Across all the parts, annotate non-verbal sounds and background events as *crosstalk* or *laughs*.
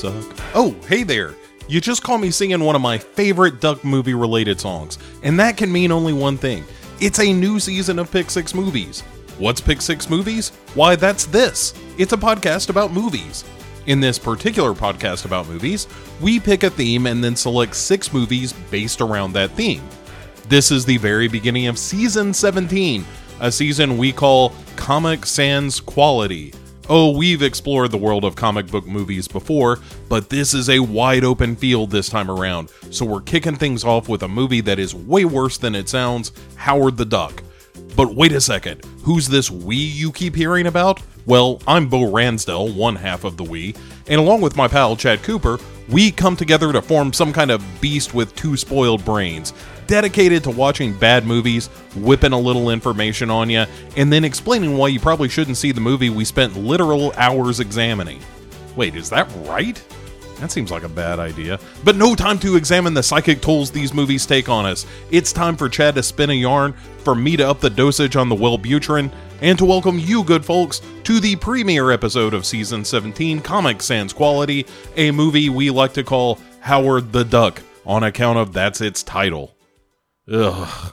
suck. Oh, hey there. You just call me singing one of my favorite duck movie related songs, and that can mean only one thing. It's a new season of Pick Six Movies. What's Pick Six Movies? Why, that's this. It's a podcast about movies. In this particular podcast about movies, we pick a theme and then select six movies based around that theme. This is the very beginning of season 17, a season we call Comic Sans Quality. Oh, we've explored the world of comic book movies before, but this is a wide open field this time around, so we're kicking things off with a movie that is way worse than it sounds Howard the Duck. But wait a second, who's this we you keep hearing about? Well, I'm Bo Ransdell, one half of the we, and along with my pal Chad Cooper, we come together to form some kind of beast with two spoiled brains, dedicated to watching bad movies, whipping a little information on you, and then explaining why you probably shouldn't see the movie we spent literal hours examining. Wait, is that right? That seems like a bad idea. But no time to examine the psychic tolls these movies take on us. It's time for Chad to spin a yarn, for me to up the dosage on the Wellbutrin, and to welcome you, good folks, to the premiere episode of Season 17 Comic Sans Quality, a movie we like to call Howard the Duck, on account of that's its title. Ugh.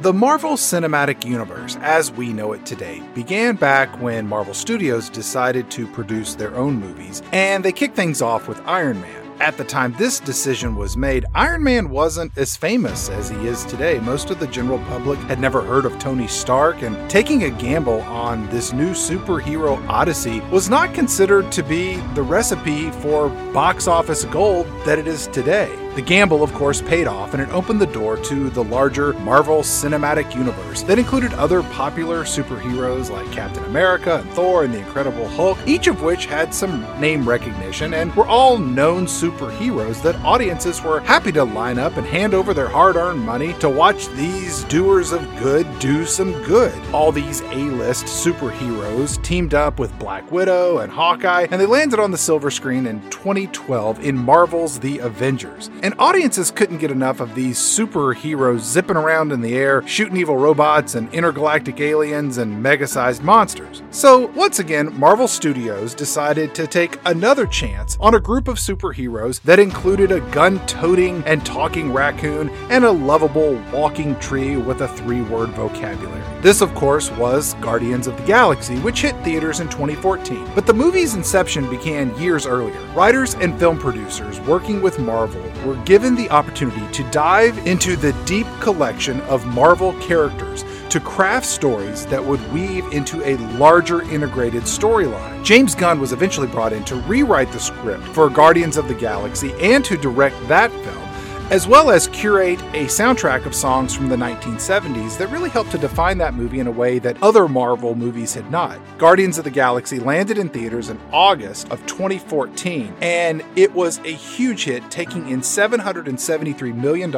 The Marvel Cinematic Universe, as we know it today, began back when Marvel Studios decided to produce their own movies, and they kicked things off with Iron Man. At the time this decision was made, Iron Man wasn't as famous as he is today. Most of the general public had never heard of Tony Stark, and taking a gamble on this new superhero odyssey was not considered to be the recipe for box office gold that it is today. The gamble, of course, paid off and it opened the door to the larger Marvel Cinematic Universe that included other popular superheroes like Captain America and Thor and the Incredible Hulk, each of which had some name recognition and were all known superheroes that audiences were happy to line up and hand over their hard earned money to watch these doers of good do some good. All these A list superheroes teamed up with Black Widow and Hawkeye, and they landed on the silver screen in 2012 in Marvel's The Avengers and audiences couldn't get enough of these superheroes zipping around in the air, shooting evil robots and intergalactic aliens and mega sized monsters. So, once again, Marvel Studios decided to take another chance on a group of superheroes that included a gun toting and talking raccoon and a lovable walking tree with a three word vocabulary. This, of course, was Guardians of the Galaxy, which hit theaters in 2014. But the movie's inception began years earlier. Writers and film producers working with Marvel were given the opportunity to dive into the deep collection of Marvel characters to craft stories that would weave into a larger integrated storyline. James Gunn was eventually brought in to rewrite the script for Guardians of the Galaxy and to direct that film as well as curate a soundtrack of songs from the 1970s that really helped to define that movie in a way that other Marvel movies had not. Guardians of the Galaxy landed in theaters in August of 2014, and it was a huge hit, taking in $773 million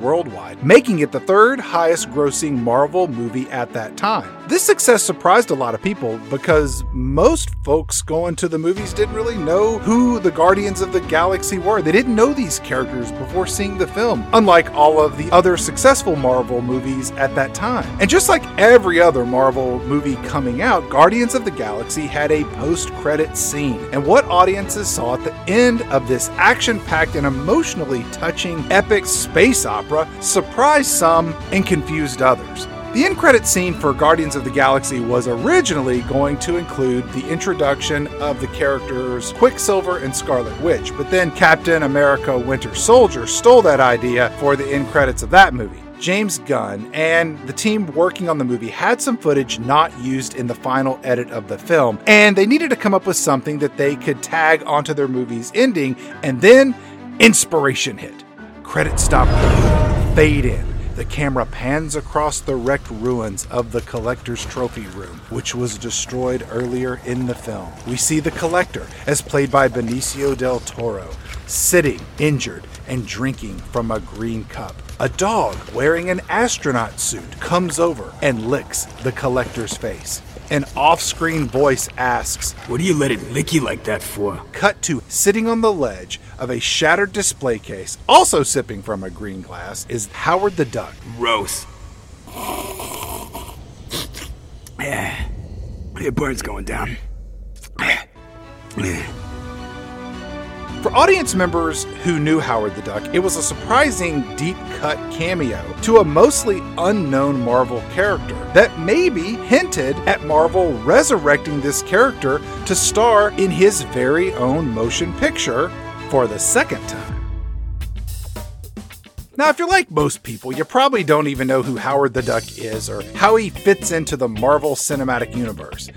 worldwide, making it the third highest grossing Marvel movie at that time. This success surprised a lot of people because most folks going to the movies didn't really know who the Guardians of the Galaxy were. They didn't know these characters before seeing the film, unlike all of the other successful Marvel movies at that time. And just like every other Marvel movie coming out, Guardians of the Galaxy had a post credit scene. And what audiences saw at the end of this action packed and emotionally touching epic space opera surprised some and confused others. The end credit scene for Guardians of the Galaxy was originally going to include the introduction of the characters Quicksilver and Scarlet Witch, but then Captain America Winter Soldier stole that idea for the end credits of that movie. James Gunn and the team working on the movie had some footage not used in the final edit of the film, and they needed to come up with something that they could tag onto their movie's ending, and then inspiration hit. Credit stop, fade in the camera pans across the wrecked ruins of the Collector's Trophy Room, which was destroyed earlier in the film. We see the Collector, as played by Benicio del Toro, sitting, injured, and drinking from a green cup. A dog wearing an astronaut suit comes over and licks the Collector's face. An off screen voice asks, What do you let it lick you like that for? Cut to sitting on the ledge of a shattered display case, also sipping from a green glass, is Howard the Duck. Gross. *sighs* yeah. The burn's going down. *sighs* For audience members who knew Howard the Duck, it was a surprising deep cut cameo to a mostly unknown Marvel character that maybe hinted at Marvel resurrecting this character to star in his very own motion picture for the second time. Now, if you're like most people, you probably don't even know who Howard the Duck is or how he fits into the Marvel Cinematic Universe.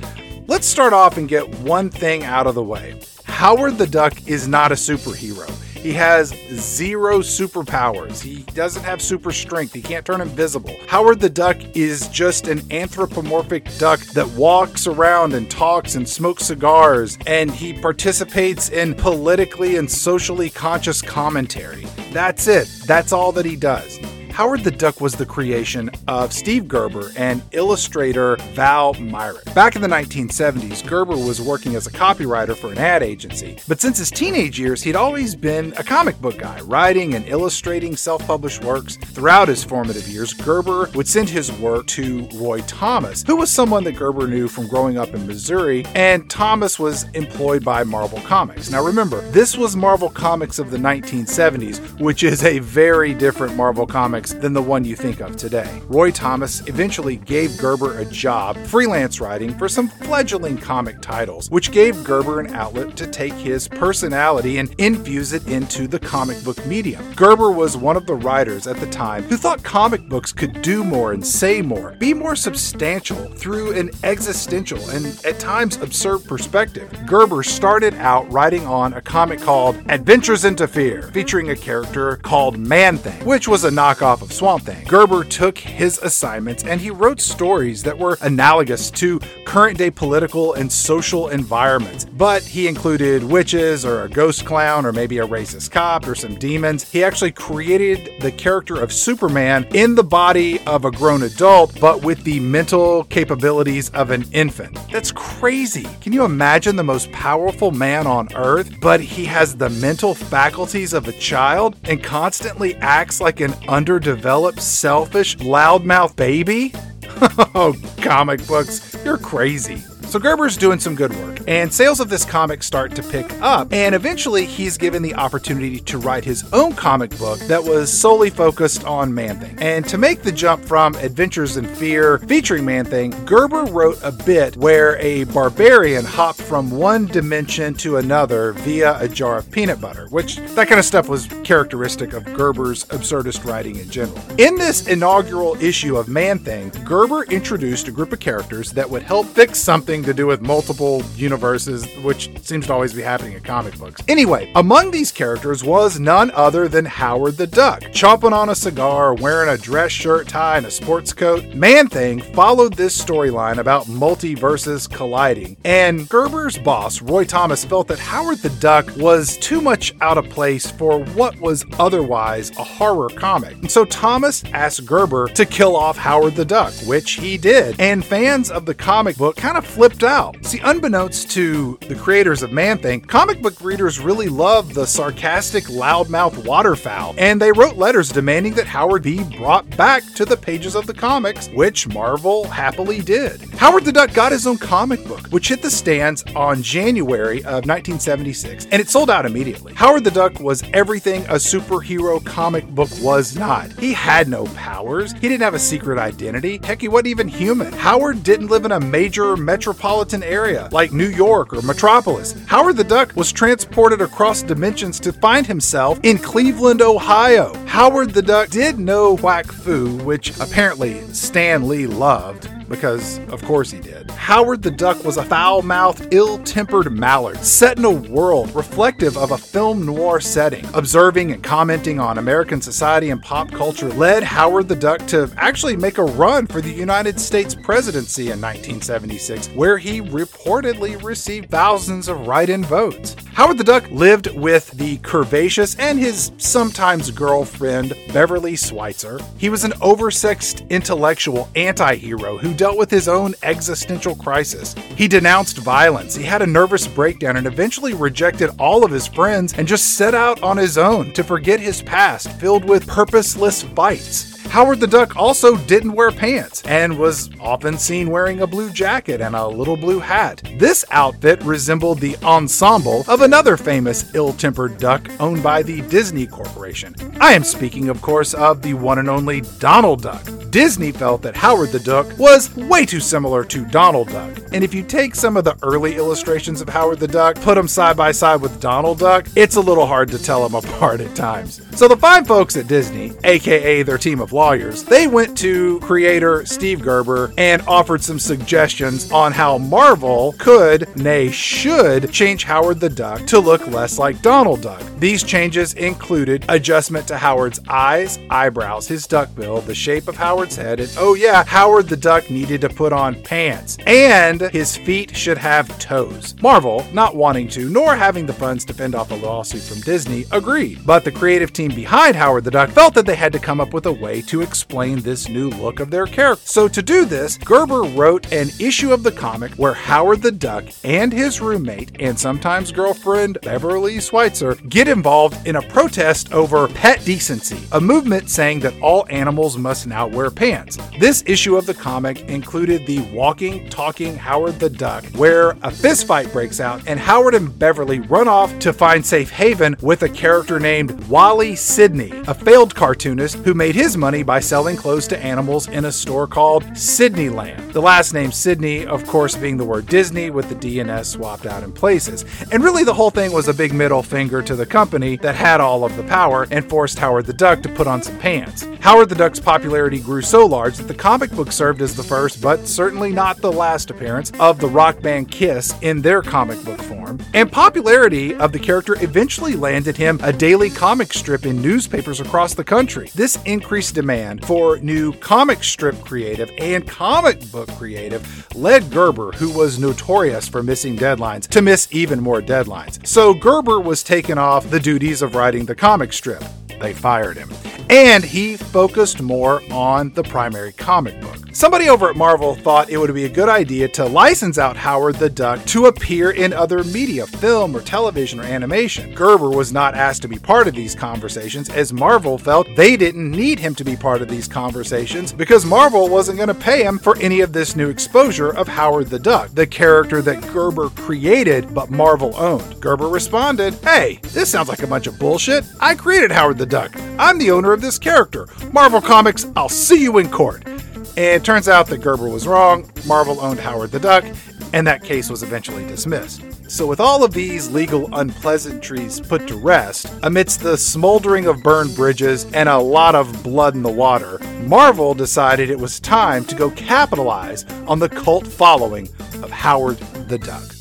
Let's start off and get one thing out of the way. Howard the Duck is not a superhero. He has zero superpowers. He doesn't have super strength. He can't turn invisible. Howard the Duck is just an anthropomorphic duck that walks around and talks and smokes cigars, and he participates in politically and socially conscious commentary. That's it. That's all that he does. Howard the Duck was the creation of Steve Gerber and illustrator Val Mayerik. Back in the 1970s, Gerber was working as a copywriter for an ad agency, but since his teenage years, he'd always been a comic book guy, writing and illustrating self published works. Throughout his formative years, Gerber would send his work to Roy Thomas, who was someone that Gerber knew from growing up in Missouri, and Thomas was employed by Marvel Comics. Now remember, this was Marvel Comics of the 1970s, which is a very different Marvel Comics than the one you think of today. Roy Thomas eventually gave Gerber a job freelance writing for some fledgling comic titles, which gave Gerber an outlet to take his personality and infuse it into the comic book medium. Gerber was one of the writers at the time who thought comic books could do more and say more, be more substantial through an existential and at times absurd perspective. Gerber started out writing on a comic called Adventures into Fear, featuring a character called Man Thing, which was a knockoff of Swamp Thing. Gerber took his assignments and he wrote stories that were analogous to current day political and social environments, but he included witches or a ghost clown or maybe a racist cop or some demons. He actually created the character of Superman in the body of a grown adult, but with the mental capabilities of an infant. That's crazy. Can you imagine the most powerful man on earth, but he has the mental faculties of a child and constantly acts like an underdeveloped, selfish, loudmouth baby? *laughs* oh, comic books, you're crazy. So Gerber's doing some good work, and sales of this comic start to pick up, and eventually he's given the opportunity to write his own comic book that was solely focused on Man Thing. And to make the jump from Adventures in Fear featuring Man Thing, Gerber wrote a bit where a barbarian hopped from one dimension to another via a jar of peanut butter, which that kind of stuff was characteristic of Gerber's absurdist writing in general. In this inaugural issue of Man Thing, Gerber introduced a group of characters that would help fix something to do with multiple universes, which seems to always be happening in comic books. Anyway, among these characters was none other than Howard the Duck, chomping on a cigar, wearing a dress shirt, tie, and a sports coat. Man Thing followed this storyline about multiverses colliding, and Gerber's boss, Roy Thomas, felt that Howard the Duck was too much out of place for what was otherwise a horror comic. And so Thomas asked Gerber to kill off Howard the Duck, which he did, and fans of the comic book kind of flipped out. See, unbeknownst to the creators of Man Thing, comic book readers really loved the sarcastic, loudmouth waterfowl, and they wrote letters demanding that Howard be brought back to the pages of the comics, which Marvel happily did. Howard the Duck got his own comic book, which hit the stands on January of 1976, and it sold out immediately. Howard the Duck was everything a superhero comic book was not. He had no powers, he didn't have a secret identity, heck, he wasn't even human. Howard didn't live in a major metropolitan area like New York or Metropolis. Howard the Duck was transported across dimensions to find himself in Cleveland, Ohio. Howard the Duck did know Quack Fu, which apparently Stan Lee loved because of course he did. Howard the Duck was a foul mouthed, ill tempered mallard set in a world reflective of a film noir setting. Observing and commenting on American society and pop culture led Howard the Duck to actually make a run for the United States presidency in 1976, where he reportedly received thousands of write in votes. Howard the Duck lived with the curvaceous and his sometimes girlfriend, Beverly Switzler. He was an oversexed intellectual anti hero who dealt with his own existential crisis. He denounced violence, he had a nervous breakdown, and eventually rejected all of his friends and just set out on his own to forget his past filled with purposeless fights. Howard the Duck also didn't wear pants and was often seen wearing a blue jacket and a little blue hat. This outfit resembled the ensemble of another famous ill tempered duck owned by the Disney Corporation. I am speaking, of course, of the one and only Donald Duck. Disney felt that Howard the Duck was way too similar to Donald Duck. And if you take some of the early illustrations of Howard the Duck, put them side by side with Donald Duck, it's a little hard to tell them apart at times. So the fine folks at Disney, aka their team of lawyers, they went to creator Steve Gerber and offered some suggestions on how Marvel could, nay, should, change Howard the Duck to look less like Donald Duck. These changes included adjustment to Howard's eyes, eyebrows, his duck bill, the shape of Howard's head, and oh yeah, Howard the Duck needed to put on pants. And his feet should have toes. Marvel, not wanting to, nor having the funds to fend off a lawsuit from Disney, agreed. But the creative team behind Howard the Duck felt that they had to come up with a way to explain this new look of their character. So to do this, Gerber wrote an issue of the comic where Howard the Duck and his roommate and sometimes girlfriend Beverly Switzler get involved in a protest over pet decency, a movement saying that all animals must now wear pants. This issue of the comic included the walking, talking Howard the Duck, where a fistfight breaks out and Howard and Beverly run off to find safe haven with a character named Wally Sidney, a failed cartoonist who made his money by selling clothes to animals in a store called Sydneyland. The last name Sydney, of course, being the word Disney with the D and S swapped out in places. And really, the whole thing was a big middle finger to the company that had all of the power and forced Howard the Duck to put on some pants. Howard the Duck's popularity grew so large that the comic book served as the first, but certainly not the last appearance of the rock band Kiss in their comic book form. And popularity of the character eventually landed him a daily comic strip in newspapers across the country. This increased demand for new comic strip creative and comic book creative led Gerber, who was notorious for missing deadlines, to miss even more deadlines. So Gerber was taken off the duties of writing the comic strip. They fired him. And he focused more on the primary comic book. Somebody over at Marvel thought it would be a good idea to license out Howard the Duck to appear in other media, film or television or animation. Gerber was not asked to be part of these conversations as Marvel felt they didn't need him to be part of these conversations because Marvel wasn't going to pay him for any of this new exposure of Howard the Duck, the character that Gerber created but Marvel owned. Gerber responded, Hey, this sounds like a bunch of bullshit. I created Howard the Duck. I'm the owner of this character. Marvel Comics, I'll see you in court. And it turns out that Gerber was wrong. Marvel owned Howard the Duck, and that case was eventually dismissed. So, with all of these legal unpleasantries put to rest, amidst the smoldering of burned bridges and a lot of blood in the water, Marvel decided it was time to go capitalize on the cult following of Howard the Duck.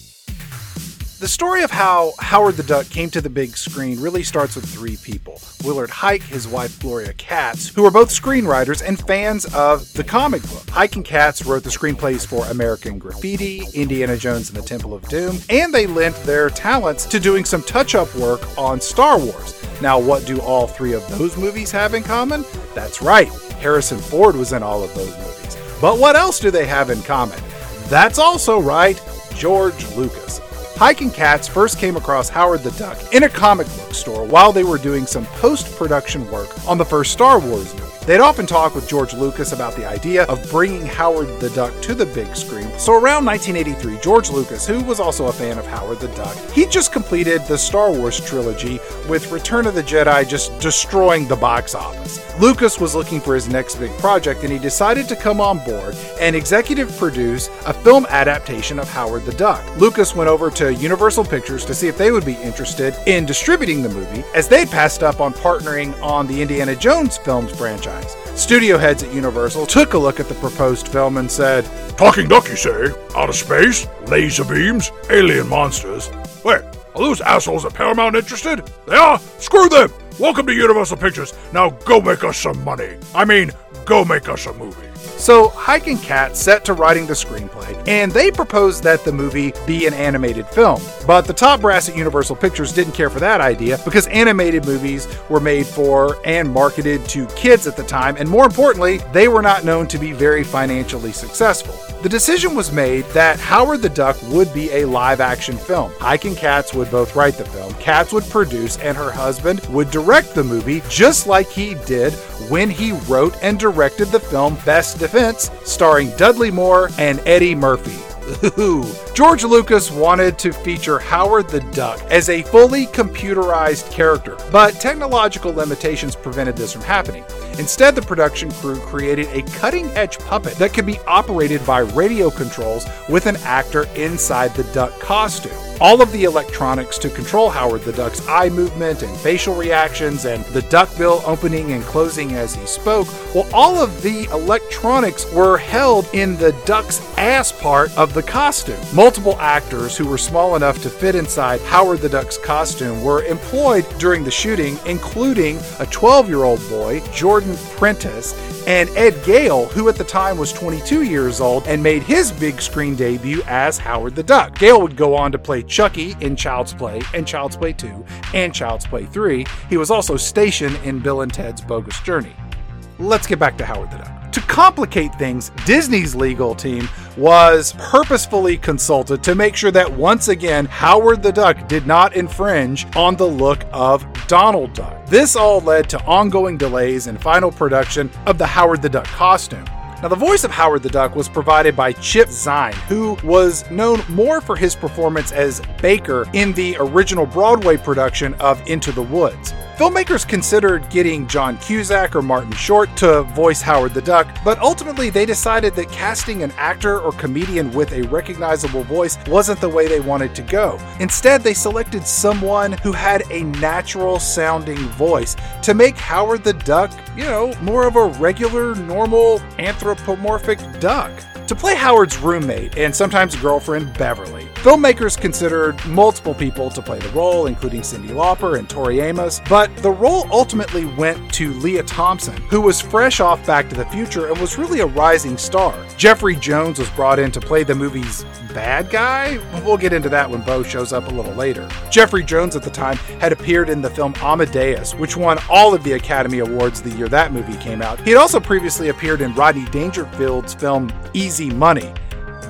The story of how Howard the Duck came to the big screen really starts with three people Willard Huyck, his wife Gloria Katz, who are both screenwriters and fans of the comic book. Huyck and Katz wrote the screenplays for American Graffiti, Indiana Jones and the Temple of Doom, and they lent their talents to doing some touch up work on Star Wars. Now, what do all three of those movies have in common? That's right, Harrison Ford was in all of those movies. But what else do they have in common? That's also right, George Lucas. Huyck and Katz first came across Howard the Duck in a comic book store while they were doing some post production work on the first Star Wars movie. They'd often talk with George Lucas about the idea of bringing Howard the Duck to the big screen. So around 1983, George Lucas, who was also a fan of Howard the Duck, he just completed the Star Wars trilogy with Return of the Jedi just destroying the box office. Lucas was looking for his next big project and he decided to come on board and executive produce a film adaptation of Howard the Duck. Lucas went over to Universal Pictures to see if they would be interested in distributing the movie, as they'd passed up on partnering on the Indiana Jones films franchise. Studio heads at Universal took a look at the proposed film and said, Talking duck, you say? Out of space? Laser beams? Alien monsters? Wait, are those assholes at Paramount interested? They are? Screw them! Welcome to Universal Pictures. Now go make us some money. I mean, go make us a movie. So Huyck and Kat set to writing the screenplay, and they proposed that the movie be an animated film. But the top brass at Universal Pictures didn't care for that idea because animated movies were made for and marketed to kids at the time, and more importantly, they were not known to be very financially successful. The decision was made that Howard the Duck would be a live action film. Huyck and Katz would both write the film, Katz would produce, and her husband would direct the movie just like he did when he wrote and directed the film Best Defense, starring Dudley Moore and Eddie Murphy. Ooh. George Lucas wanted to feature Howard the Duck as a fully computerized character, but technological limitations prevented this from happening. Instead, the production crew created a cutting edge puppet that could be operated by radio controls with an actor inside the duck costume. All of the electronics to control Howard the Duck's eye movement and facial reactions and the duck bill opening and closing as he spoke, well, all of the electronics were held in the duck's ass part of the costume. Multiple actors who were small enough to fit inside Howard the Duck's costume were employed during the shooting, including a 12 year old boy, Jordan Prentice, and Ed Gale, who at the time was 22 years old and made his big screen debut as Howard the Duck. Gale would go on to play Chucky in Child's Play and Child's Play 2 and Child's Play 3. He was also stationed in Bill and Ted's Bogus Journey. Let's get back to Howard the Duck. To complicate things, Disney's legal team was purposefully consulted to make sure that once again Howard the Duck did not infringe on the look of Donald Duck. This all led to ongoing delays in final production of the Howard the Duck costume. Now, the voice of Howard the Duck was provided by Chip Zien, who was known more for his performance as Baker in the original Broadway production of Into the Woods. Filmmakers considered getting John Cusack or Martin Short to voice Howard the Duck, but ultimately they decided that casting an actor or comedian with a recognizable voice wasn't the way they wanted to go. Instead, they selected someone who had a natural sounding voice to make Howard the Duck, you know, more of a regular, normal, anthropomorphic duck. To play Howard's roommate and sometimes girlfriend, Beverly, filmmakers considered multiple people to play the role, including Cyndi Lauper and Tori Amos, but the role ultimately went to Lea Thompson, who was fresh off Back to the Future and was really a rising star. Jeffrey Jones was brought in to play the movie's bad guy? We'll get into that when Bo shows up a little later. Jeffrey Jones at the time had appeared in the film Amadeus, which won all of the Academy Awards the year that movie came out. He had also previously appeared in Rodney Dangerfield's film Easy Money.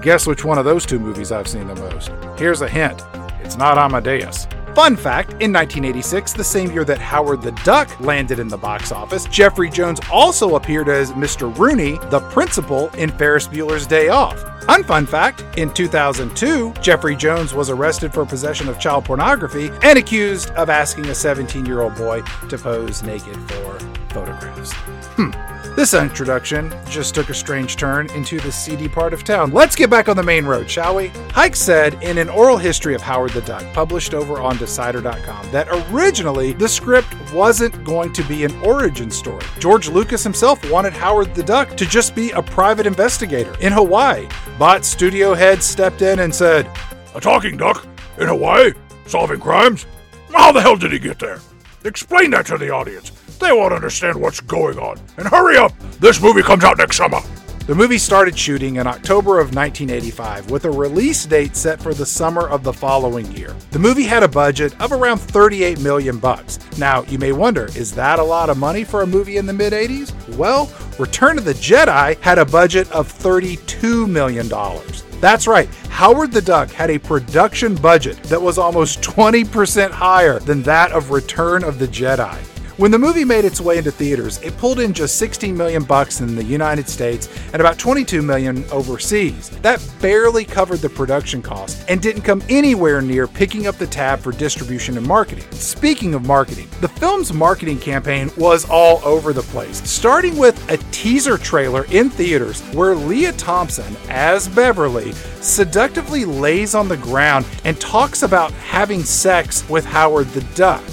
Guess which one of those two movies I've seen the most? Here's a hint it's not Amadeus. Fun fact in 1986, the same year that Howard the Duck landed in the box office, Jeffrey Jones also appeared as Mr. Rooney, the principal in Ferris Bueller's Day Off. Unfun fact in 2002, Jeffrey Jones was arrested for possession of child pornography and accused of asking a 17 year old boy to pose naked for photographs. Hmm. This introduction just took a strange turn into the seedy part of town. Let's get back on the main road, shall we? Huyck said in an oral history of Howard the Duck, published over on Decider.com, that originally the script wasn't going to be an origin story. George Lucas himself wanted Howard the Duck to just be a private investigator in Hawaii, but studio heads stepped in and said, A talking duck? In Hawaii? Solving crimes? How the hell did he get there? Explain that to the audience. They won't understand what's going on. And hurry up! This movie comes out next summer. The movie started shooting in October of 1985 with a release date set for the summer of the following year. The movie had a budget of around 38 million bucks. Now, you may wonder, is that a lot of money for a movie in the mid 80s? Well, Return of the Jedi had a budget of 32 million dollars. That's right, Howard the Duck had a production budget that was almost 20% higher than that of Return of the Jedi. When the movie made its way into theaters, it pulled in just 16 million bucks in the United States and about 22 million overseas. That barely covered the production cost and didn't come anywhere near picking up the tab for distribution and marketing. Speaking of marketing, the film's marketing campaign was all over the place, starting with a teaser trailer in theaters where Lea Thompson, as Beverly, seductively lays on the ground and talks about having sex with Howard the Duck.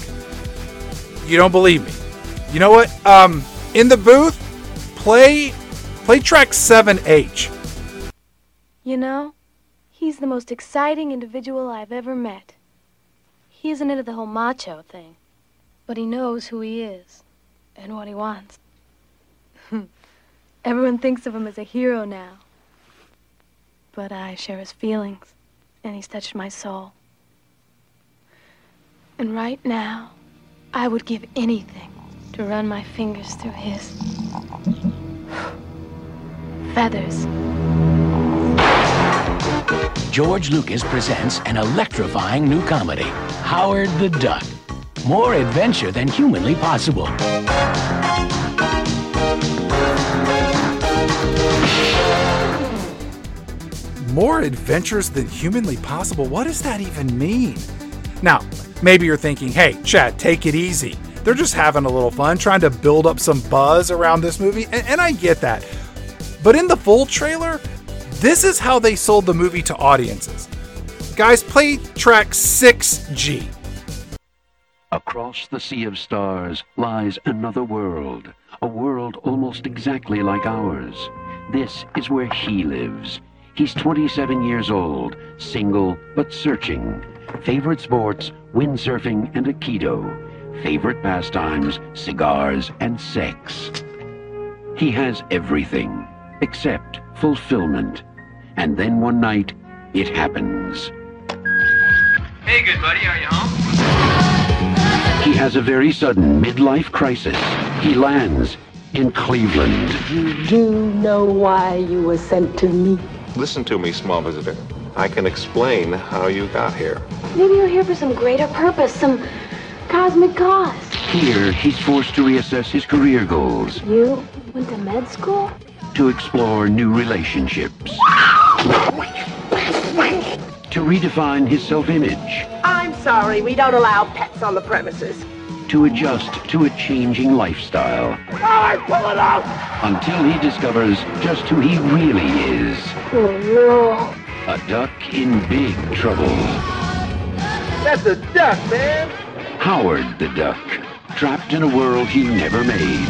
You don't believe me? You know what? Um, in the booth, play play track 7H. You know, he's the most exciting individual I've ever met. He isn't into the whole macho thing, but he knows who he is and what he wants. *laughs* Everyone thinks of him as a hero now. But I share his feelings, and he's touched my soul. And right now, I would give anything to run my fingers through his feathers. George Lucas presents an electrifying new comedy, Howard the Duck. More adventure than humanly possible. More adventures than humanly possible? What does that even mean? Now, maybe you're thinking, hey, Chad, take it easy. They're just having a little fun, trying to build up some buzz around this movie, and, and I get that. But in the full trailer, this is how they sold the movie to audiences. Guys, play track 6G. Across the sea of stars lies another world, a world almost exactly like ours. This is where he lives. He's 27 years old, single but searching. Favorite sports, windsurfing and Aikido. Favorite pastimes, cigars and sex. He has everything except fulfillment. And then one night, it happens. Hey, good buddy, are you home? He has a very sudden midlife crisis. He lands in Cleveland. You do know why you were sent to me. Listen to me, small visitor. I can explain how you got here. Maybe you're here for some greater purpose, some cosmic cause. Here, he's forced to reassess his career goals, You went to med school? to explore new relationships, to redefine his self-image, I'm sorry, we don't allow pets on the premises. to adjust to a changing lifestyle. Oh, I pull it out! Until he discovers just who he really is. Oh A duck in big trouble. That's a duck, man. Howard the Duck, trapped in a world he never made.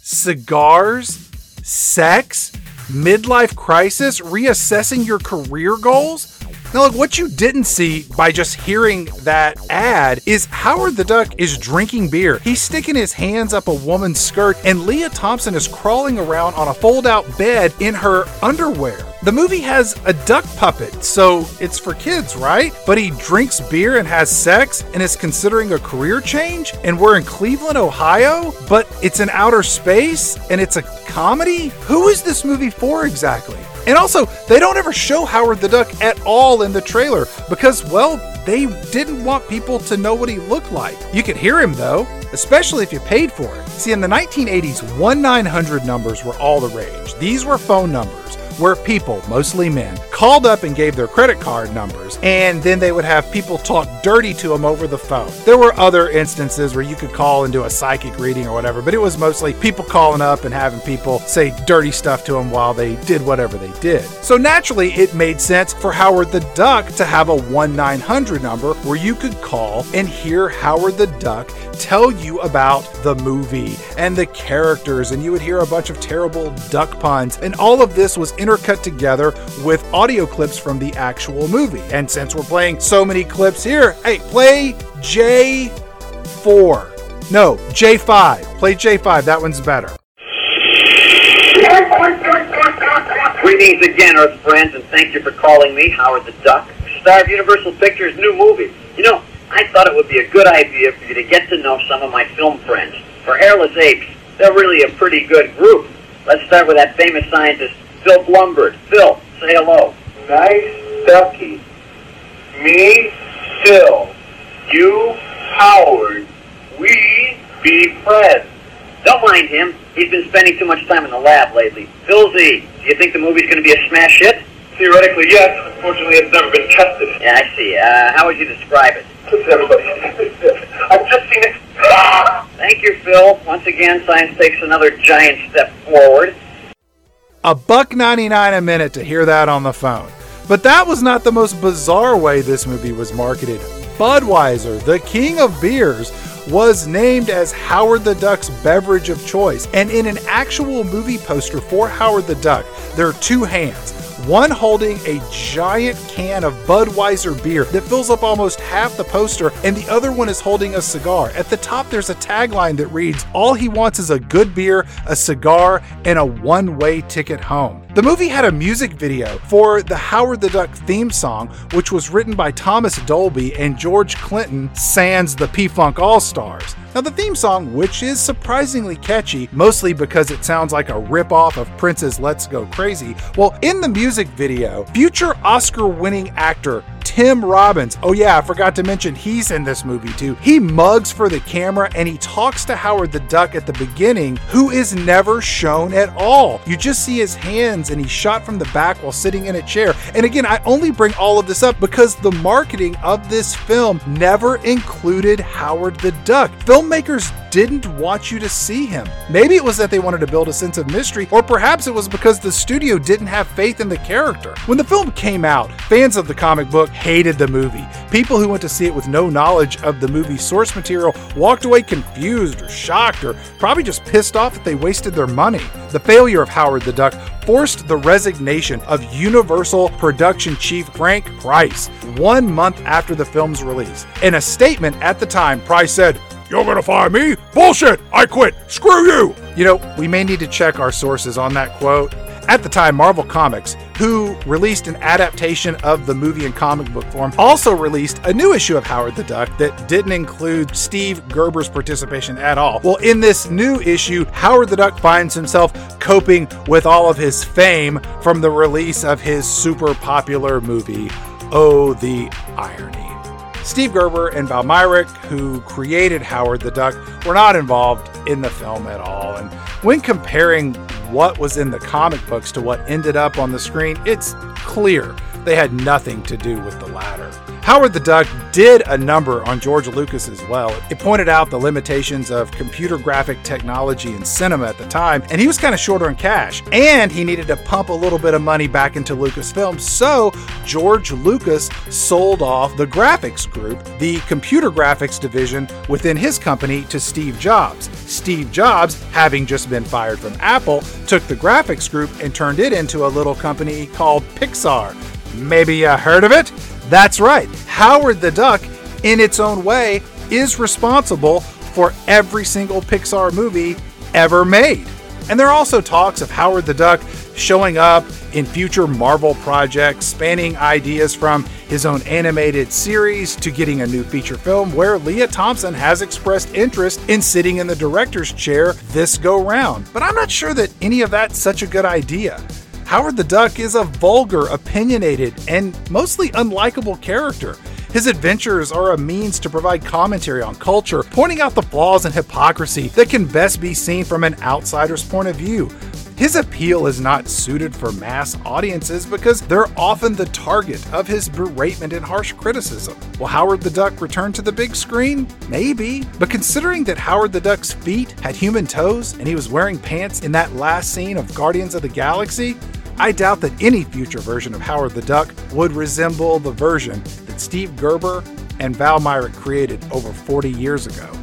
Cigars? Sex? Midlife crisis? Reassessing your career goals? Now, look, what you didn't see by just hearing that ad is Howard the Duck is drinking beer. He's sticking his hands up a woman's skirt, and Lea Thompson is crawling around on a fold out bed in her underwear. The movie has a duck puppet, so it's for kids, right? But he drinks beer and has sex and is considering a career change, and we're in Cleveland, Ohio, but it's in outer space and it's a comedy? Who is this movie for exactly? And also, they don't ever show Howard the Duck at all in the trailer because, well, they didn't want people to know what he looked like. You could hear him though, especially if you paid for it. See, in the 1980s, 1 900 numbers were all the rage. These were phone numbers where people, mostly men, called up and gave their credit card numbers, and then they would have people talk dirty to them over the phone. There were other instances where you could call and do a psychic reading or whatever, but it was mostly people calling up and having people say dirty stuff to them while they did whatever they did. So naturally, it made sense for Howard the Duck to have a 1 900 number where you could call and hear Howard the Duck tell you about the movie and the characters, and you would hear a bunch of terrible duck puns. And all of this was intercut together with audio clips from the actual movie. And since we're playing so many clips here, hey, play J4. No, J5. Play J5. That one's better. *laughs* Greetings again, Earth friends, and thank you for calling me, Howard the Duck, star of Universal Pictures' new movie. You know, I thought it would be a good idea for you to get to know some of my film friends. For Hairless Apes, they're really a pretty good group. Let's start with that famous scientist, Phil Blumberg. Phil, say hello. Nice ducky. Me, Phil. You, Howard. We be friends. Don't mind him. He's been spending too much time in the lab lately. Phil Z, do you think the movie's going to be a smash hit? Theoretically, yes. Unfortunately, it's never been tested. Yeah, I see. Uh, how would you describe it? Listen, everybody. *laughs* I've just seen it. Thank you, Phil. Once again, science takes another giant step forward. A buck 99 a minute to hear that on the phone. But that was not the most bizarre way this movie was marketed. Budweiser, the king of beers, was named as Howard the Duck's beverage of choice. And in an actual movie poster for Howard the Duck, there are two hands. One holding a giant can of Budweiser beer that fills up almost half the poster, and the other one is holding a cigar. At the top, there's a tagline that reads, All he wants is a good beer, a cigar, and a one way ticket home. The movie had a music video for the Howard the Duck theme song, which was written by Thomas Dolby and George Clinton, sans the P Funk All Stars. Now, the theme song, which is surprisingly catchy, mostly because it sounds like a ripoff of Prince's Let's Go Crazy, well, in the music video, future Oscar winning actor Tim Robbins. Oh, yeah, I forgot to mention he's in this movie too. He mugs for the camera and he talks to Howard the Duck at the beginning, who is never shown at all. You just see his hands and he's shot from the back while sitting in a chair. And again, I only bring all of this up because the marketing of this film never included Howard the Duck. Filmmakers didn't want you to see him. Maybe it was that they wanted to build a sense of mystery, or perhaps it was because the studio didn't have faith in the character. When the film came out, fans of the comic book hated the movie. People who went to see it with no knowledge of the movie's source material walked away confused or shocked or probably just pissed off that they wasted their money. The failure of Howard the Duck forced the resignation of Universal production chief Frank Price one month after the film's release. In a statement at the time, Price said, you're gonna fire me? Bullshit! I quit! Screw you! You know, we may need to check our sources on that quote. At the time, Marvel Comics, who released an adaptation of the movie in comic book form, also released a new issue of Howard the Duck that didn't include Steve Gerber's participation at all. Well, in this new issue, Howard the Duck finds himself coping with all of his fame from the release of his super popular movie, Oh, the Irony. Steve Gerber and Val Mayerik, who created Howard the Duck, were not involved in the film at all. And when comparing what was in the comic books to what ended up on the screen, it's clear they had nothing to do with the latter. Howard the Duck did a number on George Lucas as well. It pointed out the limitations of computer graphic technology in cinema at the time, and he was kind of short on cash. And he needed to pump a little bit of money back into Lucasfilm, so George Lucas sold off the graphics group, the computer graphics division within his company, to Steve Jobs. Steve Jobs, having just been fired from Apple, took the graphics group and turned it into a little company called Pixar. Maybe you heard of it? That's right. Howard the Duck, in its own way, is responsible for every single Pixar movie ever made. And there are also talks of Howard the Duck showing up in future Marvel projects, spanning ideas from his own animated series to getting a new feature film, where Lea Thompson has expressed interest in sitting in the director's chair this go round. But I'm not sure that any of that's such a good idea. Howard the Duck is a vulgar, opinionated, and mostly unlikable character. His adventures are a means to provide commentary on culture, pointing out the flaws and hypocrisy that can best be seen from an outsider's point of view. His appeal is not suited for mass audiences because they're often the target of his beratement and harsh criticism. Will Howard the Duck return to the big screen? Maybe. But considering that Howard the Duck's feet had human toes and he was wearing pants in that last scene of Guardians of the Galaxy, I doubt that any future version of Howard the Duck would resemble the version that Steve Gerber and Val Mayerik created over 40 years ago.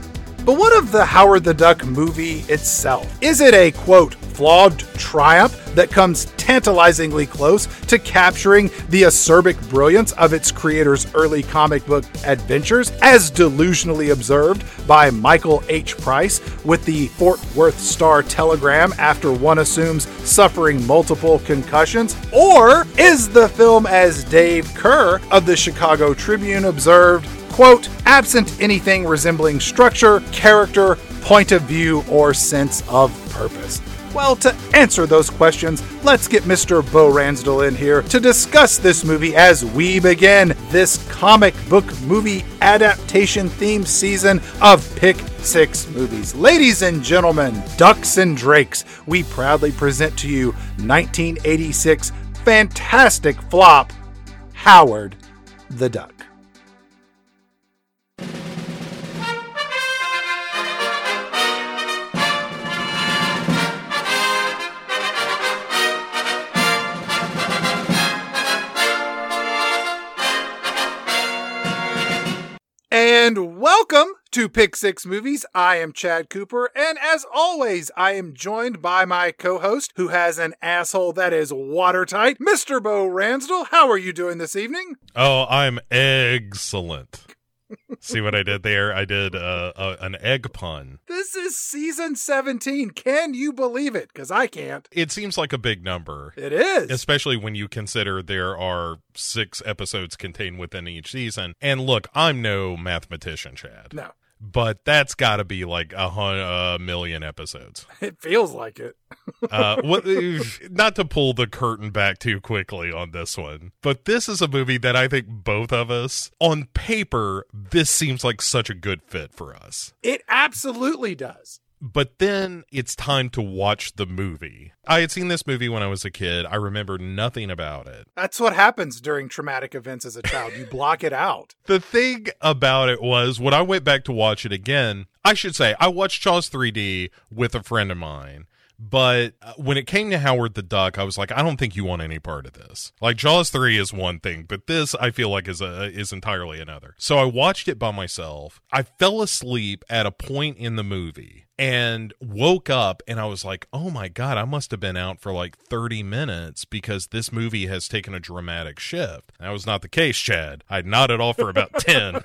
But what of the Howard the Duck movie itself? Is it a quote, flawed triumph that comes tantalizingly close to capturing the acerbic brilliance of its creator's early comic book adventures, as delusionally observed by Michael H. Price with the Fort Worth Star Telegram after one assumes suffering multiple concussions? Or is the film, as Dave Kehr of the Chicago Tribune observed, quote, absent anything resembling structure, character, point of view, or sense of purpose? Well, to answer those questions, let's get Mr. Bo Ransdell in here to discuss this movie as we begin this comic book movie adaptation themed season of Pick Six Movies. Ladies and gentlemen, Ducks and Drakes, we proudly present to you 1986 fantastic flop, Howard the Duck. And welcome to Pick Six Movies. I am Chad Cooper, and as always, I am joined by my co host who has an asshole that is watertight, Mr. Bo Ransdell. How are you doing this evening? Oh, I'm excellent. See what I did there? I did uh, uh, an egg pun. This is season 17. Can you believe it? Because I can't. It seems like a big number. It is. Especially when you consider there are six episodes contained within each season. And look, I'm no mathematician, Chad. No. But that's got to be like a, hun- a million episodes. *laughs* It feels like it. uh, what, *laughs* not to pull the curtain back too quickly on this one, but this is a movie that I think both of us, on paper, this seems like such a good fit for us. It absolutely does. But then it's time to watch the movie. I had seen this movie when I was a kid. I remember nothing about it. That's what happens during traumatic events as a child. You block it out. *laughs* The thing about it was when I went back to watch it again, I should say, I watched Jaws 3D with a friend of mine. But uh, when it came to Howard the Duck, I was like, I don't think you want any part of this. Like Jaws three is one thing, but this I feel like is a is entirely another. So I watched it by myself. I fell asleep at a point in the movie and woke up and I was like, "Oh my god, I must have been out for like 30 minutes because this movie has taken a dramatic shift." That was not the case, Chad. I'd nodded off for about *laughs* 10.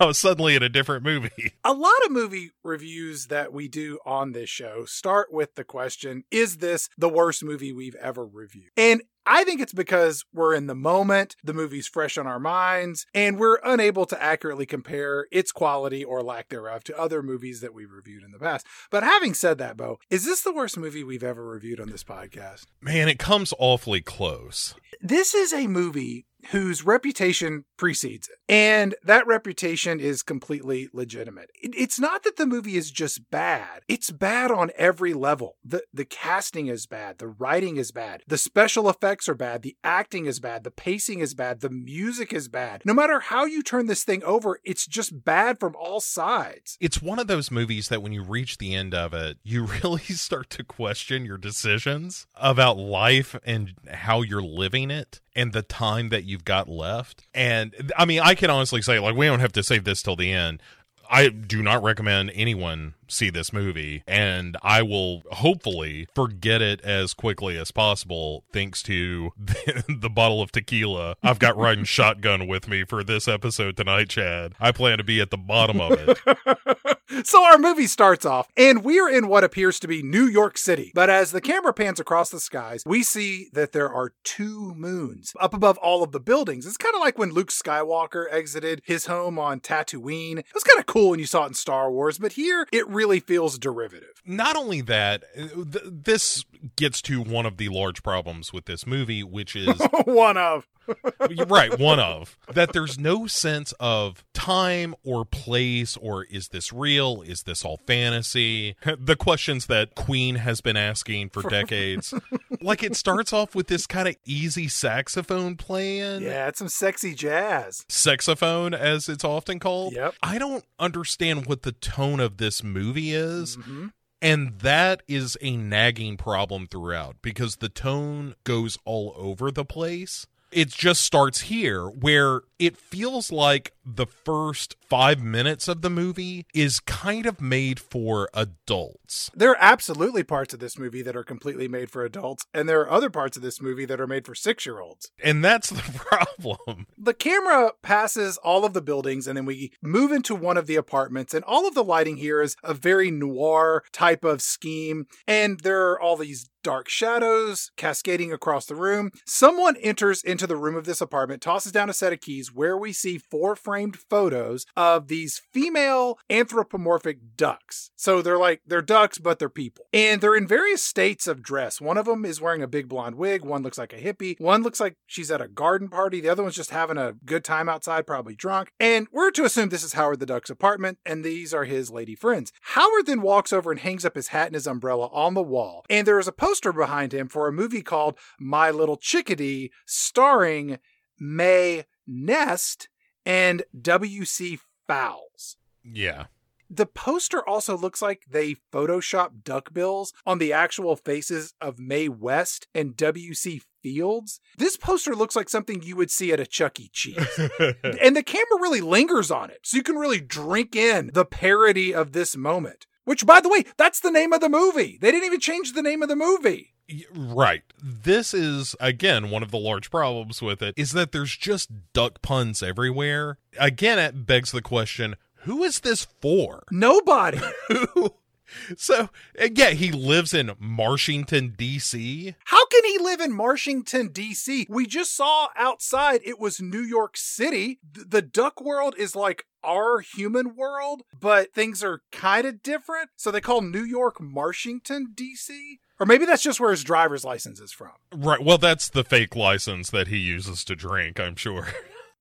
I was suddenly in a different movie. A lot of movie reviews that we do on this show start with the question Is this the worst movie we've ever reviewed? And I think it's because we're in the moment, the movie's fresh on our minds, and we're unable to accurately compare its quality or lack thereof to other movies that we've reviewed in the past. But having said that, Bo, is this the worst movie we've ever reviewed on this podcast? Man, it comes awfully close. This is a movie whose reputation precedes it. And that reputation is completely legitimate. It's not that the movie is just bad. It's bad on every level. The the casting is bad, the writing is bad, the special effects are bad, the acting is bad, the pacing is bad, the music is bad. No matter how you turn this thing over, it's just bad from all sides. It's one of those movies that when you reach the end of it, you *laughs* really start to question your decisions about life and how you're living it and the time that you've got left. And I mean, I can honestly say, like, we don't have to save this till the end. I do not recommend anyone see this movie, and I will hopefully forget it as quickly as possible thanks to the, *laughs* the bottle of tequila I've got riding shotgun with me for this episode tonight, Chad. I plan to be at the bottom of it. *laughs* so our movie starts off, and we're in what appears to be New York City. But as the camera pans across the skies, we see that there are two moons up above all of the buildings. It's kind of like when Luke Skywalker exited his home on Tatooine. It was kind of cool when you saw it in Star Wars, but here it really feels derivative. Not only that, uh, th- this gets to one of the large problems with this movie, which is *laughs* one of. right, one of that there's no sense of time or place or is this real? Is this all fantasy? *laughs* The questions that Queen has been asking for decades. *laughs* like it starts off with this kind of easy saxophone playing. Yeah, it's some sexy jazz. Saxophone as it's often called. Yep. I don't understand what the tone of this movie is. Mm-hmm. And that is a nagging problem throughout because the tone goes all over the place it just starts here where it feels like the first five minutes of the movie is kind of made for adults. There are absolutely parts of this movie that are completely made for adults, and there are other parts of this movie that are made for six year olds. And that's the *laughs* problem. The camera passes all of the buildings, and then we move into one of the apartments, and all of the lighting here is a very noir type of scheme, and there are all these dark shadows cascading across the room. Someone enters into the room of this apartment, tosses down a set of keys where we see four framed photos of these female anthropomorphic ducks. So they're like, they're ducks, but they're people. And they're in various states of dress. One of them is wearing a big blonde wig. One looks like a hippie. One looks like she's at a garden party. The other one's just having a good time outside, probably drunk. And we're to assume this is Howard the Duck's apartment, and these are his lady friends. Howard then walks over and hangs up his hat and his umbrella on the wall. And there is a poster behind him for a movie called My Little Chickadee, starring Mae Nest and W.C. Fowles. Yeah. The poster also looks like they photoshopped duckbills on the actual faces of Mae West and W.C. fields. This poster looks like something you would see at a Chuck E. Cheese. *laughs* and the camera really lingers on it, so you can really drink in the parody of this moment. Which, by the way, that's the name of the movie. They didn't even change the name of the movie. Right. This is again one of the large problems with it is that there's just duck puns everywhere. Again, it begs the question, who is this for? Nobody. *laughs* Who so uh, yeah, he lives in Marshington, D.C. How can he live in Marshington, D.C.? We just saw outside it was New York City. The duck world is like our human world, but things are kind of different. So they call New York Marshington, D.C. Or maybe that's just where his driver's license is from. Right. Well, that's the fake license that he uses to drink, I'm sure. *laughs*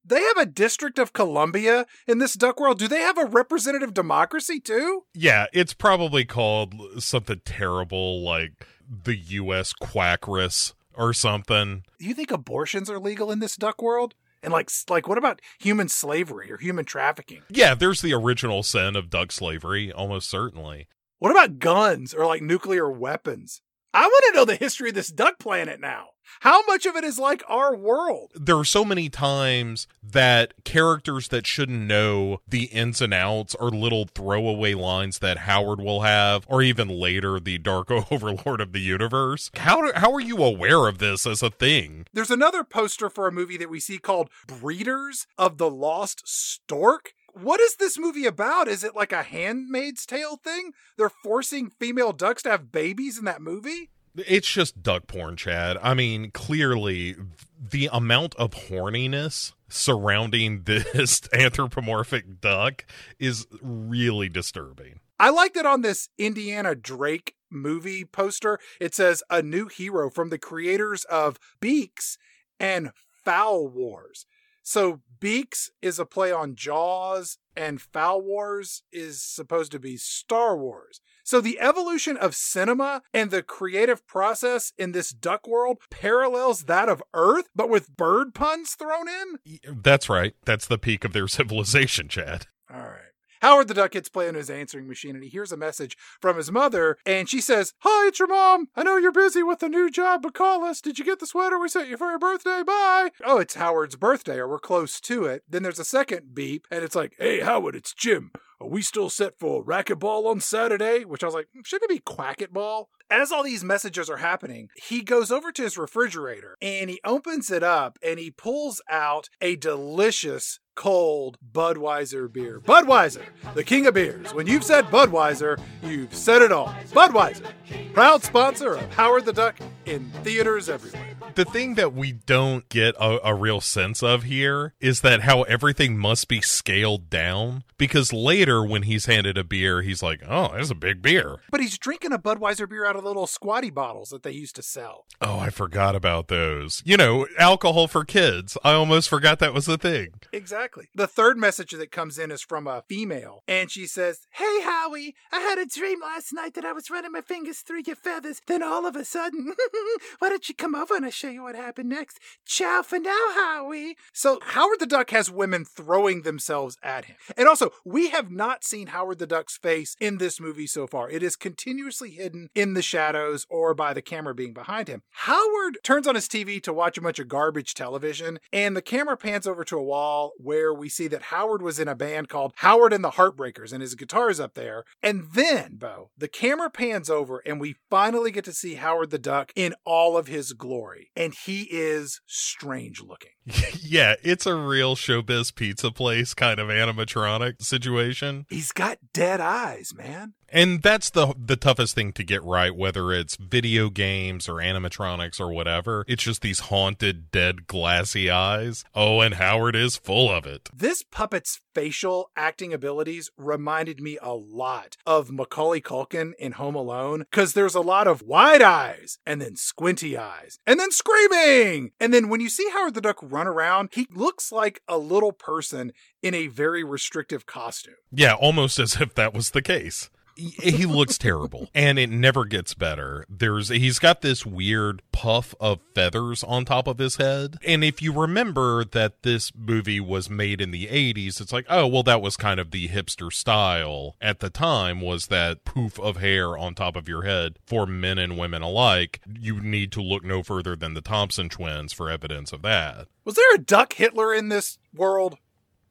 They have a District of Columbia in this duck world. Do they have a representative democracy too? Yeah, it's probably called something terrible like the U.S. Quackress or something. Do you think abortions are legal in this duck world? And like, like, what about human slavery or human trafficking? Yeah, there's the original sin of duck slavery, almost certainly. What about guns or like nuclear weapons? I want to know the history of this duck planet now. How much of it is like our world? There are so many times that characters that shouldn't know the ins and outs are little throwaway lines that Howard will have, or even later the Darko *laughs* Overlord of the Universe. How how are you aware of this as a thing? There's another poster for a movie that we see called Breeders of the Lost Stork. What is this movie about? Is it like a handmaid's tale thing? They're forcing female ducks to have babies in that movie? It's just duck porn, Chad. I mean, clearly the amount of horniness surrounding *laughs* this anthropomorphic duck is really disturbing. I like that on this Indiana Drake movie poster, it says a new hero from the creators of Beaks and Foul Wars. So Beaks is a play on Jaws, and Foul Wars is supposed to be Star Wars. So the evolution of cinema and the creative process in this duck world parallels that of Earth, but with bird puns thrown in? That's right. That's the peak of their *laughs* civilization, Chad. All right. Howard the Duck hits play on his answering machine and he hears a message from his mother and she says, Hi, it's your mom. I know you're busy with the new job, but call us. Did you get the sweater we sent you for your birthday? Bye. Oh, it's Howard's birthday or we're close to it. Then there's a second beep and it's like, Hey, Howard, it's Jim. Are we still set for racquetball on Saturday? Which I was like, hmm, shouldn't it be quacketball? As all these messages are happening, he goes over to his refrigerator and he opens it up and he pulls out a delicious cold Budweiser beer. Budweiser, the king of beers. When you've said Budweiser, you've said it all. Budweiser, proud sponsor of Howard the Duck in theaters everywhere. The thing that we don't get a, a, real sense of here is that how everything must be scaled down. Because later, when he's handed a beer, he's like, oh, that's a big beer. But he's drinking a Budweiser beer out of little squatty bottles that they used to sell. Oh, I forgot about those. You know, alcohol for kids. I almost forgot that was the thing. Exactly. The third message that comes in is from a female, and she says, Hey, Howie, I had a dream last night that I was running my fingers through your feathers. Then all of a sudden, *laughs* why don't you come over and I show you what happened next? Ciao for now, Howie. So Howard the Duck has women throwing themselves at him. And also, we have not seen Howard the Duck's face in this movie so far. It is continuously hidden in the shadows or by the camera being behind him. Howard turns on his TV to watch a bunch of garbage television, and the camera pans over to a wall where we see that Howard was in a band called Howard and the Heartbreakers, and his guitar is up there. And then, Bo, the camera pans over, and we finally get to see Howard the Duck in all of his glory. And he is strange looking. *laughs* yeah, it's a real showbiz pizza place kind of animatronic situation. He's got dead eyes, man. And that's the the toughest thing to get right, whether it's video games or animatronics or whatever. It's just these haunted, dead, glassy eyes. Oh, and Howard is full of it. This puppet's facial acting abilities reminded me a lot of Macaulay Culkin in Home Alone, because there's a lot of wide eyes and then squinty eyes and then screaming. And then when you see Howard the Duck run around, he looks like a little person in a very restrictive costume. Yeah, almost as if that was the case. He, he looks terrible *laughs* and it never gets better there's he's got this weird puff of feathers on top of his head and if you remember that this movie was made in the 80s it's like oh well that was kind of the hipster style at the time was that poof of hair on top of your head for men and women alike you need to look no further than the thompson twins for evidence of that Was there a duck Hitler in this world?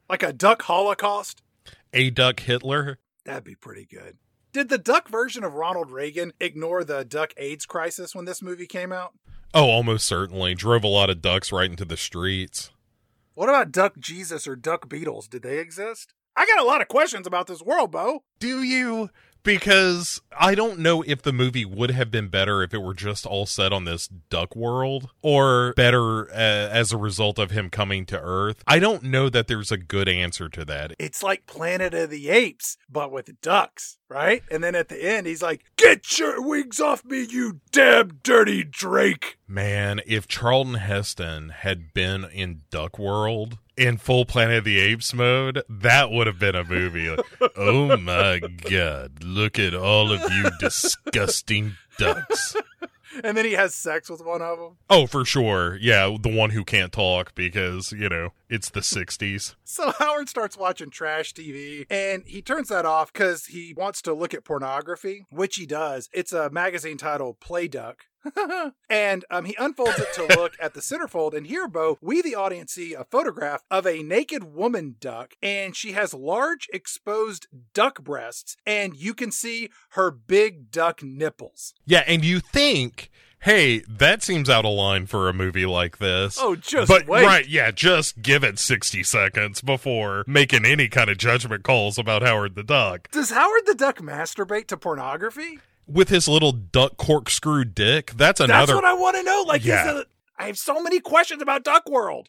Like a duck Holocaust? a duck hitler That'd be pretty good. Did the duck version of Ronald Reagan ignore the duck AIDS crisis when this movie came out? oh almost certainly drove a lot of ducks right into the streets What about Duck Jesus or Duck Beatles? Did they exist? I got a lot of questions about this world, Bo. Do you? Because I don't know if the movie would have been better if it were just all set on this duck world or better uh, as a result of him coming to Earth. I don't know that there's a good answer to that. It's like Planet of the Apes, but with ducks, right? And then at the end, he's like, Get your wings off me, you damn dirty Drake. Man, if Charlton Heston had been in Duck World in full Planet of the Apes mode, that would have been a movie. Like, oh my god, look at all of you disgusting ducks. And then he has sex with one of them. Oh, for sure. Yeah, the one who can't talk because, you know, it's the 60s. *laughs* So Howard starts watching trash TV and he turns that off because he wants to look at pornography, which he does. It's a magazine titled Play Duck. *laughs* and um, he unfolds it to look at the centerfold. And here, Bo, we, the audience, see a photograph of a naked woman duck, and she has large exposed duck breasts, and you can see her big duck nipples. Yeah, and you think, hey, that seems out of line for a movie like this. Oh, just but wait. right, yeah, just give it 60 seconds before making any kind of judgment calls about Howard the Duck. Does Howard the Duck masturbate to pornography? With his little duck corkscrew dick, that's another That's what I want to know. Like, Yeah. is it, I have so many questions about Duck World.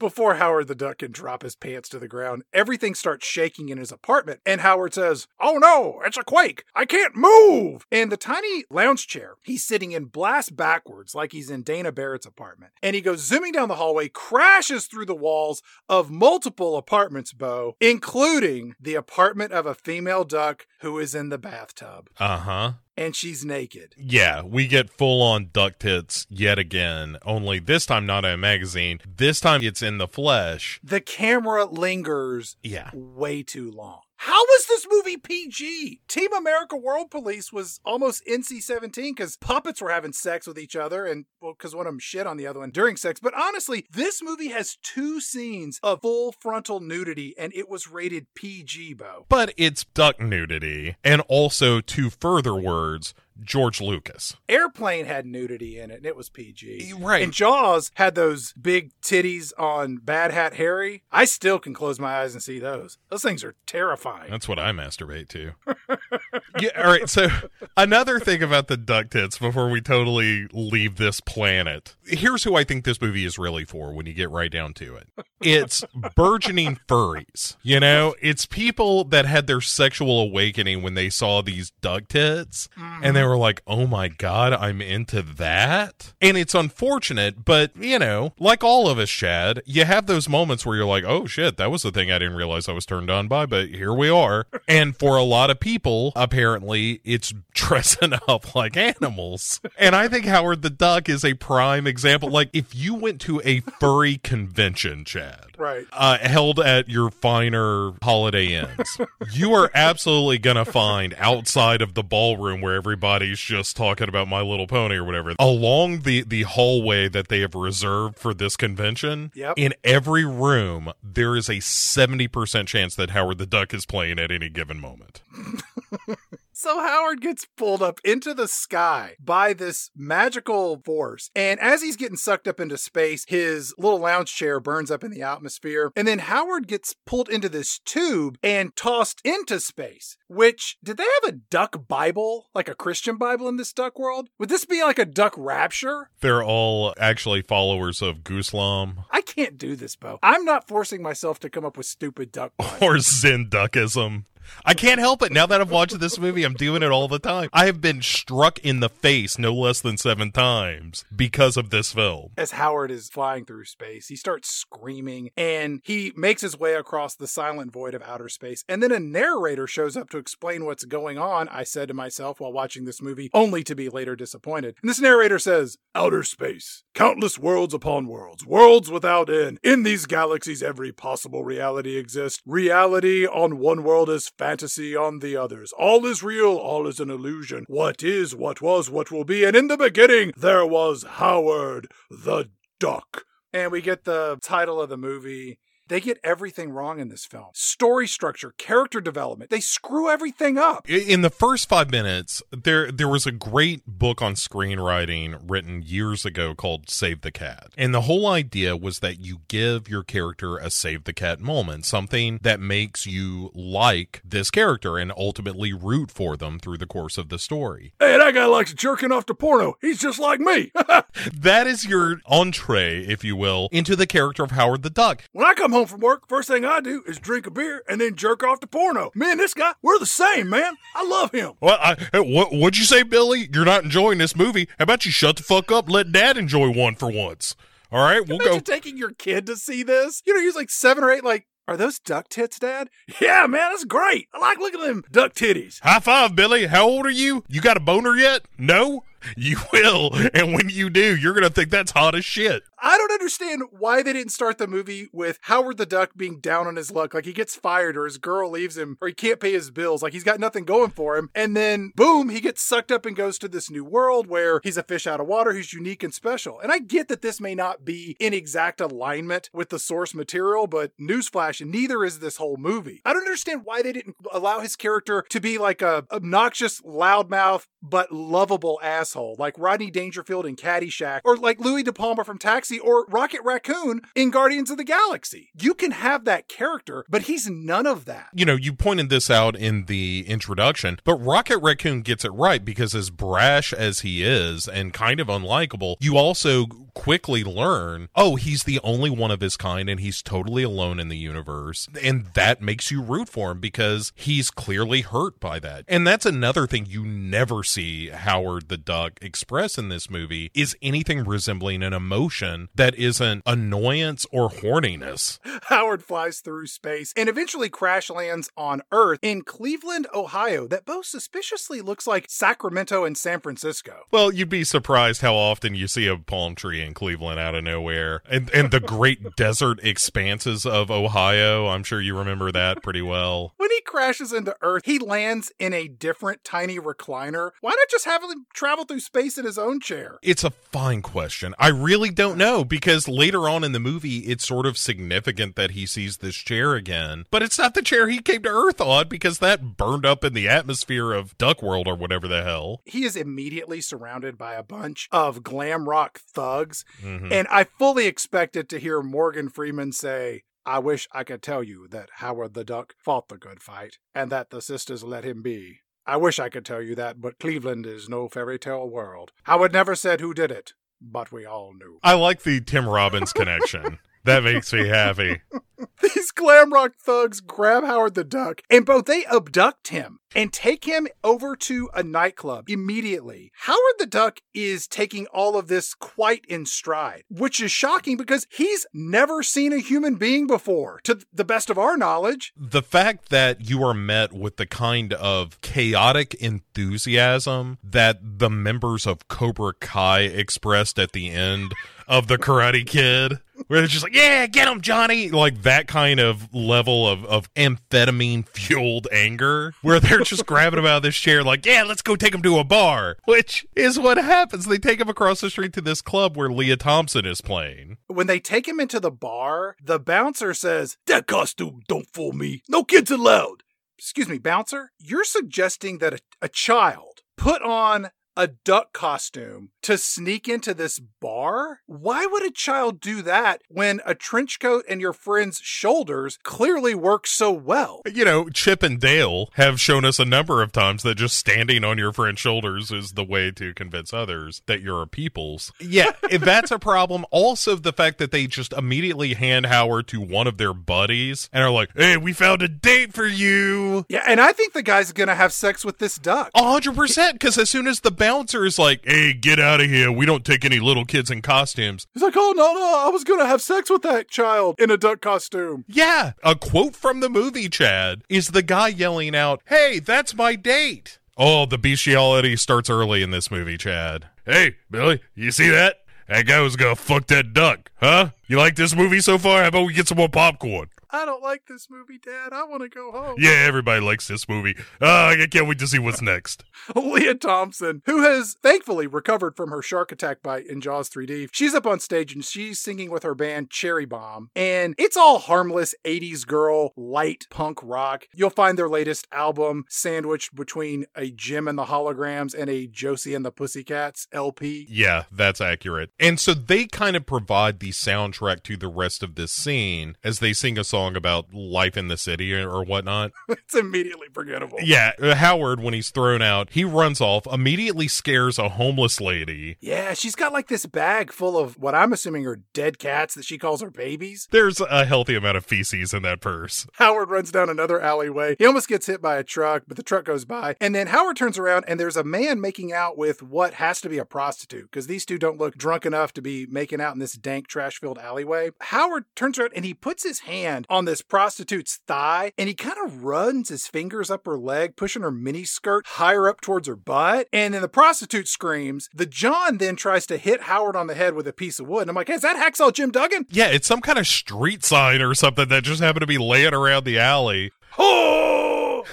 Before Howard the Duck can drop his pants to the ground, everything starts shaking in his apartment, and Howard says, Oh no, it's a quake! I can't move! And the tiny lounge chair he's sitting in blasts backwards like he's in Dana Barrett's apartment. And he goes zooming down the hallway, crashes through the walls of multiple apartments, Bo, including the apartment of a female duck who is in the bathtub. Uh-huh. And she's naked. Yeah, we get full on duck tits yet again, only this time not in a magazine. This time it's in the flesh. the camera lingers Yeah. way too long. How was this movie PG? Team America World Police was almost NC 17 because puppets were having sex with each other and, well, because one of them shit on the other one during sex. But honestly, this movie has two scenes of full frontal nudity and it was rated PG, Bo. But it's duck nudity, and also two further words, George Lucas. Airplane had nudity in it and it was PG. Right. And Jaws had those big titties on Bad Hat Harry. I still can close my eyes and see those. Those things are terrifying. That's what I masturbate to. *laughs* yeah, all right. So, another thing about the duck tits before we totally leave this planet. Here's who I think this movie is really for when you get right down to it. It's burgeoning furries. You know, it's people that had their sexual awakening when they saw these duck tits and they were like, oh my God, I'm into that. And it's unfortunate, but you know, like all of us, Chad, you have those moments where you're like, oh shit, that was the thing I didn't realize I was turned on by, but here we are. *laughs* And for a lot of people, apparently, it's *laughs* dressing up like animals. And I think Howard the Duck is a prime example. Like, if you went to a furry convention, Chad, Right. uh, held at your finer Holiday Inns, *laughs* you are absolutely gonna find outside of the ballroom where everybody's just talking about My Little Pony or whatever, along the the hallway that they have reserved for this convention. Yep. In every room, there is a seventy percent chance that Howard the Duck is playing at any given moment. *laughs* So Howard gets pulled up into the sky by this magical force. And as he's getting sucked up into space, his little lounge chair burns up in the atmosphere. And then Howard gets pulled into this tube and tossed into space. Which, did they have a duck Bible, like a Christian Bible in this duck world? Would this be like a duck rapture? They're all actually followers of Gooselam I can't do this, Bo. I'm not forcing myself to come up with stupid duck. *laughs* or Zen Duckism. I can't help it. Now that I've watched this movie, I'm doing it all the time. I have been struck in the face no less than seven times because of this film. As Howard is flying through space, he starts screaming and he makes his way across the silent void of outer space. And then a narrator shows up to explain what's going on. I said to myself while watching this movie, only to be later disappointed. And this narrator says, Outer space, countless worlds upon worlds, worlds without end. In these galaxies, every possible reality exists. Reality on one world is fantasy on the others. All is real, all is an illusion. What is, what was, what will be. And in the beginning, there was Howard the Duck. And we get the title of the movie. They get everything wrong in this film. Story structure, character development. They screw everything up. In the first five minutes, there there was a great book on screenwriting written years ago called Save the Cat. And the whole idea was that you give your character a save the cat moment, something that makes you like this character and ultimately root for them through the course of the story. Hey, that guy likes jerking off to porno. He's just like me. *laughs* that is your entree, if you will, into the character of Howard the Duck. When I come home from work, first thing I do is drink a beer and then jerk off to porno. Me and this guy, we're the same, man. I love him. Well, I, what, what'd you say, Billy? You're not enjoying this movie. How about you shut the fuck up let Dad enjoy one for once? All right, we'll Imagine go. taking your kid to see this. You know, he's like seven or eight, like, are those duck tits, Dad? *laughs* Yeah, man, that's great. I like looking at them duck titties. High five, Billy. How old are you? You got a boner yet? No? You will. And when you do, you're going to think that's hot as shit. I don't understand why they didn't start the movie with Howard the Duck being down on his luck. Like he gets fired or his girl leaves him or he can't pay his bills. Like he's got nothing going for him. And then boom, he gets sucked up and goes to this new world where he's a fish out of water. He's unique and special. And I get that this may not be in exact alignment with the source material, but newsflash, neither is this whole movie. I don't understand why they didn't allow his character to be like a obnoxious, loudmouth, but lovable asshole, like Rodney Dangerfield in Caddyshack, or like Louie De Palma from Taxi, or Rocket Raccoon in Guardians of the Galaxy. You can have that character, but he's none of that. You know, you pointed this out in the introduction, but Rocket Raccoon gets it right because as brash as he is and kind of unlikable, you also quickly learn, oh, he's the only one of his kind and he's totally alone in the universe. And that makes you root for him because he's clearly hurt by that. And that's another thing you never see Howard the Duck express in this movie is anything resembling an emotion that isn't annoyance or horniness. *laughs* Howard flies through space and eventually crash lands on Earth in Cleveland, Ohio, that both suspiciously looks like Sacramento and San Francisco. Well, you'd be surprised how often you see a palm tree in Cleveland out of nowhere. And and the great *laughs* desert expanses of Ohio. I'm sure you remember that pretty well. *laughs* When he crashes into Earth, he lands in a different tiny recliner. Why not just have him travel through space in his own chair? It's a fine question. I really don't know because later on in the movie, it's sort of significant that he sees this chair again, but it's not the chair he came to Earth on because that burned up in the atmosphere of Duck World or whatever the hell. He is immediately surrounded by a bunch of glam rock thugs, Mhm. and I fully expected to hear Morgan Freeman say, I wish I could tell you that Howard the Duck fought the good fight and that the sisters let him be. I wish I could tell you that, but Cleveland is no fairy tale world. Howard never said who did it, but we all knew. I like the Tim Robbins connection. *laughs* that makes me happy. *laughs* These glam rock thugs grab Howard the Duck and both they abduct him and take him over to a nightclub immediately. Howard the Duck is taking all of this quite in stride, which is shocking because he's never seen a human being before, to the best of our knowledge. the fact that you are met with the kind of chaotic enthusiasm that the members of Cobra Kai expressed at the end of the Karate Kid, where they're just like, "Yeah, get him, Johnny!" Like that kind of level of of amphetamine fueled anger, where they're just grabbing him out of this chair, like, "Yeah, let's go take him to a bar," which is what happens. They take him across the street to this club where Lea Thompson is playing. When they take him into the bar, the bouncer says, That costume don't fool me. No kids allowed. Excuse me, bouncer, you're suggesting that a, a child put on a duck costume to sneak into this bar? Why would a child do that when a trench coat and your friend's shoulders clearly work so well? You know, Chip and Dale have shown us a number of times that just standing on your friend's shoulders is the way to convince others that you're a people's. Yeah, *laughs* if that's a problem. Also, the fact that they just immediately hand Howard to one of their buddies and are like, hey, we found a date for you. Yeah, and I think the guy's gonna have sex with this duck. A hundred percent, because as soon as the bouncer is like, hey, get out of here, we don't take any little kids in costumes. He's like, oh, no, no, I was gonna have sex with that child in a duck costume. Yeah, a quote from the movie, Chad, is the guy yelling out, hey, that's my date. Oh, the bestiality starts early in this movie, Chad. Hey, Billy, you see that? That guy was gonna fuck that duck, huh? You like this movie so far? How about we get some more popcorn? I don't like this movie, Dad. I want to go home. Yeah, everybody likes this movie. Uh, I can't wait to see what's next. *laughs* Lea Thompson, who has thankfully recovered from her shark attack bite in Jaws 3D, she's up on stage and she's singing with her band Cherry Bomb. And it's all harmless 80s girl, light punk rock. You'll find their latest album sandwiched between a Jem and the Holograms and a Josie and the Pussycats LP. Yeah, that's accurate. And so they kind of provide the soundtrack to the rest of this scene as they sing a song about life in the city or whatnot. *laughs* it's immediately forgettable. Yeah, uh, Howard, when he's thrown out, he runs off, immediately scares a homeless lady. Yeah, she's got like this bag full of what I'm assuming are dead cats that she calls her babies. There's a healthy amount of feces in that purse. Howard runs down another alleyway. He almost gets hit by a truck, but the truck goes by. And then Howard turns around and there's a man making out with what has to be a prostitute because these two don't look drunk enough to be making out in this dank, trash filled alleyway. Howard turns around and he puts his hand on this prostitute's thigh and he kind of runs his fingers up her leg, pushing her mini skirt higher up towards her butt. And then the prostitute screams. The John then tries to hit Howard on the head with a piece of wood. And I'm like, hey, is that Hacksaw Jim Duggan? Yeah, it's some kind of street sign or something that just happened to be laying around the alley. Oh!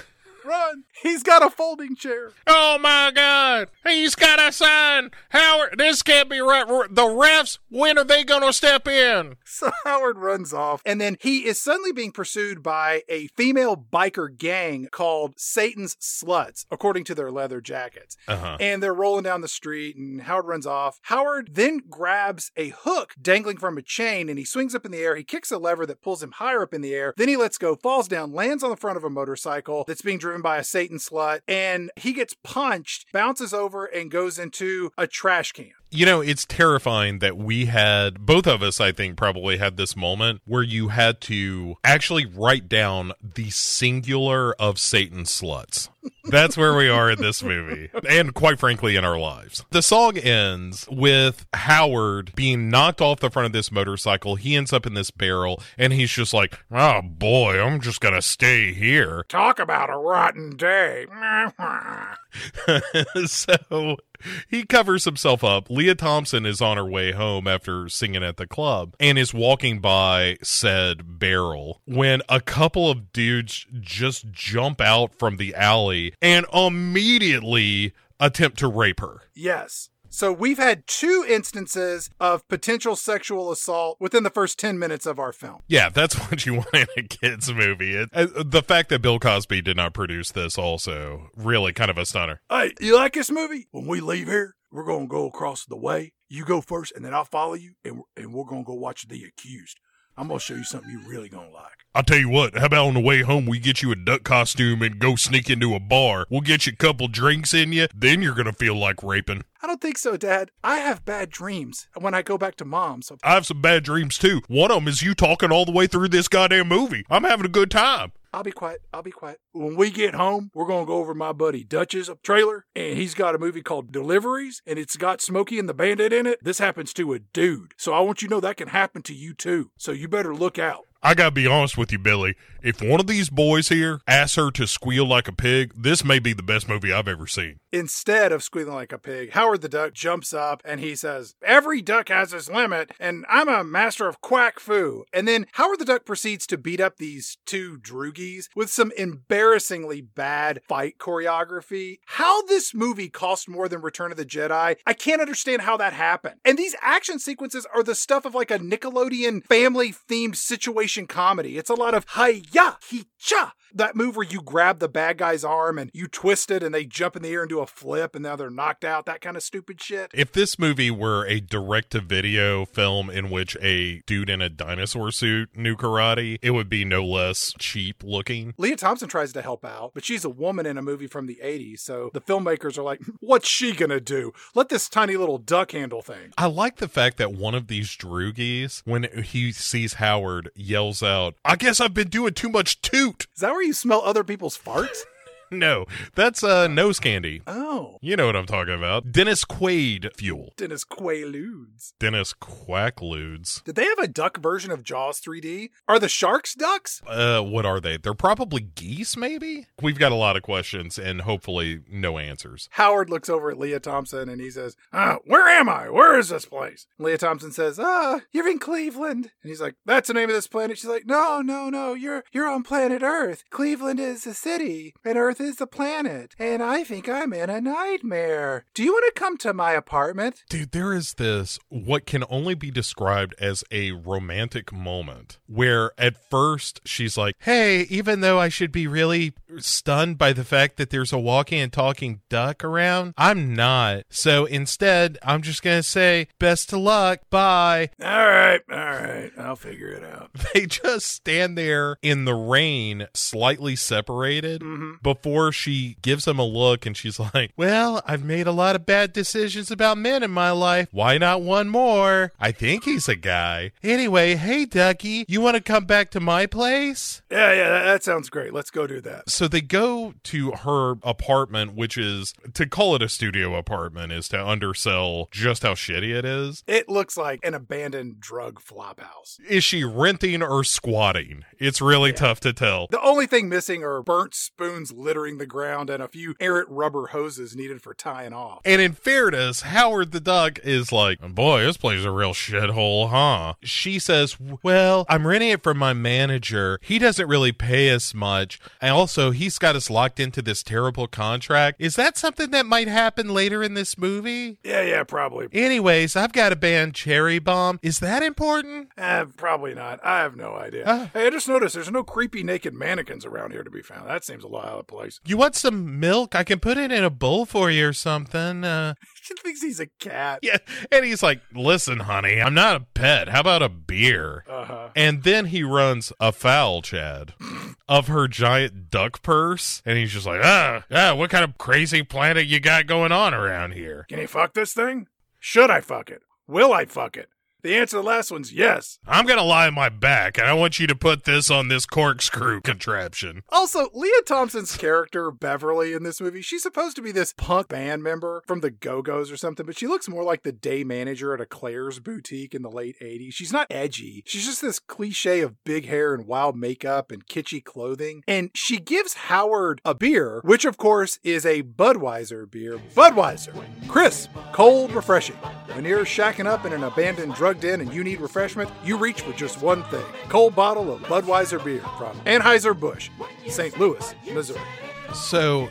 Run! He's got a folding chair. Oh my God! He's got a sign. Howard, this can't be right. The refs, when are they going to step in? So Howard runs off, and then he is suddenly being pursued by a female biker gang called Satan's Sluts, according to their leather jackets. Uh-huh. And they're rolling down the street, and Howard runs off. Howard then grabs a hook dangling from a chain, and he swings up in the air. He kicks a lever that pulls him higher up in the air. Then he lets go, falls down, lands on the front of a motorcycle that's being driven by a Satan Satan slut, and he gets punched, bounces over, and goes into a trash can. You know, it's terrifying that we had, both of us, I think, probably had this moment where you had to actually write down the singular of Satan sluts. That's where we are in this movie, and quite frankly, in our lives. The song ends with Howard being knocked off the front of this motorcycle. He ends up in this barrel, and he's just like, oh boy, I'm just gonna stay here. Talk about a rotten day. *laughs* *laughs* so he covers himself up. Lea Thompson is on her way home after singing at the club and is walking by said barrel when a couple of dudes just jump out from the alley and immediately attempt to rape her. Yes. So we've had two instances of potential sexual assault within the first 10 minutes of our film. Yeah, that's *laughs* what you want in a kids movie. It, uh, the fact that Bill Cosby did not produce this also really kind of a stunner. Hey, you like this movie? When we leave here, we're going to go across the way. You go first and then I'll follow you and and we're going to go watch The Accused. I'm going to show you something you're really going to like. I'll tell you what, how about on the way home we get you a duck costume and go sneak into a bar? We'll get you a couple drinks in you, then you're going to feel like raping. I don't think so, Dad. I have bad dreams when I go back to mom. So I have some bad dreams too. One of them is you talking all the way through this goddamn movie. I'm having a good time. I'll be quiet. I'll be quiet. When we get home, we're going to go over my buddy Dutch's trailer, and he's got a movie called Deliverance, and it's got Smokey and the Bandit in it. This happens to a dude. So I want you to know that can happen to you too. So you better look out. I gotta be honest with you, Billy. If one of these boys here asks her to squeal like a pig, this may be the best movie I've ever seen. Instead of squealing like a pig, Howard the Duck jumps up and he says, Every duck has its limit, and I'm a master of Quack Fu. And then Howard the Duck proceeds to beat up these two droogies with some embarrassingly bad fight choreography. How this movie cost more than Return of the Jedi, I can't understand how that happened. And these action sequences are the stuff of like a Nickelodeon family themed situation comedy. It's a lot of hi-ya, he-cha, That move where you grab the bad guy's arm and you twist it and they jump in the air and do a flip and now they're knocked out, that kind of stupid shit. If this movie were a direct to video film in which a dude in a dinosaur suit knew karate, it would be no less cheap looking. Lea Thompson tries to help out, but she's a woman in a movie from the 80s, so the filmmakers are like, hmm, what's she gonna do? Let this tiny little duck handle thing. I like the fact that one of these droogies, when he sees Howard, yells out, I guess I've been doing too much toot. Is that where you smell other people's farts? *laughs* no, that's uh, nose candy. Oh. You know what I'm talking about. Dennis Quaid fuel. Dennis Quaaludes. Dennis Quackludes. Did they have a duck version of Jaws 3D? Are the sharks ducks? Uh, what are they? They're probably geese, maybe? We've got a lot of questions and hopefully no answers. Howard looks over at Lea Thompson and he says, uh, Where am I? Where is this place? Lea Thompson says, Ah, you're in Cleveland. And he's like, That's the name of this planet. She's like, No, no, no, you're you're on planet Earth. Cleveland is a city, and Earth is a planet. And I think I'm in a nightmare. Do you want to come to my apartment? Dude, there is this what can only be described as a romantic moment where at first she's like, Hey, even though I should be really stunned by the fact that there's a walking and talking duck around, I'm not. So instead, I'm just going to say, Best of luck. Bye. All right, all right. I'll figure it out. *laughs* They just stand there in the rain, slightly separated, Mm-hmm. before she gives him a look and she's *laughs* like, Well, I've made a lot of bad decisions about men in my life. Why not one more? I think he's a guy. Anyway, hey, Ducky, you want to come back to my place? Yeah, yeah, that, that sounds great. Let's go do that. So they go to her apartment, which is to call it a studio apartment is to undersell just how shitty it is. It looks like an abandoned drug flop house. Is she renting or squatting? It's really tough to tell. The only thing missing are burnt spoons littering the ground and a few errant rubber hoses needed for tying off. And in fairness, Howard the Duck is like, boy, this place is a real shithole, huh? She says, well, I'm renting it from my manager. He doesn't really pay us much. And also, he's got us locked into this terrible contract. Is that something that might happen later in this movie? Yeah, yeah, probably. Anyways, I've got a band, Cherry Bomb. Is that important? Eh, probably not. I have no idea. Uh. hey, I just noticed there's no creepy naked mannequins around here to be found. That seems a lot out of place. You want some milk? I can put it in a bowl for you or something. Uh, *laughs* She thinks he's a cat. Yeah. And he's like, listen, honey, I'm not a pet. How about a beer? Uh-huh. And then he runs afoul, Chad, of her giant duck purse. And he's just like, ah, ah, what kind of crazy planet you got going on around here? Can he fuck this thing? Should I fuck it? Will I fuck it? The answer to the last one's yes. I'm going to lie on my back, and I want you to put this on this corkscrew *laughs* contraption. Also, Lea Thompson's character, Beverly, in this movie, she's supposed to be this punk band member from the Go Go's or something, but she looks more like the day manager at a Claire's boutique in the late 80s. She's not edgy. She's just this cliche of big hair and wild makeup and kitschy clothing. And she gives Howard a beer, which of course is a Budweiser beer. Budweiser. Crisp, cold, refreshing. When you're shacking up in an abandoned drug den and you need refreshment, you reach for just one thing cold bottle of Budweiser beer from Anheuser-Busch, St. Louis, Missouri. So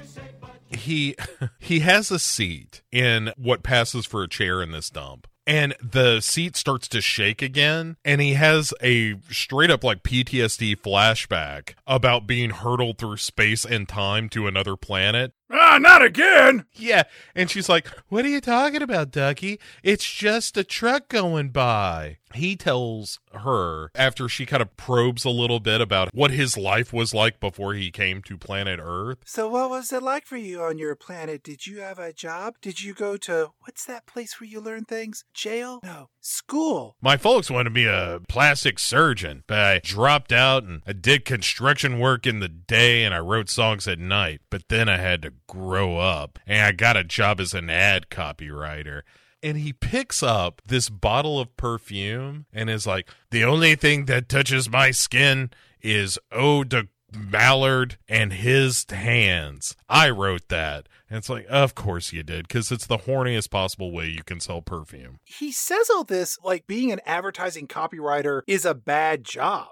he *laughs* he has a seat in what passes for a chair in this dump. And the seat starts to shake again, and he has a straight up like PTSD flashback about being hurtled through space and time to another planet. Ah, not again! Yeah. And she's like, What are you talking about, Ducky? It's just a truck going by. He tells her, after she kind of probes a little bit about what his life was like before he came to planet Earth. So, what was it like for you on your planet? Did you have a job? Did you go to what's that place where you learn things? Jail? No, school. My folks wanted to be a plastic surgeon, but I dropped out and I did construction work in the day and I wrote songs at night. But then I had to grow up and I got a job as an ad copywriter. And he picks up this bottle of perfume and is like, The only thing that touches my skin is Eau de Mallard and his hands. I wrote that. And it's like, Of course you did, because it's the horniest possible way you can sell perfume. He says all this like being an advertising copywriter is a bad job.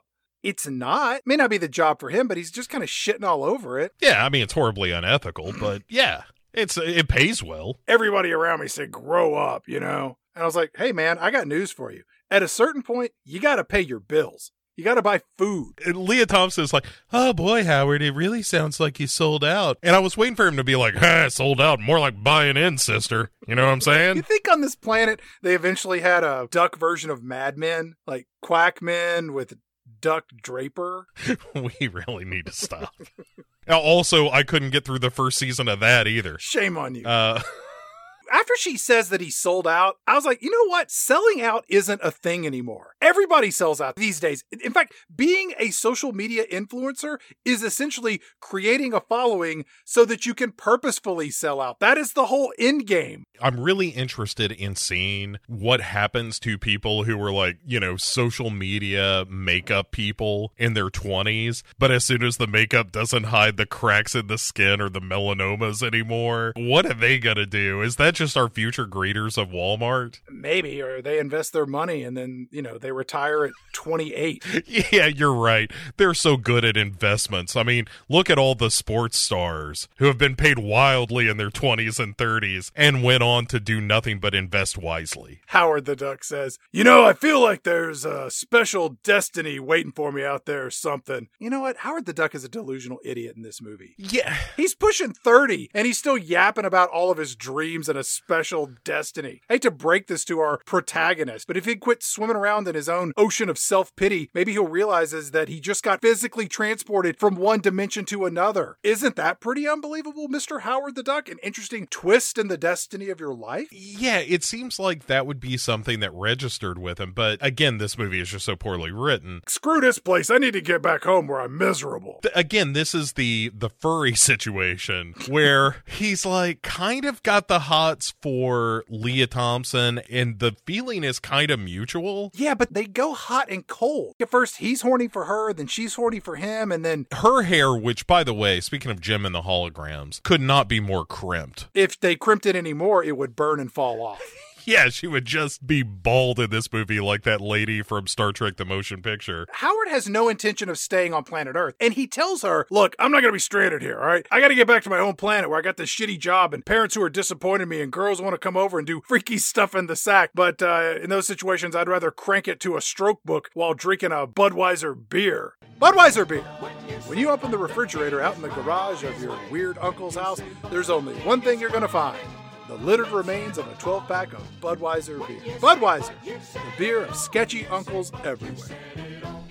It's not. May not be the job for him, but he's just kind of shitting all over it. Yeah, I mean, it's horribly unethical, *clears throat* but yeah. It's it pays well. Everybody around me said, grow up, you know? And I was like, hey, man, I got news for you. At a certain point, you got to pay your bills. You got to buy food. And Lea Thompson's like, oh boy, Howard, it really sounds like you sold out. And I was waiting for him to be like, ah, sold out, more like buying in, sister. You know what I'm *laughs* saying? You think on this planet they eventually had a duck version of Mad Men, like Quackmen with Duck Draper? *laughs* we really need to stop. *laughs* Also, I couldn't get through the first season of that either. Shame on you. Uh, *laughs* After she says that he sold out, I was like, you know what? Selling out isn't a thing anymore. Everybody sells out these days. In fact, being a social media influencer is essentially creating a following so that you can purposefully sell out. That is the whole end game. I'm really interested in seeing what happens to people who were like, you know, social media makeup people in their 20s, but as soon as the makeup doesn't hide the cracks in the skin or the melanomas anymore, what are they going to do? Is that just our future greeters of Walmart? Maybe, or they invest their money and then, you know, they retire at 28. *laughs* Yeah, you're right. They're so good at investments. I mean, look at all the sports stars who have been paid wildly in their 20s and 30s and went on to do nothing but invest wisely. Howard the Duck says, You know, I feel like there's a special destiny waiting for me out there or something. You know what? Howard the Duck is a delusional idiot in this movie. Yeah. He's pushing 30 and he's still yapping about all of his dreams and a special destiny. I hate to break this to our protagonist, but if he'd quit swimming around in his own ocean of self pity, maybe he'll realizes that he just got physically transported from one dimension to another. Isn't that pretty unbelievable, Mr. Howard the Duck? An interesting twist in the destiny of your life? Yeah, it seems like that would be something that registered with him, but again, this movie is just so poorly written. Screw this place. I need to get back home where I'm miserable. Th- Again, this is the the furry *laughs* situation where he's like kind of got the for Lea Thompson and the feeling is kind of mutual. Yeah, but they go hot and cold. At first, he's horny for her, then she's horny for him, and then Her hair, which by the way, speaking of Jem and the holograms, could not be more crimped. if they crimped it anymore, it would burn and fall off. *laughs* *laughs* Yeah, she would just be bald in this movie like that lady from Star Trek the Motion Picture. Howard has no intention of staying on planet Earth, and he tells her, Look, I'm not gonna be stranded here, all right? I gotta get back to my home planet where I got this shitty job and parents who are disappointed me and girls want to come over and do freaky stuff in the sack. But uh, in those situations, I'd rather crank it to a stroke book while drinking a Budweiser beer. Budweiser beer! When you open the refrigerator out in the garage of your weird uncle's house, there's only one thing you're gonna find the littered remains of a 12 pack of Budweiser beer. Budweiser, the beer of sketchy uncles everywhere.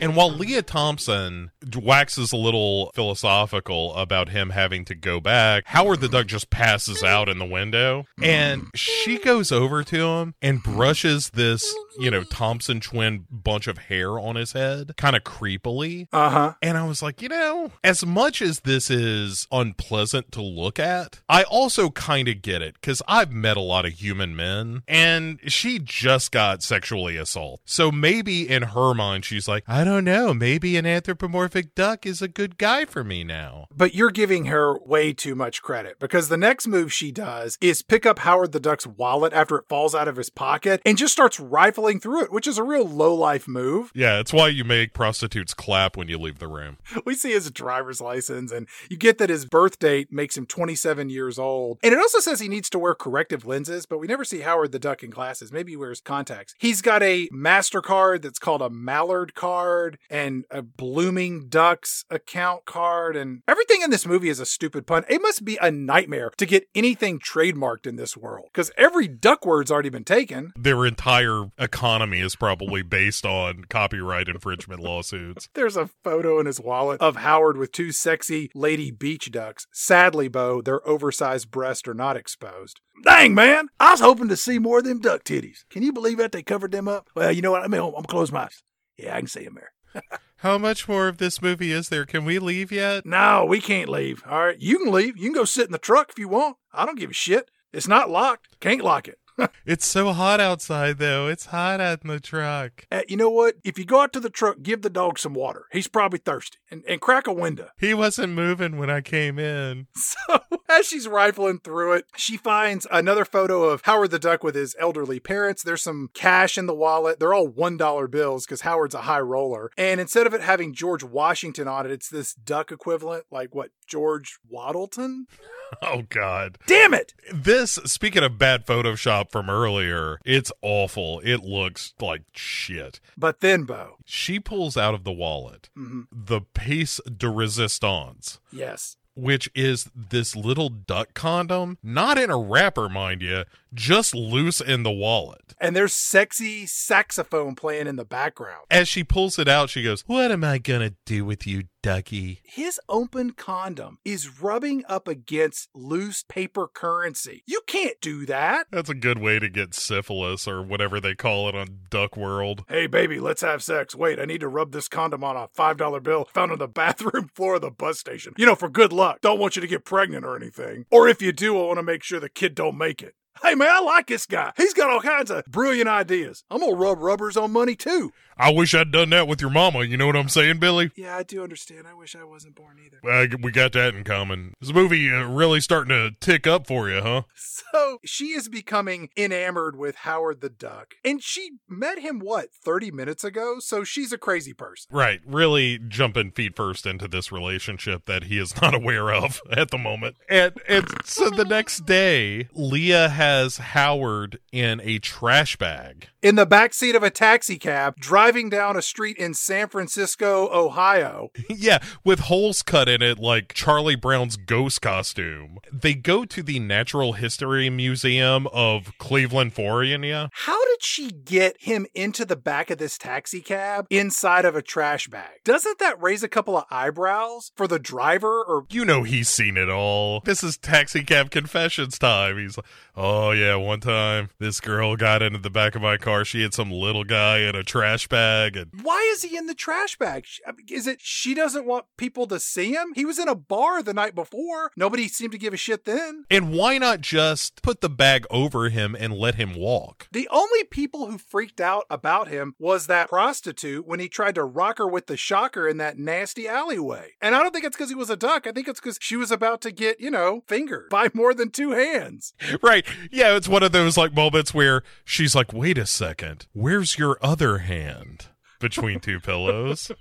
And while Lea Thompson waxes a little philosophical about him having to go back, Howard the Duck just passes out in the window. And she goes over to him and brushes this, you know, Thompson twin bunch of hair on his head, kind of creepily. Uh huh. And I was like, you know, as much as this is unpleasant to look at, I also kind of get it because I've met a lot of human men and she just got sexually assaulted. So maybe in her mind, she's like, I don't know, maybe an anthropomorphic duck is a good guy for me now. But you're giving her way too much credit because the next move she does is pick up Howard the Duck's wallet after it falls out of his pocket and just starts rifling through it, which is a real low life move. Yeah, it's why you make prostitutes clap when you leave the room. *laughs* We see his driver's license and you get that his birth date makes him 27 years old. And it also says he needs to wear corrective lenses, but we never see Howard the Duck in glasses. Maybe he wears contacts. He's got a MasterCard that's called a Mallard card and a Blooming Ducks account card. And everything in this movie is a stupid pun. It must be a nightmare to get anything trademarked in this world because every duck word's already been taken. Their entire economy is probably based on copyright infringement lawsuits. *laughs* There's a photo in his wallet of Howard with two sexy lady beach ducks. Sadly, Bo, their oversized breasts are not exposed. Dang, man. I was hoping to see more of them duck titties. Can you believe that they covered them up? Well, you know what? I mean, I'm gonna close my eyes. Yeah, I can see them there. *laughs* How much more of this movie is there? Can we leave yet? No, we can't leave. All right, you can leave. You can go sit in the truck if you want. I don't give a shit. It's not locked. Can't lock it. *laughs* It's so hot outside, though. It's hot out in the truck. Uh, you know what? If you go out to the truck, give the dog some water. He's probably thirsty. And, and crack a window. He wasn't moving when I came in. *laughs* So, as she's rifling through it, she finds another photo of Howard the Duck with his elderly parents. There's some cash in the wallet. They're all $1 bills because Howard's a high roller. And instead of it having George Washington on it, it's this duck equivalent, like what, George Waddleton? *laughs* Oh, God. Damn it! This, speaking of bad Photoshop, shop from earlier. It's awful. It looks like shit. But then, Bo. She pulls out of the wallet Mhm. the piece de resistance Yes. which is this little duck condom, not in a wrapper, mind you, just loose in the wallet. And there's sexy saxophone playing in the background. As she pulls it out, she goes, What am I gonna do with you, ducky? His open condom is rubbing up against loose paper currency. You can't do that. That's a good way to get syphilis or whatever they call it on Duck World. Hey, baby, let's have sex. Wait, I need to rub this condom on a $5 bill found on the *laughs* bathroom floor of the bus station. You know, for good luck. Don't want you to get pregnant or anything. Or if you do, I want to make sure the kid don't make it. Hey, man, I like this guy. He's got all kinds of brilliant ideas. I'm going to rub rubbers on money, too. I wish I'd done that with your mama. You know what I'm saying, Billy? Yeah, I do understand. I wish I wasn't born either. Uh, we got that in common. This movie uh, really starting to tick up for you, huh? So she is becoming enamored with Howard the Duck. And she met him, what, 30 minutes ago? So she's a crazy person. Right, really jumping feet first into this relationship that he is not *laughs* aware of at the moment. And and so the next day, Lea has Howard in a trash bag. In the backseat of a taxi cab, driving down a street in San Francisco, Ohio. *laughs* yeah, with holes cut in it like Charlie Brown's ghost costume. They go to the Natural History Museum of Cleveland, Florida. How did she get him into the back of this taxi cab inside of a trash bag? Doesn't that raise a couple of eyebrows for the driver or You know he's seen it all. This is taxi cab confessions time. He's like, "Oh yeah, one time this girl got into the back of my car. She had some little guy in a trash bag, and why is he in the trash bag? Sh- I mean, Is it she doesn't want people to see him? He was in a bar the night before. Nobody seemed to give a shit then. and why not just put the bag over him and let him walk?" The only people who freaked out about him was that prostitute when he tried to rock her with the shocker in that nasty alleyway. And I don't think it's because he was a duck. I think it's because she was about to get, you know, fingered by more than two hands. *laughs* Right? Yeah, it's one of those like moments where she's like, "Wait a second, where's your other hand?" Between two pillows. *laughs*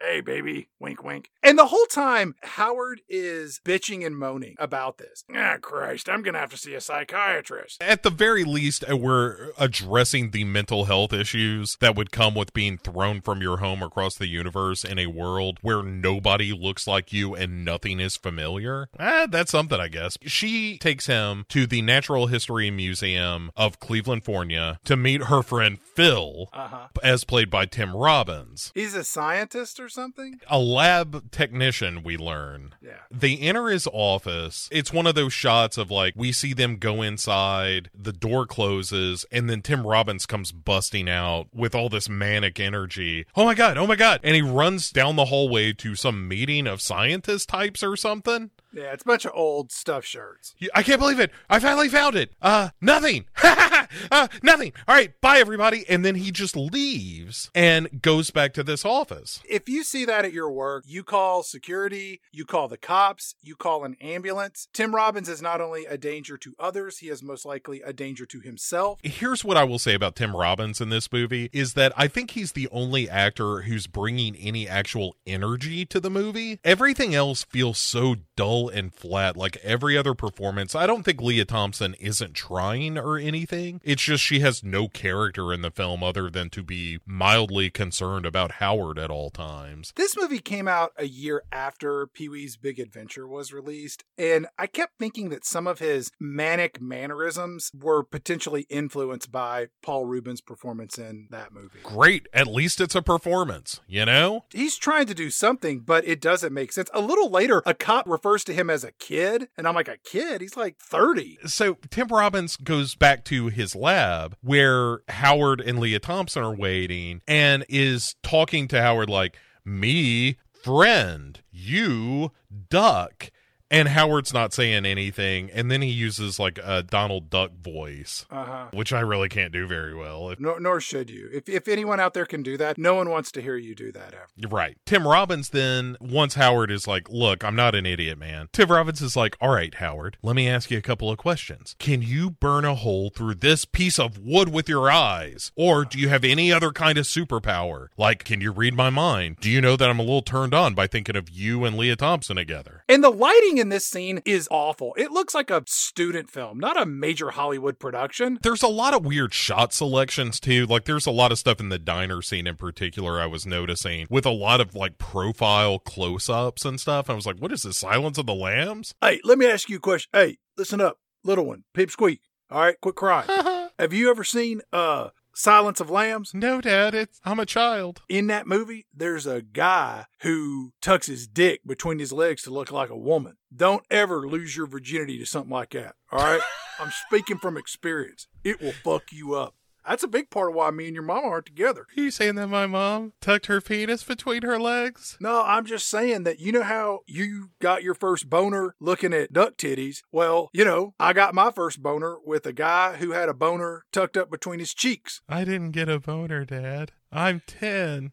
Hey, baby. Wink, wink. And the whole time, Howard is bitching and moaning about this. Ah, Christ, I'm going to have to see a psychiatrist. At the very least, uh, we're addressing the mental health issues that would come with being thrown from your home across the universe in a world where nobody looks like you and nothing is familiar. Ah, that's something, I guess. She takes him to the Natural History Museum of Cleveland, Florida to meet her friend Phil, Uh-huh. as played by Tim Robbins. He's a scientist or something? A lab technician, we learn. Yeah. They enter his office. It's one of those shots of like, we see them go inside, the door closes, and then Tim Robbins comes busting out with all this manic energy. Oh my God, oh my God. And he runs down the hallway to some meeting of scientist types or something. Yeah, it's a bunch of old stuff shirts. I can't believe it. I finally found it. Uh, nothing. *laughs* uh, nothing. All right, bye everybody. And then he just leaves and goes back to this office. If you see that at your work, you call security, you call the cops, you call an ambulance. Tim Robbins is not only a danger to others, he is most likely a danger to himself. Here's what I will say about Tim Robbins in this movie is that I think he's the only actor who's bringing any actual energy to the movie. Everything else feels so dull and flat like every other performance. I don't think Lea Thompson isn't trying or anything. It's just she has no character in the film other than to be mildly concerned about Howard at all times. This movie came out a year after Pee Wee's Big Adventure was released, and I kept thinking that some of his manic mannerisms were potentially influenced by Paul Reubens' performance in that movie. Great, at least it's a performance, you know? He's trying to do something, but it doesn't make sense. A little later, a cop refers to him as a kid, and I'm like, a kid? He's like 30. So Tim Robbins goes back to his lab where Howard and Lea Thompson are waiting and is talking to Howard like, me, friend, you, duck. And Howard's not saying anything. And then he uses like a Donald Duck voice, Uh-huh. which I really can't do very well. If- Nor, nor should you. If, if anyone out there can do that, no one wants to hear you do that ever. Right. Tim Robbins then, once Howard is like, look, I'm not an idiot, man. Tim Robbins is like, all right, Howard, let me ask you a couple of questions. Can you burn a hole through this piece of wood with your eyes? Or do you have any other kind of superpower? Like, can you read my mind? Do you know that I'm a little turned on by thinking of you and Lea Thompson together? And the lighting in this scene is awful. It looks like a student film, not a major Hollywood production. There's a lot of weird shot selections too. Like there's a lot of stuff in the diner scene in particular I was noticing with a lot of like profile close-ups and stuff. I was like, what is this? Silence of the Lambs? Hey, let me ask you a question. Hey, listen up, little one, peep squeak. All right, quit crying. *laughs* Have you ever seen uh Silence of Lambs? No, Dad, it's I'm a child. In that movie, there's a guy who tucks his dick between his legs to look like a woman. Don't ever lose your virginity to something like that. All right? *laughs* I'm speaking from experience. It will fuck you up. That's a big part of why me and your mama aren't together. Are you saying that my mom tucked her penis between her legs? No, I'm just saying that you know how you got your first boner looking at duck titties? Well, you know, I got my first boner with a guy who had a boner tucked up between his cheeks. I didn't get a boner, Dad. I'm 10.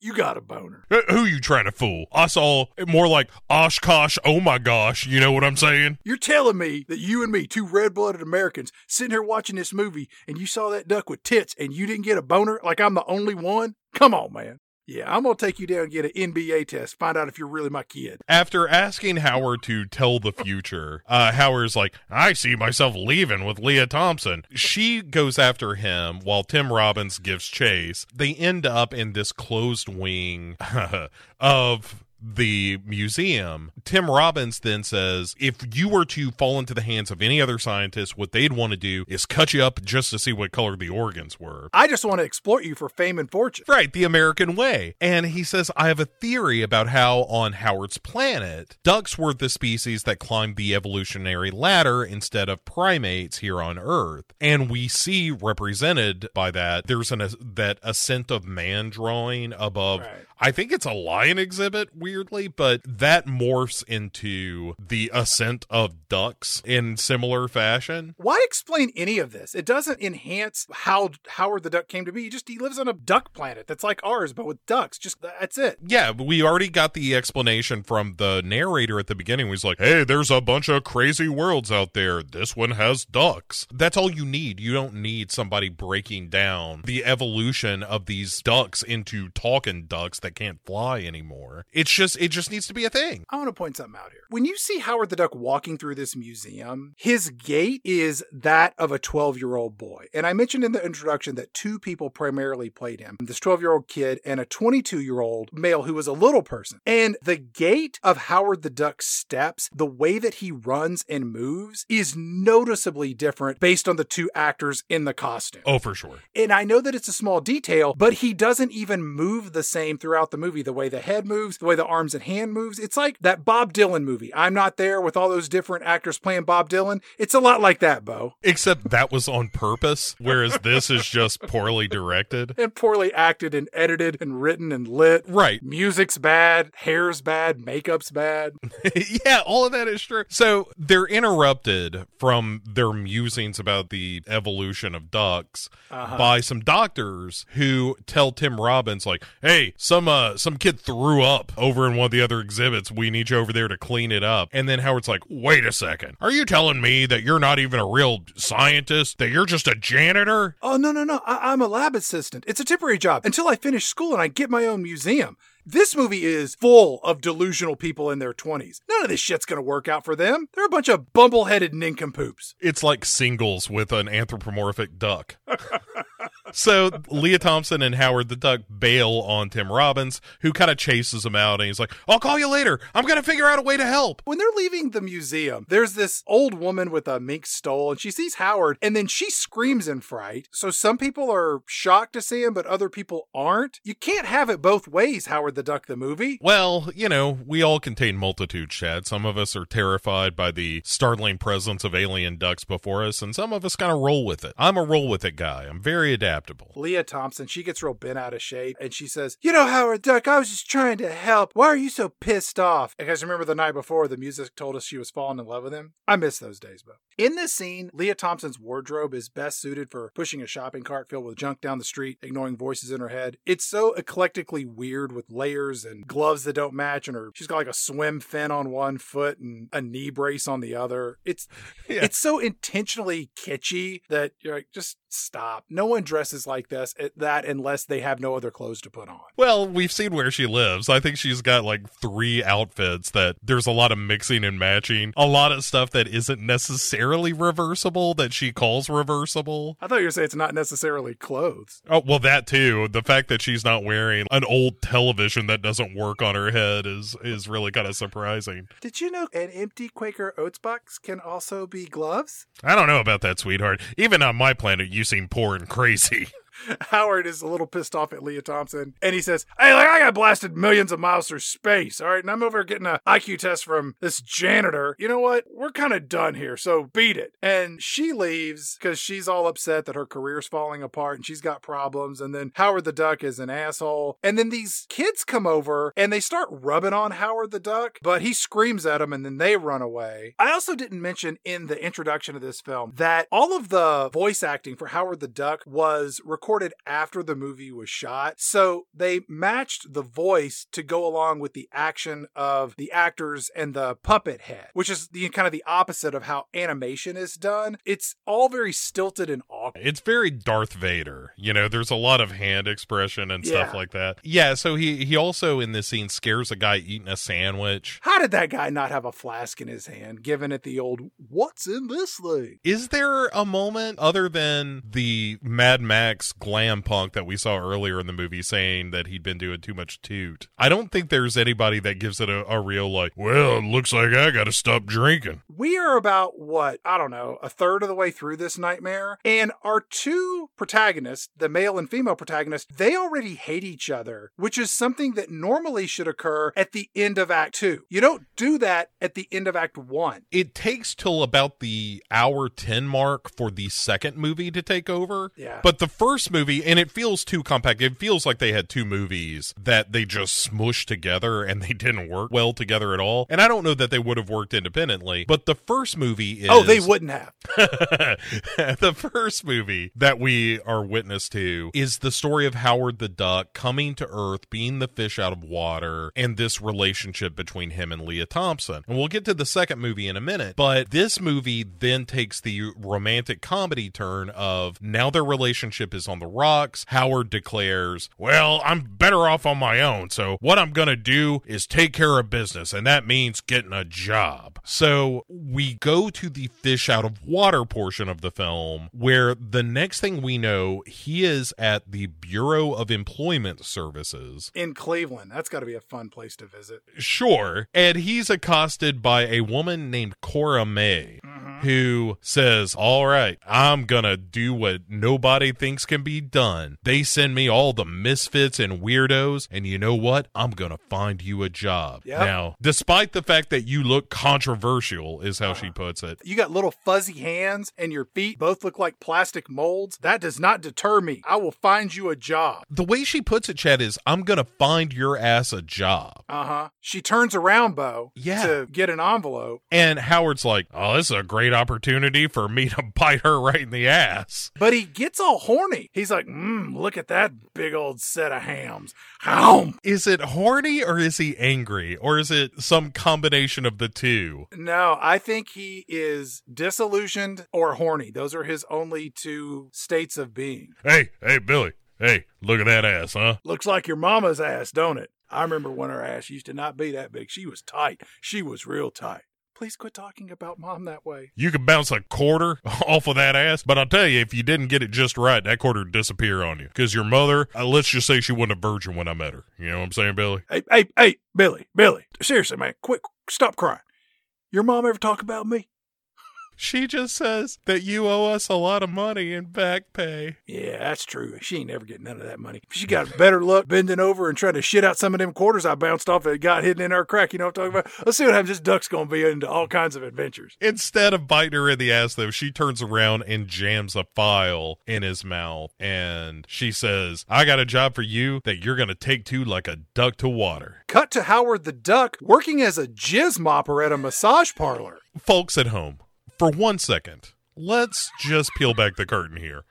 You got a boner. Who you trying to fool? I saw more like Oshkosh, oh my gosh, you know what I'm saying? You're telling me that you and me, two red blooded Americans, sitting here watching this movie and you saw that duck with tits and you didn't get a boner like I'm the only one? Come on, man. Yeah, I'm going to take you down and get an NBA test, find out if you're really my kid. After asking Howard to tell the future, uh, Howard's like, I see myself leaving with Lea Thompson. She goes after him while Tim Robbins gives chase. They end up in this closed wing *laughs* of the museum. Tim Robbins then says, if you were to fall into the hands of any other scientist, what they'd want to do is cut you up just to see what color the organs were. I just want to exploit you for fame and fortune. Right, the American way. And he says, I have a theory about how on Howard's planet, ducks were the species that climbed the evolutionary ladder instead of primates here on Earth. And we see represented by that, there's an that ascent of man drawing above. Right. I think it's a lion exhibit, weirdly, but that morphs into the ascent of ducks in similar fashion. Why explain any of this? It doesn't enhance how Howard the Duck came to be. He just he lives on a duck planet that's like ours, but with ducks. Just that's it. Yeah, we already got the explanation from the narrator at the beginning. He's like, "Hey, there's a bunch of crazy worlds out there. This one has ducks." That's all you need. You don't need somebody breaking down the evolution of these ducks into talking ducks that can't fly anymore. It's just it just needs to be a thing. I want to point something out here. When you see Howard the Duck walking through this museum, his gait is that of a 12 year old boy. And I mentioned in the introduction that two people primarily played him this 12 year old kid and a 22 year old male who was a little person. And the gait of Howard the Duck's steps, the way that he runs and moves, is noticeably different based on the two actors in the costume. Oh, for sure. And I know that it's a small detail, but he doesn't even move the same throughout the movie. The way the head moves, the way the arms and hand moves. It's like that Bob Dylan movie. I'm not there with all those different actors playing Bob Dylan. It's a lot like that, Bo. Except that was on purpose, whereas this is just poorly directed. And poorly acted and edited and written and lit. Right. Music's bad, hair's bad, makeup's bad. *laughs* yeah, all of that is true. So they're interrupted from their musings about the evolution of ducks Uh-huh. by some doctors who tell Tim Robbins like, "Hey, some uh some kid threw up over in one of the other exhibits. We need you over there to clean it up." And then Howard's like, "Wait a second. Are you telling me that you're not even a real scientist? That you're just a janitor?" Oh, no, no, no. I- I'm a lab assistant. It's a temporary job until I finish school and I get my own museum. This movie is full of delusional people in their 20s. None of this shit's gonna work out for them. They're a bunch of bumble-headed nincompoops. It's like singles with an anthropomorphic duck. *laughs* so Lea Thompson and Howard the Duck bail on Tim Robbins, who kind of chases him out, and he's like, "I'll call you later. I'm gonna figure out a way to help." When they're leaving the museum, there's this old woman with a mink stole, and she sees Howard, and then she screams in fright. So some people are shocked to see him, but other people aren't. You can't have it both ways, Howard the Duck, the movie. Well, you know, we all contain multitudes, Chad. Some of us are terrified by the startling presence of alien ducks before us, and some of us kind of roll with it. I'm a roll with it guy. I'm very adaptable. Lea Thompson, she gets real bent out of shape and she says, You know, Howard Duck, I was just trying to help. Why are you so pissed off? Because remember the night before the music told us she was falling in love with him? I miss those days, Bo. In this scene, Lea Thompson's wardrobe is best suited for pushing a shopping cart filled with junk down the street, ignoring voices in her head. It's so eclectically weird with layers and gloves that don't match, and her she's got like a swim fin on one foot and a knee brace on the other. It's *laughs* Yeah. it's so intentionally kitschy that you're like, just stop. No one dresses like this eh, that unless they have no other clothes to put on. Well, we've seen where she lives. I think she's got like three outfits that there's a lot of mixing and matching. A lot of stuff that isn't necessarily reversible that she calls reversible. I thought you were saying it's not necessarily clothes. Oh, well, that too. The fact that she's not wearing an old television that doesn't work on her head is is really kind of surprising. Did you know an empty Quaker Oats box can also be gloves? I don't know about that, sweetheart. Even on my planet, you seem poor and crazy. *laughs* *laughs* Howard is a little pissed off at Lea Thompson, and he says, "Hey, like I got blasted millions of miles through space, all right, and I'm over getting an IQ test from this janitor. You know what? We're kind of done here, so beat it." And she leaves because she's all upset that her career's falling apart and she's got problems. And then Howard the Duck is an asshole. And then these kids come over and they start rubbing on Howard the Duck, but he screams at them and then they run away. I also didn't mention in the introduction of this film that all of the voice acting for Howard the Duck was recorded after the movie was shot. So they matched the voice to go along with the action of the actors and the puppet head, which is the kind of the opposite of how animation is done. It's all very stilted and awkward. It's very Darth Vader. You know, there's a lot of hand expression and stuff Yeah. like that. Yeah, so he he also in this scene scares a guy eating a sandwich. How did that guy not have a flask in his hand, giving it the old, what's in this thing? Is there a moment other than the Mad Max glam punk that we saw earlier in the movie saying that he'd been doing too much toot? I don't think there's anybody that gives it a, a real like, well, it looks like I gotta stop drinking. We are about what, I don't know, a third of the way through this nightmare. And our two protagonists, the male and female protagonists, they already hate each other, which is something that normally should occur at the end of Act Two. You don't do that at the end of Act One. It takes till about the hour 10 mark for the second movie to take over. Yeah. But the first movie, and it feels too compact, it feels like they had two movies that they just smushed together and they didn't work well together at all. And I don't know that they would have worked independently, but the first movie is. Oh, they wouldn't have. *laughs* the first movie that we are witness to is the story of Howard the Duck coming to Earth, being the fish out of water, and this relationship between him and Lea Thompson. And we'll get to the second movie in a minute, but this movie then takes the romantic comedy turn of now their relationship is on the rocks. Howard declares, Well, I'm better off on my own, so what I'm gonna do is take care of business, and that means getting a job. So we go to the fish out of water portion of the film, where the next thing we know, he is at the Bureau of Employment Services. In Cleveland. That's got to be a fun place to visit. Sure. And he's accosted by a woman named Cora May, mm-hmm. who says, All right, I'm gonna do what nobody thinks can be done. They send me all the misfits and weirdos, and you know what? I'm gonna find you a job. Yep. Now, despite the fact that you look controversial, is how she puts it. You got little fuzzy hands and your feet both look like plastic molds. That does not deter me. I will find you a job. The way she puts it, Chad, is I'm gonna find your ass a job. Uh huh. She turns around, Bo, Yeah. to get an envelope. And Howard's like, Oh, this is a great opportunity for me to *laughs* bite her right in the ass. But he gets all horny. He's like, mmm, look at that big old set of hams. Ham. Is it horny or is he angry? Or is it some combination of the two? No, I think he is disillusioned or horny. Those are his only two states of being. Hey, hey, Billy. Hey, look at that ass, huh? Looks like your mama's ass, don't it? I remember when her ass used to not be that big. She was tight. She was real tight. Please quit talking about mom that way. You could bounce a quarter *laughs* off of that ass, but I'll tell you, if you didn't get it just right, that quarter would disappear on you. Because your mother, uh, let's just say she wasn't a virgin when I met her. You know what I'm saying, Billy? Hey, hey, hey, Billy, Billy. Seriously, man, quit, stop crying. Your mom ever talk about me? She just says that you owe us a lot of money in back pay. Yeah, that's true. She ain't never getting none of that money. She got better luck bending over and trying to shit out some of them quarters I bounced off that got hidden in her crack. You know what I'm talking about? Let's see what happens. This duck's going to be into all kinds of adventures. Instead of biting her in the ass, though, she turns around and jams a file in his mouth. And she says, I got a job for you that you're going to take to like a duck to water. Cut to Howard the Duck working as a jizz mopper at a massage parlor. Folks at home, for one second, let's just peel back the curtain here.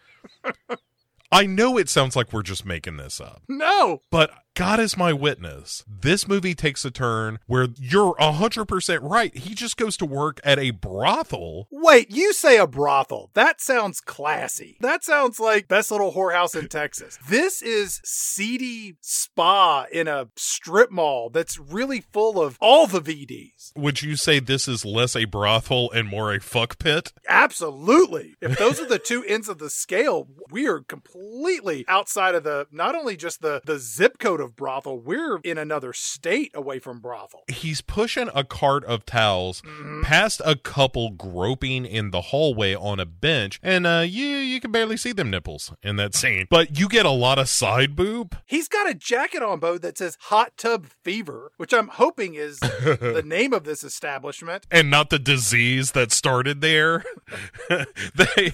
*laughs* I know it sounds like we're just making this up, No. but God is my witness. This movie takes a turn where you're 100% right. He just goes to work at a brothel. Wait, you say a brothel. That sounds classy. That sounds like best little whorehouse in Texas. This is seedy spa in a strip mall that's really full of all the VDs. Would you say this is less a brothel and more a fuck pit? Absolutely. If those are the two ends of the scale, we are completely outside of the not only just the the zip code of brothel, we're in another state away from brothel. He's pushing a cart of towels past a couple groping in the hallway on a bench, and uh, you you can barely see them nipples in that scene. But you get a lot of side boob. He's got a jacket on, Bo, that says Hot Tub Fever, which I'm hoping is *laughs* the name of this establishment. and not the disease that started there. *laughs* they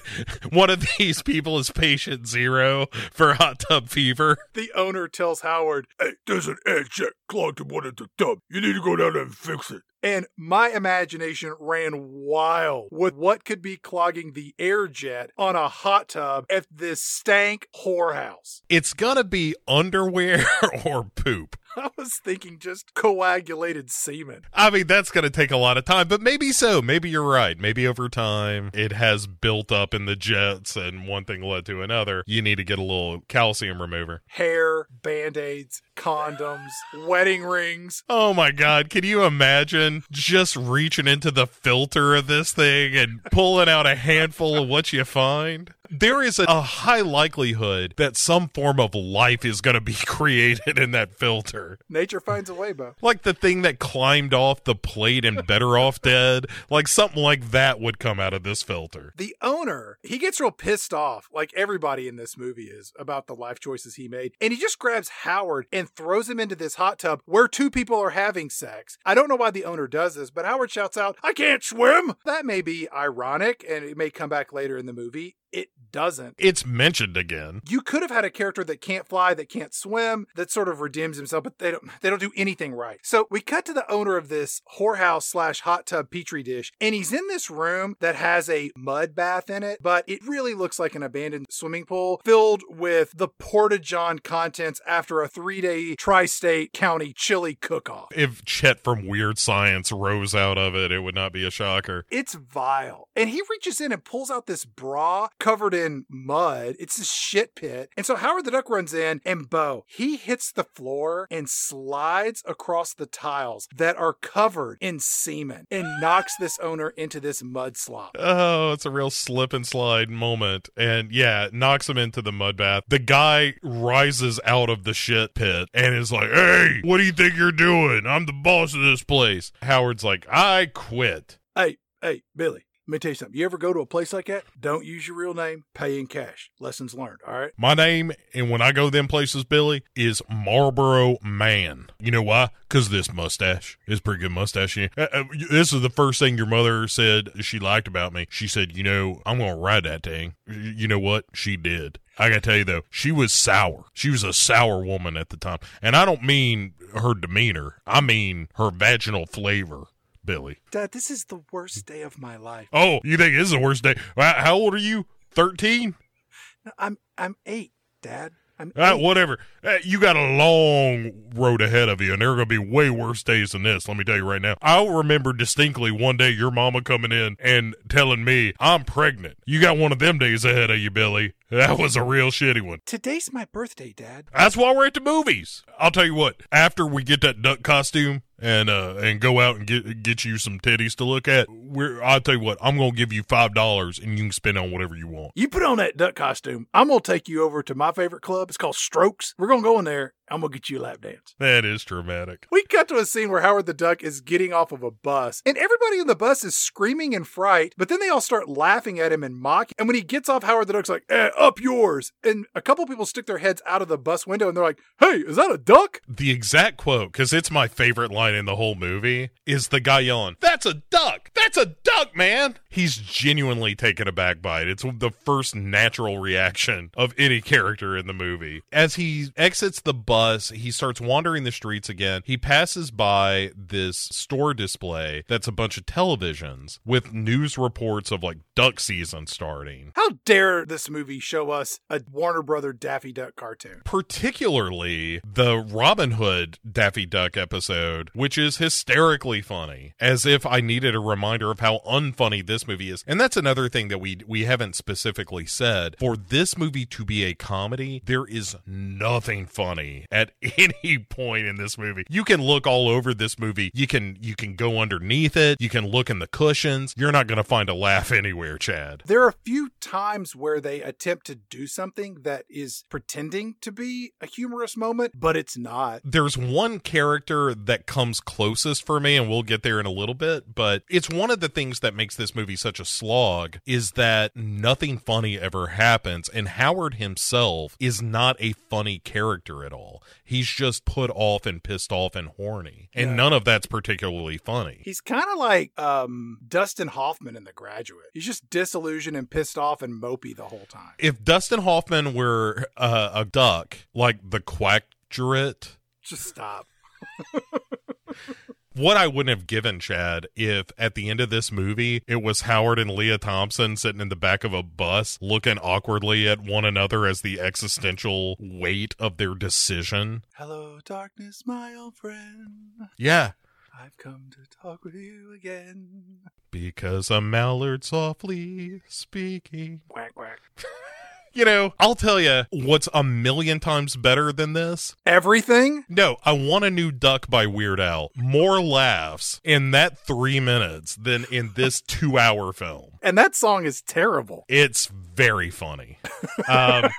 one of these people is patient zero for hot tub fever. The owner tells Howard, Hey, there's an air jet clogged in one of the tub. You need to go down there and fix it. and my imagination ran wild with what could be clogging the air jet on a hot tub at this stank whorehouse. It's gonna be underwear *laughs* or poop. *laughs* I was thinking just coagulated semen. I mean, that's going to take a lot of time, but maybe so. Maybe you're right. Maybe over time it has built up in the jets and one thing led to another. You need to get a little calcium remover. Hair, band aids, condoms, wedding rings. Oh my God. Can you imagine just reaching into the filter of this thing and pulling out a handful of what you find? There is a, a high likelihood that some form of life is going to be *laughs* created in that filter. Nature finds a way, Bo. Like the thing that climbed off the plate and better off dead. Like something like that would come out of this filter. The owner, he gets real pissed off, like everybody in this movie is, about the life choices he made. And he just grabs Howard and throws him into this hot tub where two people are having sex. I don't know why the owner does this, but Howard shouts out, I can't swim! That may be ironic and it may come back later in the movie. It doesn't. It's mentioned again. You could have had a character that can't fly, that can't swim, that sort of redeems himself, but they don't they don't do anything right. So we cut to the owner of this whorehouse slash hot tub petri dish, and he's in this room that has a mud bath in it, but it really looks like an abandoned swimming pool filled with the Porta John contents after a three day tri-state county chili cook-off. If Chet from Weird Science rose out of it, it would not be a shocker. It's vile. And he reaches in and pulls out this bra covered in mud. It's a shit pit. And so Howard the Duck runs in and Bo, he hits the floor and slides across the tiles that are covered in semen and knocks this owner into this mud slop. Oh, it's a real slip and slide moment. And yeah, knocks him into the mud bath. The guy rises out of the shit pit and is like, Hey, what do you think you're doing? I'm the boss of this place. Howard's like, I quit. Hey, hey, Billy. Let me tell you something. You ever go to a place like that? Don't use your real name. Pay in cash. Lessons learned. All right. My name, and when I go them places, Billy, is Marlboro Man. You know why? Because this mustache is pretty good mustache. Uh, uh, this is the first thing your mother said she liked about me. She said, "You know, I'm gonna ride that thing." You know what? She did. I gotta tell you though, she was sour. She was a sour woman at the time, and I don't mean her demeanor. I mean her vaginal flavor. Billy. Dad, this is the worst day of my life. Oh, you think this is the worst day? How old are you? Thirteen? No, I'm I'm eight, Dad. I'm Uh, eight. whatever. Uh, you got a long road ahead of you, and there are going to be way worse days than this. Let me tell you right now. I remember distinctly one day your mama coming in and telling me, I'm pregnant. You got one of them days ahead of you, Billy. That was a real shitty one. Today's my birthday, Dad. That's why we're at the movies. I'll tell you what. After we get that duck costume and uh and go out and get get you some titties to look at, we're I'll tell you what. I'm gonna give you five dollars and you can spend on whatever you want. You put on that duck costume. I'm gonna take you over to my favorite club. It's called Strokes. We're gonna go in there. I'm gonna get you a lap dance. That is dramatic. We cut to a scene where Howard the Duck is getting off of a bus, and everybody in the bus is screaming in fright, but then they all start laughing at him and mocking. And when he gets off, Howard the Duck's like, eh, up yours. And a couple people stick their heads out of the bus window and they're like, hey, is that a duck? The exact quote, because it's my favorite line in the whole movie, is the guy yelling, That's That's a duck. That's a duck, man. He's genuinely taken aback by it. It's the first natural reaction of any character in the movie. As he exits the bus, he starts wandering the streets again. He passes by this store display that's a bunch of televisions with news reports of like duck season starting. How dare this movie show us a Warner Brother Daffy Duck cartoon? Particularly the Robin Hood Daffy Duck episode, which is hysterically funny, as if I needed a reminder of how unfunny this movie is. And that's another thing that we we haven't specifically said. For this movie to be a comedy, there is nothing funny at *laughs* any point in this movie. You can look all over this movie. You can you can go underneath it. You can look in the cushions. You're not going to find a laugh *laughs* anywhere, Chad. There are a few times where they attempt to do something that is pretending to be a humorous moment, but it's not. There's one character that comes closest for me, and we'll get there in a little bit, but it's one of the things that makes this movie such a slog is that nothing funny ever happens, and Howard himself is not a funny character at all. He's just put off and pissed off and horny, and Yeah. none of that's particularly funny. He's kind of like um, Dustin Hoffman in The Graduate. He's just disillusioned and pissed off and mopey the whole time. If Dustin Hoffman were uh, a duck, like the quackgerate, Just stop. *laughs* what I wouldn't have given Chad if at the end of this movie it was Howard and Lea Thompson sitting in the back of a bus looking awkwardly at one another as the existential weight of their decision. Hello, darkness, my old friend. Yeah, I've come to talk with you again. because a mallard softly speaking. Quack, quack. *laughs* You know, I'll tell you what's a million times better than this. Everything? No, I want a new duck by Weird Al. More laughs in that three minutes than in this *laughs* two hour film. And that song is terrible. It's very funny. Um,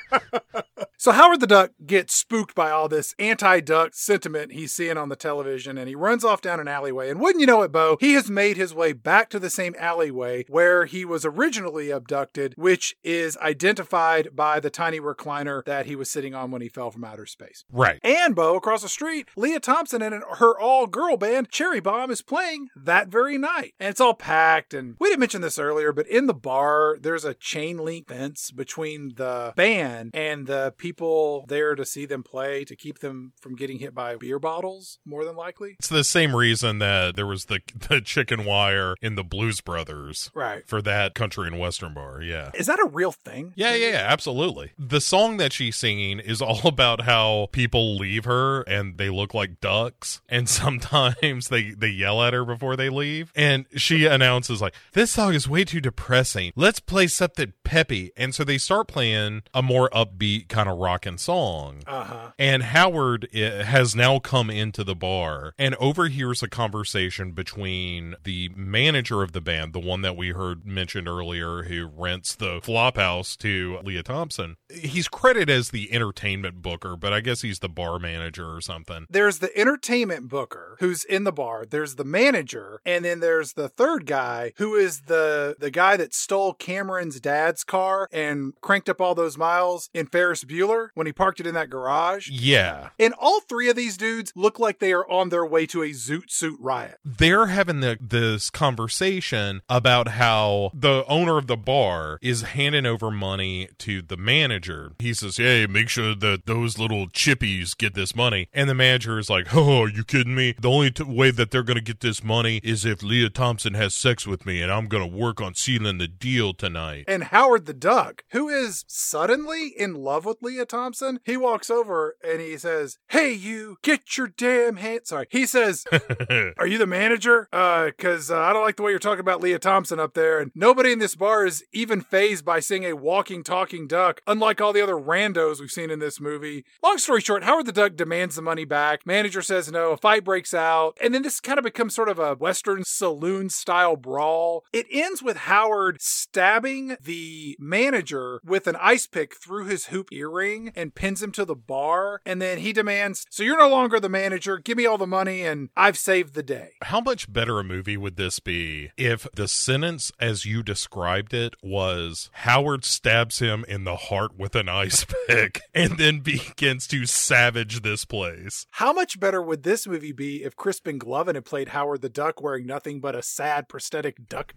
*laughs* So Howard the Duck gets spooked by all this anti-duck sentiment he's seeing on the television and he runs off down an alleyway. And wouldn't you know it, Bo, he has made his way back to the same alleyway where he was originally abducted, which is identified by the tiny recliner that he was sitting on when he fell from outer space. right. And Bo, across the street, Lea Thompson and her all-girl band Cherry Bomb is playing that very night. And it's all packed. And we didn't mention this earlier, but in the bar, there's a chain link fence between the band and the Uh, people there to see them play to keep them from getting hit by beer bottles, more than likely. It's the same reason that there was the *laughs* the chicken wire in the Blues Brothers Right. for that country and western bar. Yeah. Is that a real thing? Yeah, yeah, yeah, absolutely. The song that she's singing is all *laughs* about how people leave her and they look like ducks, and *laughs* sometimes they they yell at her before they leave. And she announces like, "This song is way too depressing. Let's play something peppy." And so they start playing a more upbeat kind of rockin' song. Uh-huh. And Howard eh, has now come into the bar and overhears a conversation between the manager of the band, the one that we heard mentioned earlier, who rents the flop house to Lea Thompson. He's credited as the entertainment booker, but I guess he's the bar manager or something. There's the entertainment booker who's in the bar. There's the manager, and then there's the third guy who is the the guy that stole Cameron's dad's car and cranked up all those miles in Ferris Bueller when he parked it in that garage. Yeah. And all three of these dudes look like they are on their way to a zoot suit riot. they're having the, this conversation about how the owner of the bar is handing over money to the manager. He says, Hey, make sure that those little chippies get this money. And the manager is like, Oh, are you kidding me? The only t- way that they're going to get this money is if Lea Thompson has sex with me, and I'm going to work on sealing the deal tonight. And Howard the Duck, who is suddenly in love with Lea Thompson, he walks over and he says, Hey, you, get your damn hand. Sorry. He says, *laughs* Are you the manager? Uh, cause uh, I don't like the way you're talking about Lea Thompson up there. And nobody in this bar is even phased by seeing a walking, talking duck, unlike all the other randos we've seen in this movie. Long story short, Howard the Duck demands the money back. Manager says no. A fight breaks out. And then this kind of becomes sort of a Western saloon style brawl. It ends with Howard stabbing the manager with an ice pick through his hoop earring ring and pins him to the bar. And then he demands, So you're no longer the manager. Give me all the money and I've saved the day. How much better a movie would this be if the sentence as you described it was Howard stabs him in the heart with an ice *laughs* pick and then begins to savage this place? How much better would this movie be if Crispin Glover had played Howard the Duck wearing nothing but a sad prosthetic duck?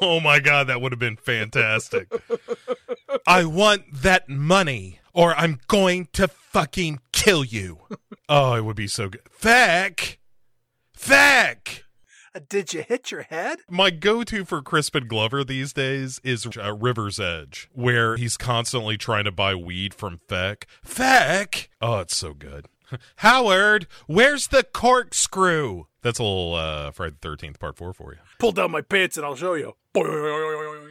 Oh my god, that would have been fantastic. I want that money or I'm going to fucking kill you. *laughs* Oh, it would be so good. Feck! Feck! Uh, Did you hit your head? My go to for Crispin Glover these days is uh, River's Edge, where he's constantly trying to buy weed from Feck. Feck! Oh, it's so good. *laughs* Howard, where's the corkscrew? That's a little uh, Friday the 13th, part four for you. Pull down my pants and I'll show you.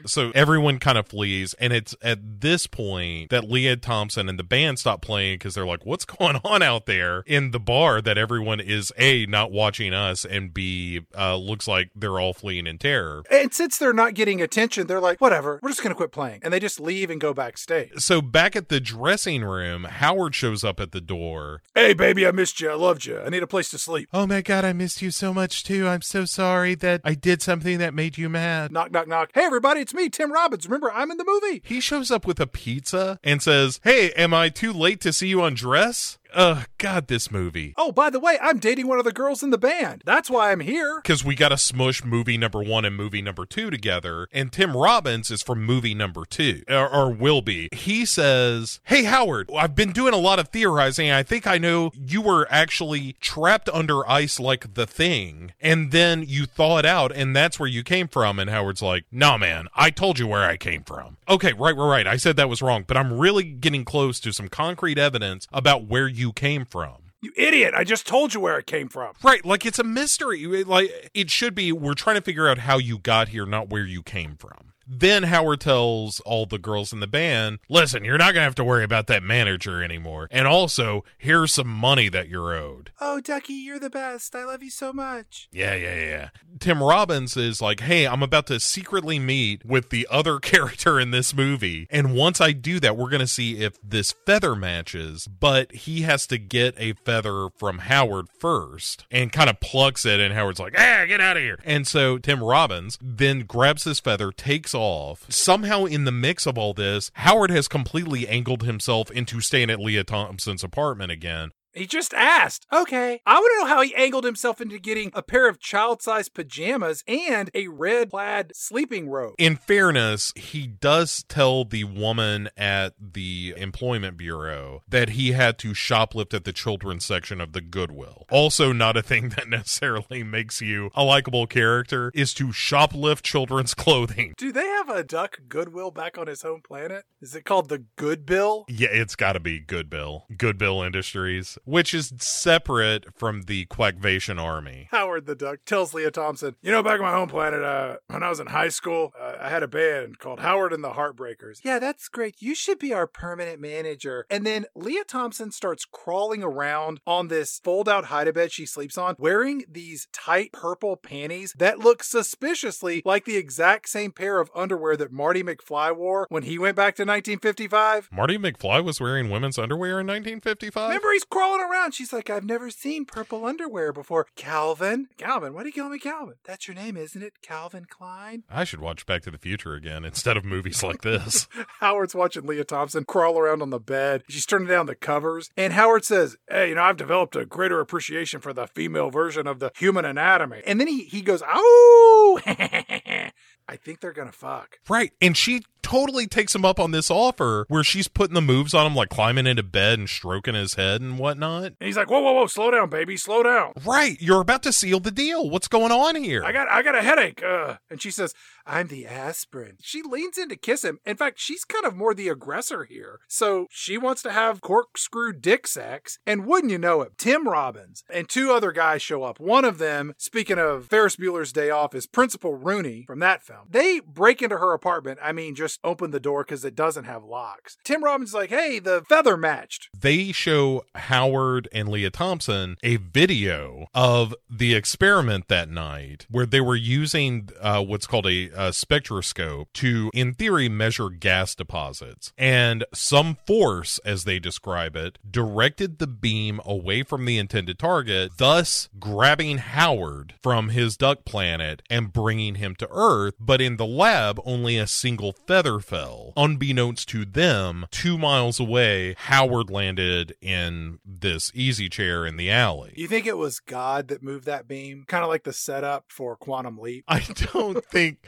So everyone kind of flees, and it's at this point that Lea Thompson and the band stop playing because they're like, "What's going on out there in the bar?" That everyone is a not watching us, and b uh, looks like they're all fleeing in terror. And since they're not getting attention, they're like, "Whatever, we're just gonna quit playing," and they just leave and go backstage. So back at the dressing room, Howard shows up at the door. Hey, baby, I missed you. I loved you. I need a place to sleep. Oh my god, I missed you so much too. I'm so sorry that I did something that made you mad. Knock, knock, knock. Hey, everybody, it's me, Tim Robbins. Remember, I'm in the movie. He shows up with a pizza and says, Hey, am I too late to see you undress? Ugh, God, this movie. Oh, by the way, I'm dating one of the girls in the band. That's why I'm here. Because we got to smush movie number one and movie number two together. And Tim Robbins is from movie number two, or, or will be. He says, Hey, Howard, I've been doing a lot of theorizing. I think I know you were actually trapped under ice like the thing. And then you thaw it out, and that's where you came from. And Howard's like, Nah, man, I told you where I came from. Okay, right, right, right. I said that was wrong, but I'm really getting close to some concrete evidence about where you came from. You idiot. I just told you where it came from. Right, like it's a mystery. Like it should be we're trying to figure out how you got here, not where you came from. Then Howard tells all the girls in the band, listen, you're not going to have to worry about that manager anymore. And also, here's some money that you're owed. Oh, Ducky, you're the best. I love you so much. Yeah, yeah, yeah. Tim Robbins is like, hey, I'm about to secretly meet with the other *laughs* character in this movie. And once I do that, we're going to see if this feather matches. But he has to get a feather from Howard first and kind of plucks it. And Howard's like, ah, get out of here. And so Tim Robbins then grabs this feather, takes off. Somehow, in the mix of all this, Howard has completely angled himself into staying at Lea Thompson's apartment again. He just asked. Okay. I want to know how he angled himself into getting a pair of child sized pajamas and a red plaid sleeping robe. In fairness, he does tell the woman at the employment bureau that he had to shoplift at the children's section of the Goodwill. Also, not a thing *laughs* that necessarily makes you a likable character is to shoplift children's *laughs* clothing. Do they have a duck Goodwill back on his home planet? Is it called the Good Bill? Yeah, it's got to be Goodbill. Goodbill Industries which is separate from the Quackvation Army. Howard the Duck tells Lea Thompson, You know, back on my home planet, uh, when I was in high school, uh, I had a band called Howard and the Heartbreakers. Yeah, that's great. You should be our permanent manager. And then Lea Thompson starts crawling around on this fold out hide-a-bed she sleeps on, wearing these tight purple panties that look suspiciously like the exact same pair of underwear that Marty McFly wore when he went back to 1955. Marty McFly was wearing women's underwear in 1955? Remember, he's crawling around. She's like, I've never seen purple underwear before. Calvin? Calvin? Why do you call me Calvin? That's your name, isn't it? Calvin Klein? I should watch Back to the Future again instead of movies like this. *laughs* Howard's watching Lea Thompson crawl around on the bed. She's turning down the covers. And Howard says, Hey, you know, I've developed a greater appreciation for the female version of the human anatomy. And then he, he goes, Ow! *laughs* I think they're gonna fuck. Right. And she totally takes him up on this offer where she's putting the moves on him, like climbing into bed and stroking his head and whatnot. And he's like, Whoa, whoa, whoa, slow down, baby, slow down. Right. You're about to seal the deal. What's going on here? I got I got a headache. Uh and she says, I'm the aspirin. She leans in to kiss him. In fact, she's kind of more the aggressor here. So she wants to have corkscrew dick sex. And wouldn't you know it, Tim Robbins and two other guys show up. One of them, speaking of Ferris Bueller's Day Off, is Principal Rooney from that film. They break into her apartment. I mean, just open the door because it doesn't have locks. Tim Robbins is like, hey, the feather matched. They show Howard and Lea Thompson a video of the experiment that night where they were using uh, what's called a, a spectroscope to, in theory, measure gas deposits. And some force, as they describe it, directed the beam away from the intended target, thus grabbing Howard from his duck planet and bringing him to Earth. But in the lab, only a single feather fell. Unbeknownst to them, two miles away, Howard landed in this easy chair in the alley. You think it was God that moved that beam? Kind of like the setup for Quantum Leap? I don't think.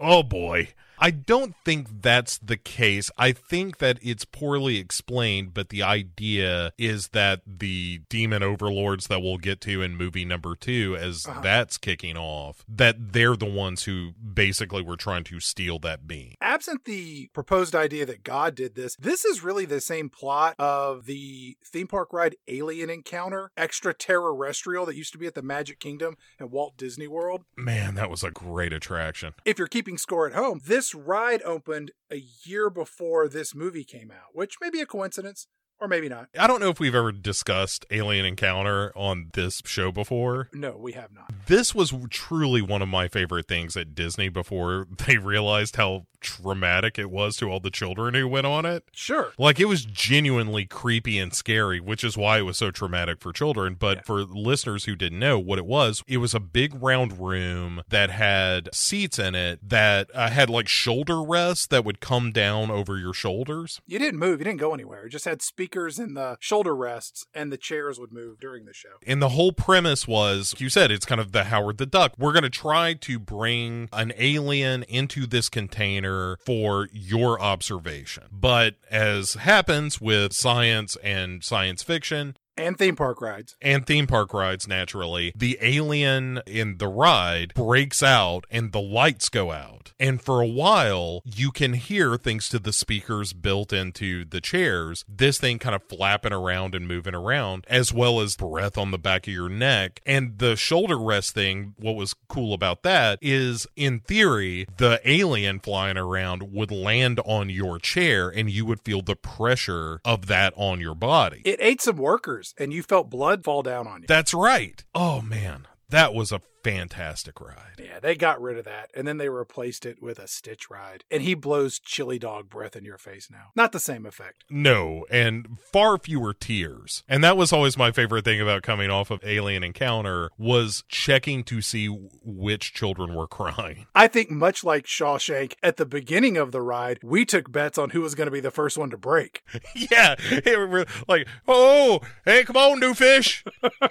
oh boy. I don't think that's the case. I think that it's poorly explained, but the idea is that the demon overlords that we'll get to in movie number two, as uh-huh. that's kicking off, that they're the ones who basically were trying to steal that beam. Absent the proposed idea that God did this, this is really the same plot of the theme park ride Alien Encounter, extraterrestrial that used to be at the Magic Kingdom at Walt Disney World. Man, that was a great attraction. If you're keeping score at home, this this ride opened a year before this movie came out, which may be a coincidence or maybe not. I don't know if we've ever discussed Alien Encounter on this show before. No, we have not. This was truly one of my favorite things at Disney before *laughs* they realized how traumatic it was to all the children who went on it. Sure. Like it was genuinely creepy and scary, which is why it was so traumatic for children. But yeah. for listeners who didn't know what it was, it was a big round room that had seats in it that uh, had like shoulder rests that would come down over your shoulders. You didn't move, you didn't go anywhere. It just had speakers speakers in the shoulder rests, and the chairs would move during the show. And the whole premise was, you said, it's kind of the Howard the Duck. We're going to try to bring an alien into this container for your observation. But as happens with science and science fiction, and theme park rides. And theme park rides, naturally. The alien in the ride breaks out and the lights go out. And for a while, you can hear, thanks to the speakers built into the chairs, this thing kind of flapping around and moving around, as well as breath on the back of your neck. And the shoulder rest thing, what was cool about that is, in theory, the alien flying around would land on your chair and you would feel the pressure of that on your body. It ate some workers and you felt blood fall down on you. That's right. Oh, man. That was a fantastic ride. Yeah, they got rid of that and then they replaced it with a Stitch ride. And he blows chili dog breath in your face now. Not the same effect. No, and far fewer tears. And that was always my favorite thing about coming off of Alien Encounter was checking to see which children were crying. I think much like Shawshank at the beginning of the ride, we took bets on who was going to be the first one to break. *laughs* yeah, like, "Oh, hey, come on, new fish.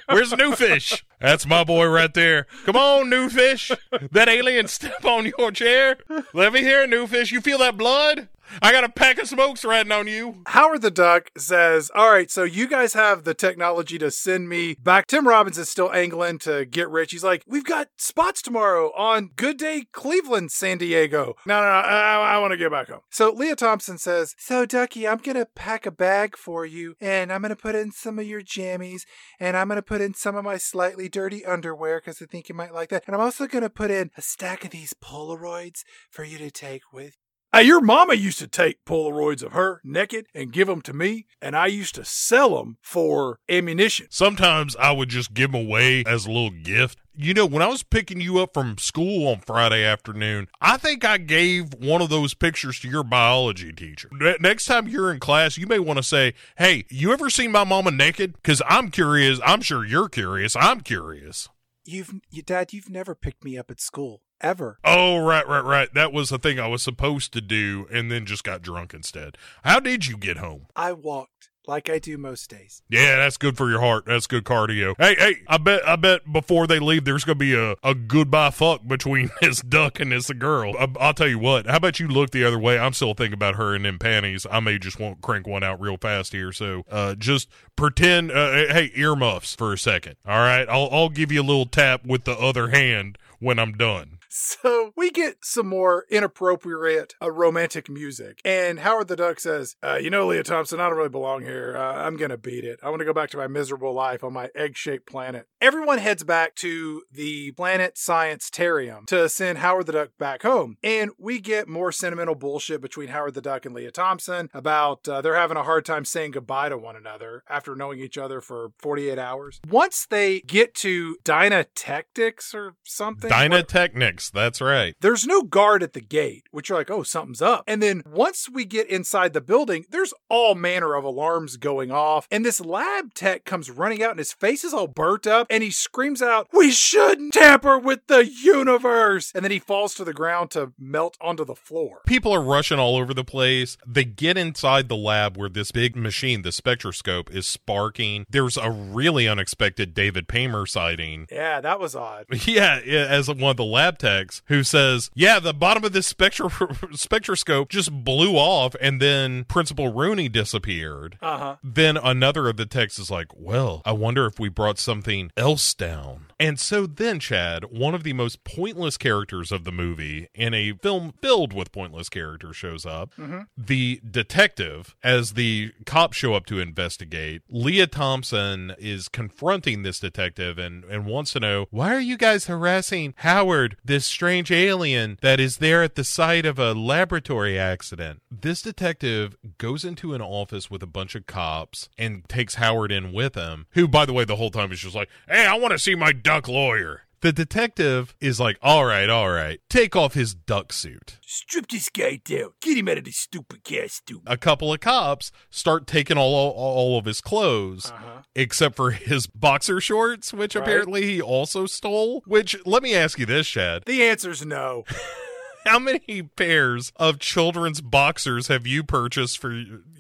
Where's the new fish?" *laughs* That's my boy right there. Come on, new fish. That alien step on your chair. Let me hear it, new fish. You feel that blood? I got a pack of smokes riding on you. Howard the Duck says, All right, so you guys have the technology to send me back. Tim Robbins is still angling to get rich. He's like, We've got spots tomorrow on Good Day Cleveland, San Diego. No, no, no, I, I want to get back home. So Lea Thompson says, So, Ducky, I'm going to pack a bag for you, and I'm going to put in some of your jammies, and I'm going to put in some of my slightly dirty underwear because I think you might like that. And I'm also going to put in a stack of these Polaroids for you to take with Hey, your mama used to take Polaroids of her naked and give them to me, and I used to sell them for ammunition. Sometimes I would just give them away as a little gift. You know, when I was picking you up from school on Friday afternoon, I think I gave one of those pictures to your biology teacher. next time you're in class, you may want to say, Hey, you ever seen my mama naked? Because I'm curious. I'm sure you're curious. I'm curious. You've, you, Dad, you've never picked me up at school ever. Oh, right, right, right. That was the thing I was supposed to do and then just got drunk instead. How did you get home? I walked like I do most days. Yeah, that's good for your heart. That's good cardio. Hey, hey, I bet I bet before they leave there's going to be a, a goodbye fuck between *laughs* this duck and this girl. I, will tell you what. How about you look the other way? I'm still thinking about her in them panties. I may just want to crank one out real fast here. So, uh, just pretend uh, hey, earmuffs for a second. All right? I'll I'll give you a little tap with the other hand when I'm done. So we get some more inappropriate uh, romantic music. And Howard the Duck says, uh, You know, Lea Thompson, I don't really belong here. Uh, I'm going to beat it. I want to go back to my miserable life on my egg shaped planet. Everyone heads back to the Planet Science Terium to send Howard the Duck back home. And we get more sentimental bullshit between Howard the Duck and Lea Thompson about uh, they're having a hard time saying goodbye to one another after knowing each other for 48 hours. Once they get to Dynatectics or something. Dynatechnics, that's right. There's no guard at the gate, which you're like, oh, something's up. And then once we get inside the building, there's all manner of alarms going off. And this lab tech comes running out and his face is all burnt up and he screams out, We shouldn't tamper with the universe. And then he falls to the ground to melt onto the floor. People are rushing all over the place. They get inside the lab where this big machine, the spectroscope, is sparking. There's a really unexpected David Paymer sighting. Yeah, that was odd. *laughs* Yeah, as one of the lab techs who says, Yeah, the bottom of this spectro- *laughs* spectroscope just blew off and then Principal Rooney disappeared. Uh huh. Then another of the techs is like, Well, I wonder if we brought something else down. And so then, Chad, one of the most pointless characters of the movie in a film filled with pointless characters shows up. Mm-hmm. The detective, as the cops show up to investigate, Lea Thompson is confronting this detective and, and wants to know, why are you guys harassing Howard, this strange alien that is there at the site of a laboratory accident? This detective goes into an office with a bunch of cops and takes Howard in with him, who, by the way, the whole time is just like, hey, I want to see my duck lawyer. The detective is like, all right, all right, take off his duck suit. Strip this guy down. Get him out of this stupid costume. A couple of cops start taking all all, all of his clothes, Uh-huh. except for his boxer shorts, which Right. apparently he also stole. Which, let me ask you this, Shad. The answer's no. *laughs* How many pairs of children's boxers have you purchased for,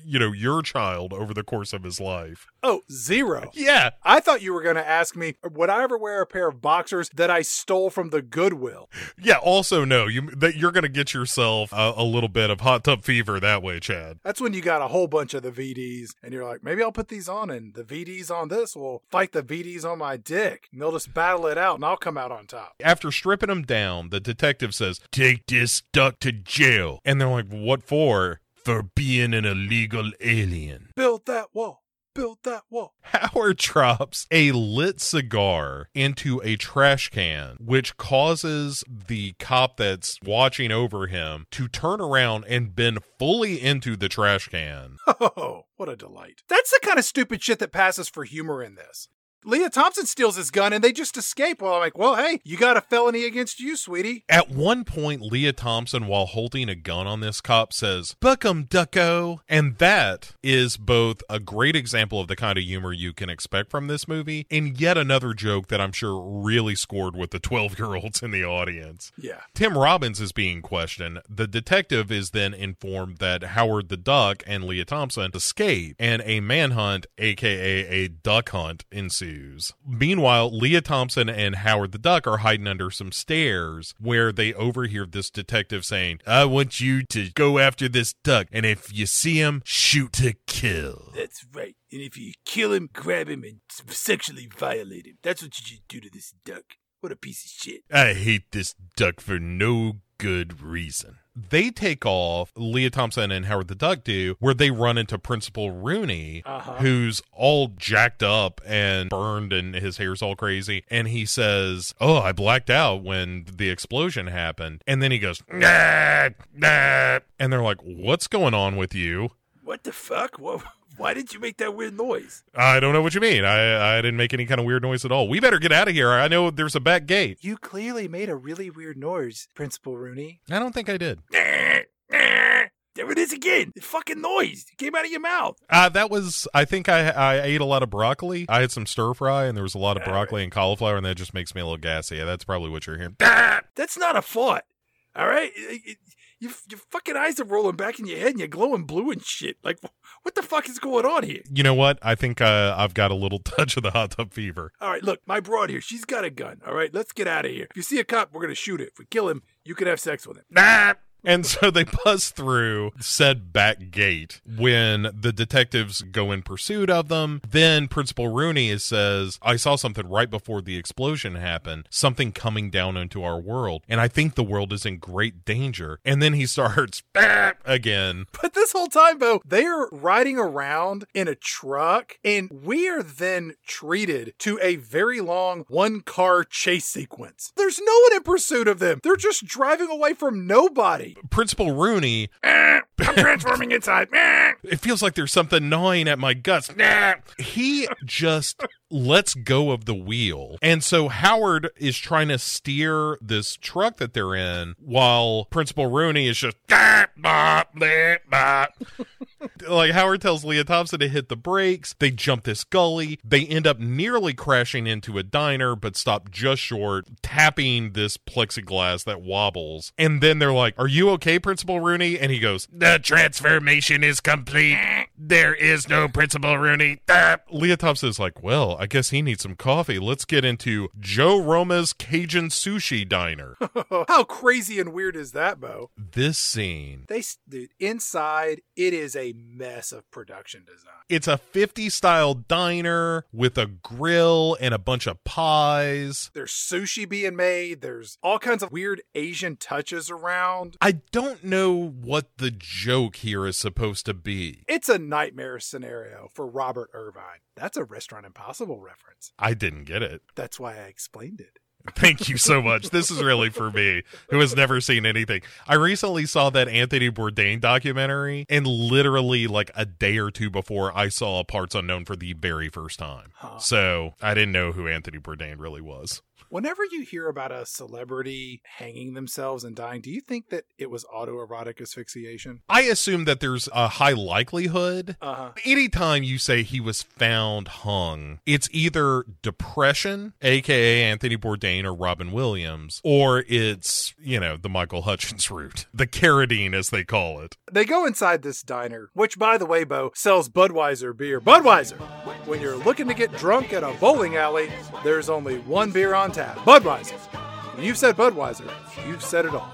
you know, your child over the course of his life? Oh, zero. Yeah. I thought you were going to ask me, would I ever wear a pair of boxers that I stole from the Goodwill? Yeah. Also, no, you that you're going to get yourself a, a little bit of hot tub fever that way, Chad. That's when you got a whole bunch of the VDs and you're like, maybe I'll put these on and the VDs on this will fight the VDs on my dick. And they'll just battle it out and I'll come out on top. After stripping him down, the detective says, Take this duck to jail. And they're like, What for? For being an illegal alien. Build that wall. Build that wall. Howard drops a lit cigar into a trash can, which causes the cop that's watching over him to turn around and bend fully into the trash can. *laughs* Oh, what a delight. That's the kind of stupid shit that passes for humor in this. Lea Thompson steals his gun and they just escape. Well, I'm like, well, hey, you got a felony against you, sweetie. At one point, Lea Thompson, while holding a gun on this cop, says, Buckum, ducko. And that is both a great example of the kind of humor you can expect from this movie, and yet another joke that I'm sure really scored with the *laughs* 12 year olds in the audience. Yeah. Tim Robbins is being questioned. The detective is then informed that Howard the Duck and Lea Thompson escape, and a manhunt, aka a duck hunt, ensues. Meanwhile, Lea Thompson and Howard the Duck are hiding under some stairs where they overhear this detective saying, I want you to go after this duck, and if you see him, shoot to kill. That's right. And if you kill him, grab him and sexually violate him. That's what you should do to this duck. What a piece of shit. I hate this duck for no good reason. They take off, Lea Thompson and Howard the Duck do, where they run into Principal Rooney, Uh-huh. who's all jacked up and burned and his hair's all crazy. And he says, Oh, I blacked out when the explosion happened. And then he goes, nah, nah. And they're like, What's going on with you? What the fuck? What, why did you make that weird noise? I don't know what you mean. I, I didn't make any kind of weird noise at all. We better get out of here. I know there's a back gate. You clearly made a really weird noise, Principal Rooney. I don't think I did. There it is again. The fucking noise. It came out of your mouth. Uh, that was, I think I, I ate a lot of broccoli. I had some stir fry and there was a lot of broccoli and cauliflower and that just makes me a little gassy. Yeah, that's probably what you're hearing. That's not a fart. All right? It- it- you, your fucking eyes are rolling back in your head and you're glowing blue and shit. Like, what the fuck is going on here? You know what? I think uh, I've got a little *laughs* touch of the hot tub fever. All right, look, my broad here, she's got a gun. All right, let's get out of here. If you see a cop, we're going to shoot it. If we kill him, you can have sex with him. Nah, And so they buzz through said back gate when the detectives go in pursuit of them. Then Principal Rooney says, I saw something right before the explosion happened, something coming down into our world. And I think the world is in great danger. And then he *laughs* starts again. But this whole time, Bo, they are riding around in a truck, and we are then treated to a very long one car chase sequence. There's no one in pursuit of them. They're just driving away from nobody. Principal Rooney. Eh, I'm transforming inside. Eh. it feels like there's something gnawing at my guts. Eh. he just lets go of the wheel. And so Howard is trying to steer this truck that they're in while Principal Rooney is just *laughs* like Howard tells Lea Thompson to hit the brakes. They jump this gully. They end up nearly crashing into a diner, but stop just short, tapping this plexiglass that wobbles. And then they're like, Are you okay, Principal Rooney? And he goes, The transformation is complete. There is no Principal Rooney. Leah Thompson is like, Well, I guess he needs some coffee. Let's get into Joe Roma's Cajun Sushi Diner. *laughs* How crazy and weird is that, Bo? This scene. They dude, inside it is a mess of production design. It's a 50 style diner with a grill and a bunch of pies. There's sushi being made. There's all kinds of weird Asian touches around. I don't know what the joke here is supposed to be. It's a nightmare scenario for Robert Irvine. That's a Restaurant Impossible reference. I didn't get it. That's why I explained it. Thank you so much. *laughs* This is really for me, who has never seen anything. I recently saw that Anthony Bourdain documentary, and literally like a day or two before, I saw Parts Unknown for the very first time. Huh. So I didn't know who Anthony Bourdain really was. Whenever you hear about a celebrity hanging themselves and dying, do you think that it was autoerotic asphyxiation? I assume that there's a high likelihood. Uh-huh. Anytime you say he was found hung, it's either depression, aka Anthony Bourdain or Robin Williams, or it's, you know, the Michael Hutchence *laughs* route, the carradine as they call it. They go inside this diner, which, by the way, Bo, sells Budweiser beer. Budweiser! When you're looking to get drunk at a bowling alley, there's only one beer on tap Budweiser. When you've said Budweiser, you've said it all.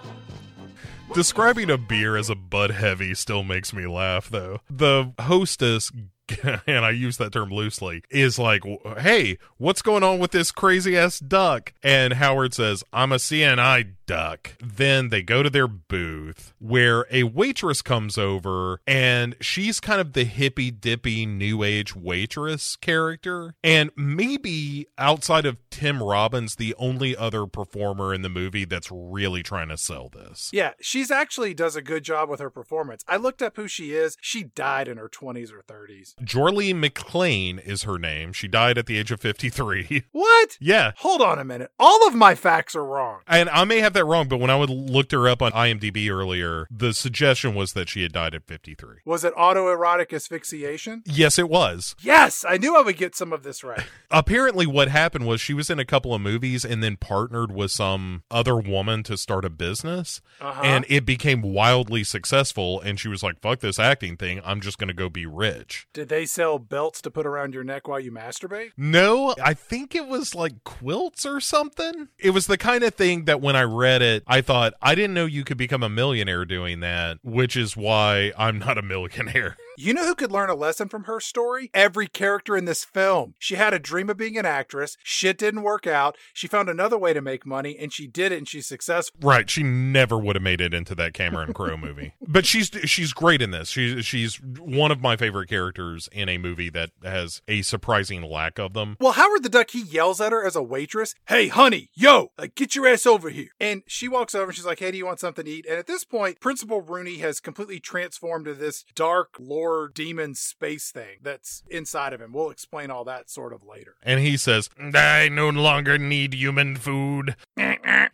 Describing a beer as a Bud Heavy still makes me laugh, though. The hostess *laughs* and I use that term loosely, is like, hey, what's going on with this crazy ass duck? And Howard says, I'm a CNI duck. Then they go to their booth where a waitress comes over and she's kind of the hippy dippy new age waitress character. And maybe outside of Tim Robbins, the only other performer in the movie that's really trying to sell this. Yeah, she's actually does a good job with her performance. I looked up who she is. She died in her 20s or 30s. Jorley McLean is her name. She died at the age of 53. *laughs* What? Yeah. Hold on a minute. All of my facts are wrong. And I may have that wrong, but when I would looked her up on IMDb earlier, the suggestion was that she had died at 53. Was it autoerotic asphyxiation? Yes, it was. Yes, I knew I would get some of this right. *laughs* Apparently, what happened was she was in a couple of movies and then partnered with some other woman to start a business. Uh-huh. And it became wildly successful. And she was like, fuck this acting thing. I'm just going to go be rich. Did they sell belts to put around your neck while you masturbate? No, I think it was like quilts or something. It was the kind of thing that when I read it, I thought, I didn't know you could become a millionaire doing that, which is why I'm not a millionaire. *laughs* You know who could learn a lesson from her story? Every character in this film. She had a dream of being an actress. Shit didn't work out. She found another way to make money and she did it and she's successful. Right. She never would have made it into that Cameron Crowe movie. *laughs* But she's she's great in this. She's she's one of my favorite characters in a movie that has a surprising lack of them. Well, Howard the Duck, he yells at her as a waitress, Hey, honey, yo, like, get your ass over here. And she walks over and she's like, Hey, do you want something to eat? And at this point, Principal Rooney has completely transformed to this dark lore demon space thing that's inside of him. We'll explain all that sort of later. And he says, I no longer need human food.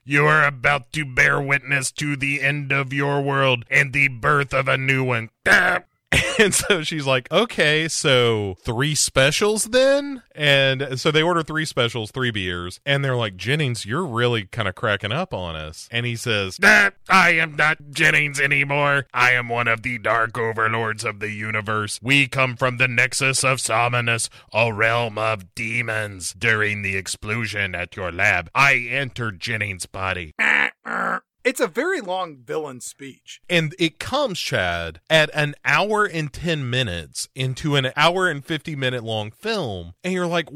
You are about to bear witness to the end of your world and the birth of a new one. *laughs* And so she's like, okay, so three specials then? And so they order three specials, three beers. And they're like, Jennings, you're really kind of cracking up on us. And he says, I am not Jennings anymore. I am one of the dark overlords of the universe. We come from the nexus of Sominus, a realm of demons. During the explosion at your lab, I entered Jennings' body. *laughs* It's a very long villain speech. And it comes, Chad, at an hour and 10 minutes into an hour and 50 minute long film. And you're like,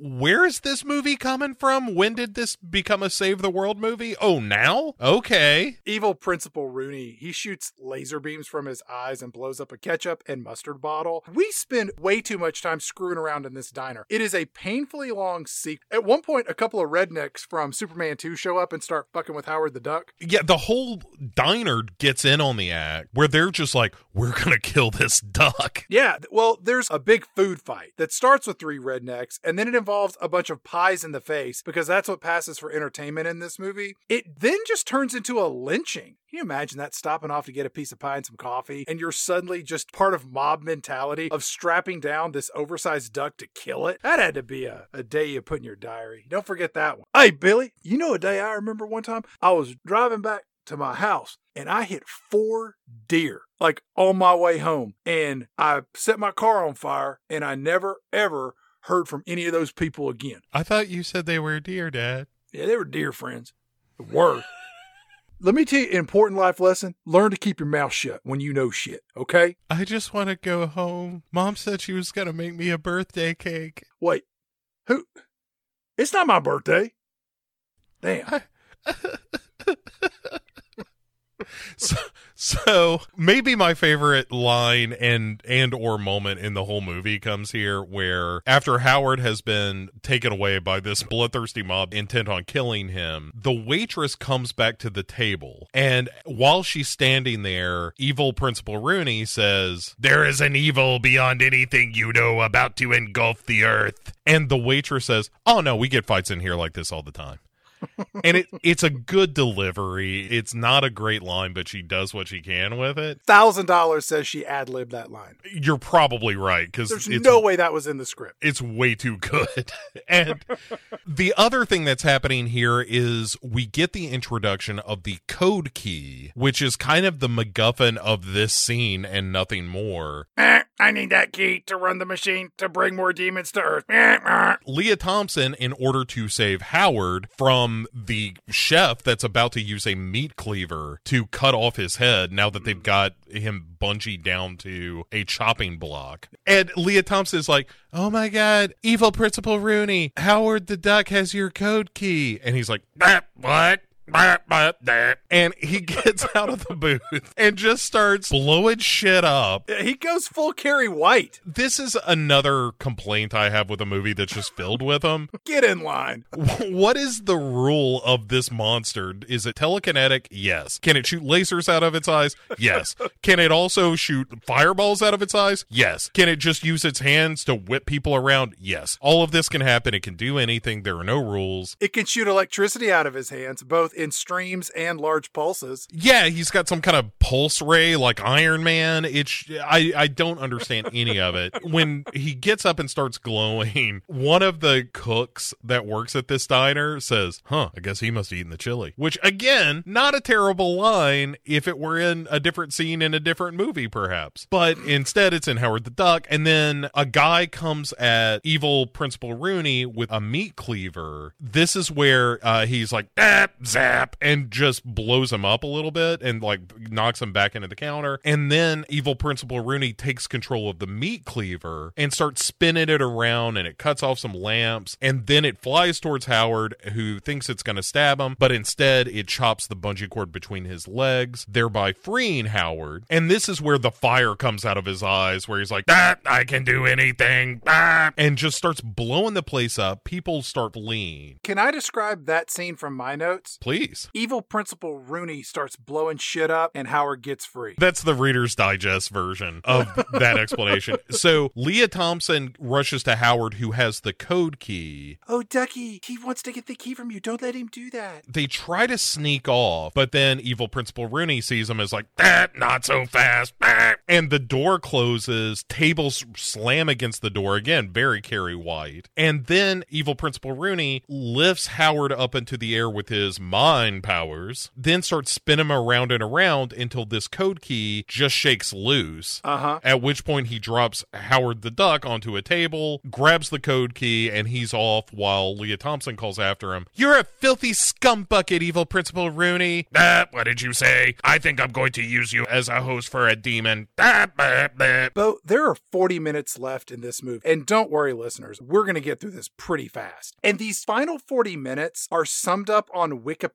where is this movie coming from? When did this become a Save the World movie? Oh, now? Okay. Evil Principal Rooney, he shoots laser beams from his eyes and blows up a ketchup and mustard bottle. We spend way too much time screwing around in this diner. It is a painfully long sequence. At one point, a couple of rednecks from Superman 2 show up and start fucking with Howard the Duck. Yeah, the whole diner gets in on the act where they're just like, we're going to kill this duck. Yeah, well, there's a big food fight that starts with three rednecks and then it involves a bunch of pies in the face because that's what passes for entertainment in this movie. It then just turns into a lynching. Can you imagine that stopping off to get a piece of pie and some coffee, and you're suddenly just part of mob mentality of strapping down this oversized duck to kill it? That had to be a, a day you put in your diary. Don't forget that one. Hey, Billy, you know a day I remember one time? I was driving back to my house and I hit four deer like on my way home. And I set my car on fire and I never ever heard from any of those people again. I thought you said they were dear, Dad. Yeah, they were dear friends. They were. *laughs* Let me tell you an important life lesson. Learn to keep your mouth shut when you know shit, okay? I just want to go home. Mom said she was going to make me a birthday cake. Wait, who? It's not my birthday. Damn. *laughs* so, so maybe my favorite line and and or moment in the whole movie comes here where after Howard has been taken away by this bloodthirsty mob intent on killing him the waitress comes back to the table and while she's standing there evil principal Rooney says There is an evil beyond anything you know about to engulf the earth. and the waitress says oh no we get fights in here like this all the time and it it's a good delivery. It's not a great line, but she does what she can with it. Thousand dollars says she ad libbed that line. You're probably right because There's no way that was in the script. it's way too good. *laughs* and the other thing that's happening here is we get the introduction of the code key, which is kind of the MacGuffin of this scene and nothing more. Eh, I need that key to run the machine to bring more demons to Earth. Eh, eh. Lea Thompson, in order to save Howard from the chef that's about to use a meat cleaver to cut off his head now that they've got him bungee down to a chopping block. And Lea Thompson is like, Oh my God, evil Principal Rooney, Howard the Duck has your code key. And he's like, what? And he gets out of the booth and just starts blowing shit up. He goes full Carrie White. This is another complaint I have with a movie that's just filled with them. *laughs* Get in line. *laughs* what is the rule of this monster? Is it telekinetic? Yes. Can it shoot lasers out of its eyes? Yes. *laughs* Can it also shoot fireballs out of its eyes? Yes. Can it just use its hands to whip people around? Yes. All of this can happen. It can do anything. There are no rules. It can shoot electricity out of his hands, both in streams and large pulses. Yeah, he's got some kind of pulse ray like Iron Man. It's I I don't understand any of it. *laughs* When he gets up and starts glowing, one of the cooks that works at this diner says, "Huh, I guess he must have eaten the chili." Which again, not a terrible line if it were in a different scene in a different movie perhaps. But instead it's in Howard the Duck and then a guy comes at evil Principal Rooney with a meat cleaver. This is where uh, he's like, "Zap, zap," and just blows him up a little bit and like knocks him back into the counter. And then evil Principal Rooney takes control of the meat cleaver and starts spinning it around and it cuts off some lamps. And then it flies towards Howard, who thinks it's going to stab him, but instead it chops the bungee cord between his legs, thereby freeing Howard. And this is where the fire comes out of his eyes, where he's like, That I can do anything. Ah. and just starts blowing the place up. People start fleeing. Can I describe that scene from my notes? Please. Evil Principal Rooney starts blowing shit up and Howard gets free. That's the Reader's Digest version of that explanation. *laughs* So Lea Thompson rushes to Howard, who has the code key. Oh, Ducky, he wants to get the key from you. Don't let him do that. They try to sneak off, but then evil Principal Rooney sees them as like, That not so fast. And the door closes. Tables slam against the door again, very Carrie White. And then evil Principal Rooney lifts Howard up into the air with his divine powers, then starts spinning him around and around until this code key just shakes loose. Uh huh. At which point he drops Howard the Duck onto a table, grabs the code key, and he's off while Lea Thompson calls after him. You're a filthy scumbucket, evil Principal Rooney. Ah, what did you say? I think I'm going to use you as a host for a demon. Ah, bah, bah. Bo, there are 40 minutes left in this movie. And don't worry, listeners, we're going to get through this pretty fast. And these final 40 minutes are summed up on Wikipedia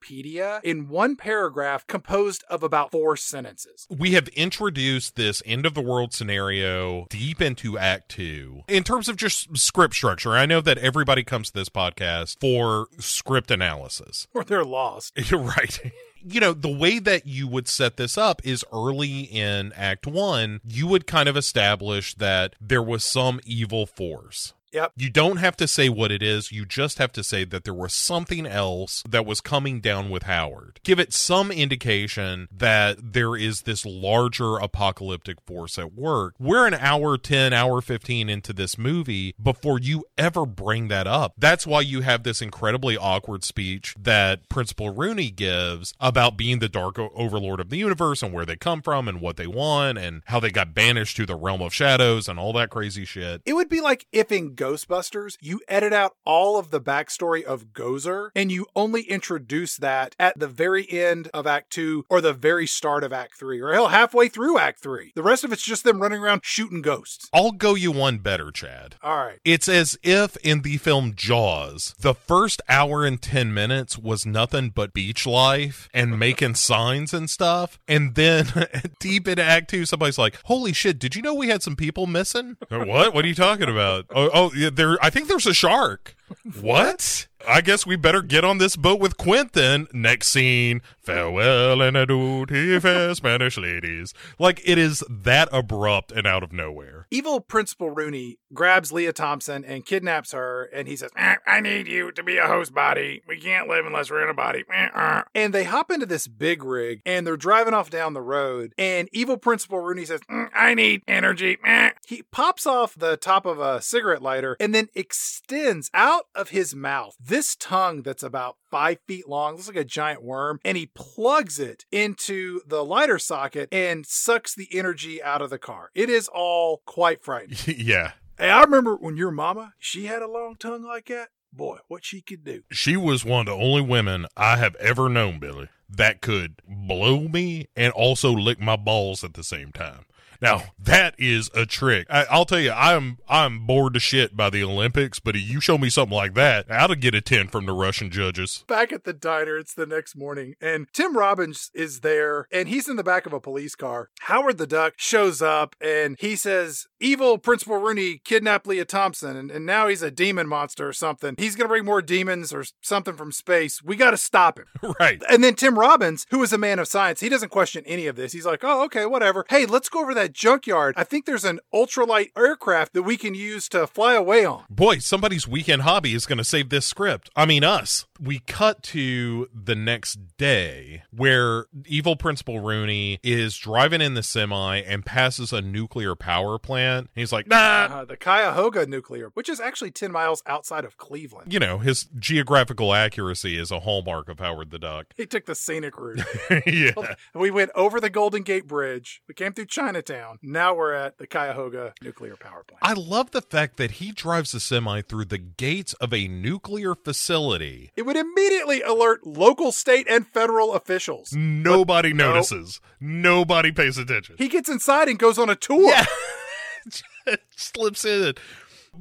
in one paragraph composed of about four sentences. We have introduced this end of the world scenario deep into Act Two. In terms of just script structure, I know that everybody comes to this podcast for script analysis. Or they're lost. *laughs* You're right. You know, the way that you would set this up is early in Act One, you would kind of establish that there was some evil force. Yep. You don't have to say what it is. You just have to say that there was something else that was coming down with Howard. Give it some indication that there is this larger apocalyptic force at work. We're an hour 10, hour 15 into this movie before you ever bring that up. That's why you have this incredibly awkward speech that Principal Rooney gives about being the dark overlord of the universe and where they come from and what they want and how they got banished to the realm of shadows and all that crazy shit. It would be like if in Ghostbusters you edit out all of the backstory of Gozer and you only introduce that at the very end of Act 2 or the very start of Act 3 or hell halfway through Act 3. The rest of it's just them running around shooting ghosts. I'll go you one better, Chad. All right. It's as if in the film Jaws, the first hour and 10 minutes was nothing but beach life and *laughs* making signs and stuff. And then *laughs* deep in Act 2, somebody's like, Holy shit, did you know we had some people missing? *laughs* what? What are you talking about? Oh, oh yeah, there, I think there's a shark. what? I guess we better get on this boat with Quentin. Next scene, farewell and adieu to fair Spanish ladies. Like it is that abrupt and out of nowhere. Evil Principal Rooney grabs Lea Thompson and kidnaps her, and he says, "Eh, I need you to be a host body. We can't live unless we're in a body. Eh, uh." And they hop into this big rig, and they're driving off down the road, and Evil Principal Rooney says, "Mm, I need energy. Eh." He pops off the top of a cigarette lighter and then extends out of his mouth this tongue that's about five feet long, looks like a giant worm, and he plugs it into the lighter socket and sucks the energy out of the car. It is all quite frightening. *laughs* yeah. Hey, I remember when your mama, she had a long tongue like that. Boy, what she could do. She was one of the only women I have ever known, Billy, that could blow me and also lick my balls at the same time. Now that is a trick. I, I'll tell you, I'm I'm bored to shit by the Olympics, but if you show me something like that, I'll get a ten from the Russian judges. Back at the diner, it's the next morning, and Tim Robbins is there, and he's in the back of a police car. Howard the Duck shows up, and he says, Evil Principal Rooney kidnapped Lea Thompson, and, and now he's a demon monster or something. He's gonna bring more demons or something from space. We gotta stop him. *laughs* Right. And then Tim Robbins, who is a man of science, he doesn't question any of this. He's like, oh, okay, whatever. Hey, let's go over that junkyard. I think there's an ultralight aircraft that we can use to fly away on. Boy, somebody's weekend hobby is going to save this script. I mean, us. We cut to the next day where evil Principal Rooney is driving in the semi and passes a nuclear power plant. He's like, nah. Uh, the Cuyahoga nuclear, which is actually 10 miles outside of Cleveland. You know, his geographical accuracy is a hallmark of Howard the Duck. He took the scenic route. *laughs* yeah. We went over the Golden Gate Bridge. We came through Chinatown. Now we're at the Cuyahoga nuclear power plant. I love the fact that he drives the semi through the gates of a nuclear facility. It would immediately alert local, state, and federal officials. Nobody But no. notices. Nobody pays attention. He gets inside and goes on a tour. Yeah. *laughs* Slips in.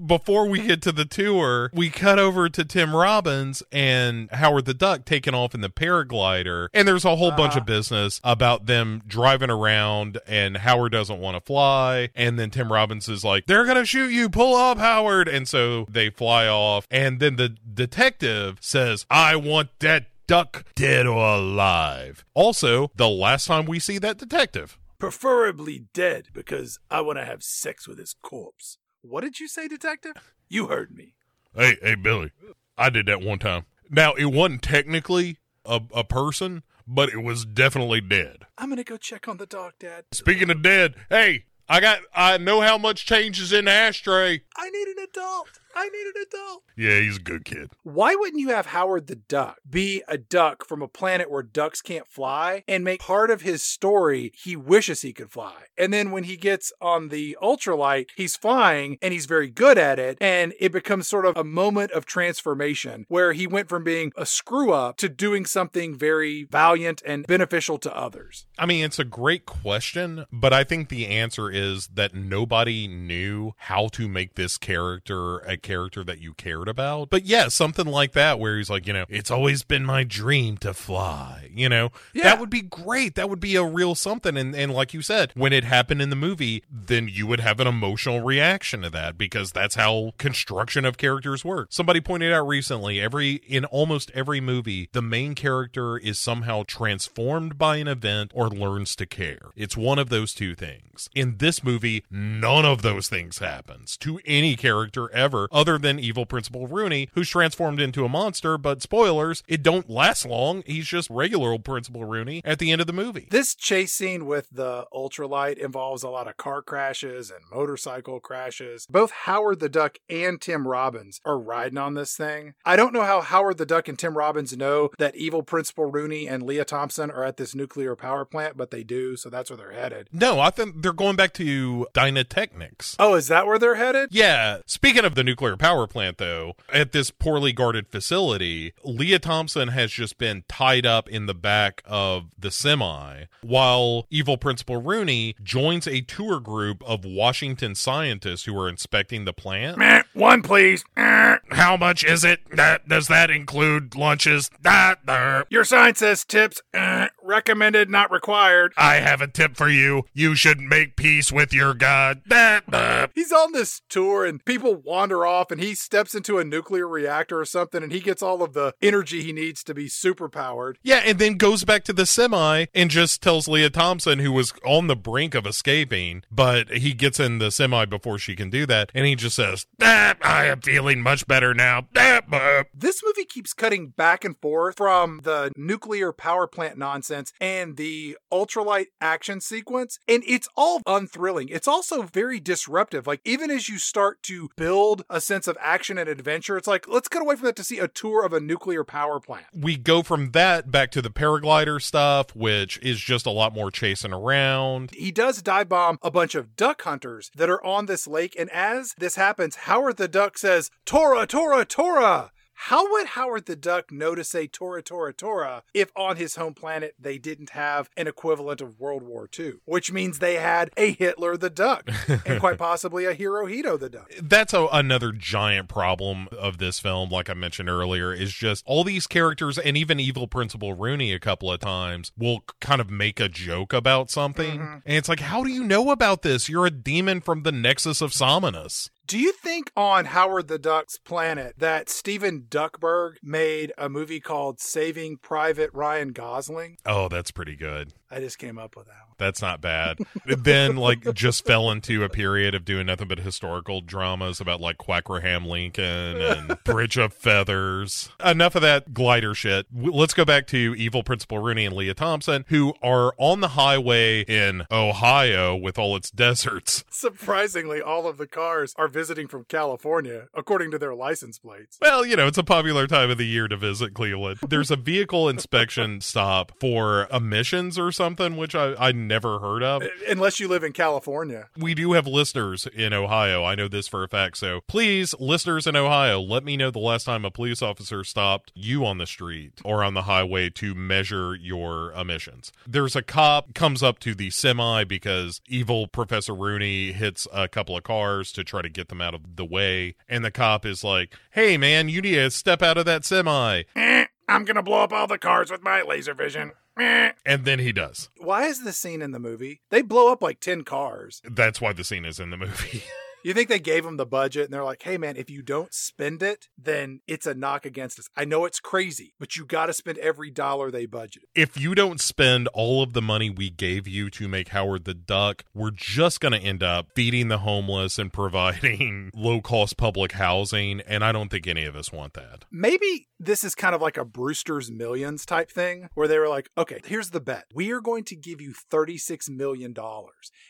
Before we get to the tour, we cut over to Tim Robbins and Howard the Duck taking off in the paraglider. And there's a whole bunch of ah. business about them driving around, and Howard doesn't want to fly. And then Tim Robbins is like, They're going to shoot you. Pull up, Howard. And so they fly off. And then the detective says, I want that duck dead or alive. Also, the last time we see that detective. Preferably dead because I want to have sex with his corpse. What did you say, detective? You heard me. Hey, hey, Billy, I did that one time. Now, it wasn't technically a, a person, but it was definitely dead. I'm going to go check on the dog, Dad. Speaking of dead, hey, I got, I know how much change is in the ashtray. I need an adult. I need an adult. Yeah, he's a good kid. Why wouldn't you have Howard the Duck be a duck from a planet where ducks can't fly and make part of his story he wishes he could fly? And then when he gets on the ultralight, he's flying and he's very good at it. And it becomes sort of a moment of transformation where he went from being a screw up to doing something very valiant and beneficial to others. I mean, it's a great question, but I think the answer is that nobody knew how to make this character a character that you cared about. But yeah, something like that where he's like, you know, it's always been my dream to fly, you know, Yeah. that would be great. That would be a real something. And, and like you said, when it happened in the movie, then you would have an emotional reaction to that because that's how construction of characters work. Somebody pointed out recently, every, in almost every movie, the main character is somehow transformed by an event or learns to care. It's one of those two things. In this movie, none of those things happens to any character ever other than evil Principal Rooney, who's transformed into a monster, but spoilers, it don't last long. He's just regular old Principal Rooney at the end of the movie. This chase scene with the ultralight involves a lot of car crashes and motorcycle crashes. Both Howard the Duck and Tim Robbins are riding on this thing. I don't know how Howard the Duck and Tim Robbins know that evil Principal Rooney and Lea Thompson are at this nuclear power plant, but they do, so that's where they're headed. No, I think they're going back to Dynatechnics. Oh, is that where they're headed? Yeah. Speaking of the nuclear power plant, though, at this poorly guarded facility, Lea Thompson has just been tied up in the back of the semi while evil Principal Rooney joins a tour group of Washington scientists who are inspecting the plant. Meh, one, please. Eh. How much is it? That does that include lunches? That there. Your sign says tips. Eh. Recommended, not required. I have a tip for you. You should make peace with your god. That there. He's on this tour and people wander off and he steps into a nuclear reactor or something and he gets all of the energy he needs to be super powered. Yeah, and then goes back to the semi and just tells Lea Thompson, who was on the brink of escaping, but he gets in the semi before she can do that, and he just says, That I am feeling much better now. That there. This movie keeps cutting back and forth from the nuclear power plant nonsense and the ultralight action sequence, and it's all unthrilling. It's also very disruptive. Like, even as you start to build a sense of action and adventure, it's like, let's cut away from that to see a tour of a nuclear power plant. we go from that back to the paraglider stuff, which is just a lot more chasing around. He does dive bomb a bunch of duck hunters that are on this lake, and as this happens, Howard the Duck says, Tora, Tora, Tora! How would Howard the Duck know to say Tora, Tora, Tora if on his home planet they didn't have an equivalent of World War II? Which means they had a Hitler the Duck and *laughs* quite possibly a Hirohito the Duck. That's a, another giant problem of this film, like I mentioned earlier, is just all these characters and even evil Principal Rooney a couple of times will kind of make a joke about something. Mm-hmm. And it's like, how do you know about this? You're a demon from the Nexus of Sominus. Do you think on Howard the Duck's planet that Steven Duckberg made a movie called Saving Private Ryan Gosling? Oh, that's pretty good. I just came up with that. That's not bad. then, like, just fell into a period of doing nothing but historical dramas about, like, Quackraham Lincoln and *laughs* Bridge of Feathers. Enough of that glider shit. Let's go back to Evil Principal Rooney and Lea Thompson, who are on the highway in Ohio with all its deserts. *laughs* Surprisingly, all of the cars are visiting from California, according to their license plates. Well, you know, it's a popular time of the year to visit Cleveland. There's a vehicle inspection *laughs* stop for emissions or something, which I, I never heard of. Unless you live in California. We do have listeners in Ohio. I know this for a fact. So please, listeners in Ohio, let me know the last time a police officer stopped you on the street or on the highway to measure your emissions. There's a cop comes up to the semi because evil Professor Rooney hits a couple of cars to try to get them out of the way. And the cop is like, hey, man, you need to step out of that semi. Eh. I'm gonna blow up all the cars with my laser vision. *laughs* And then he does. Why is this scene in the movie? They blow up like 10 cars. That's why the scene is in the movie. *laughs* You think they gave them the budget and they're like, hey man, if you don't spend it, then it's a knock against us. I know it's crazy, but you got to spend every dollar they budgeted. if you don't spend all of the money we gave you to make Howard the Duck, we're just going to end up feeding the homeless and *laughs* providing low cost public housing. And I don't think any of us want that. Maybe this is kind of like a Brewster's Millions type thing where they were like, okay, here's the bet. We are going to give you $36 million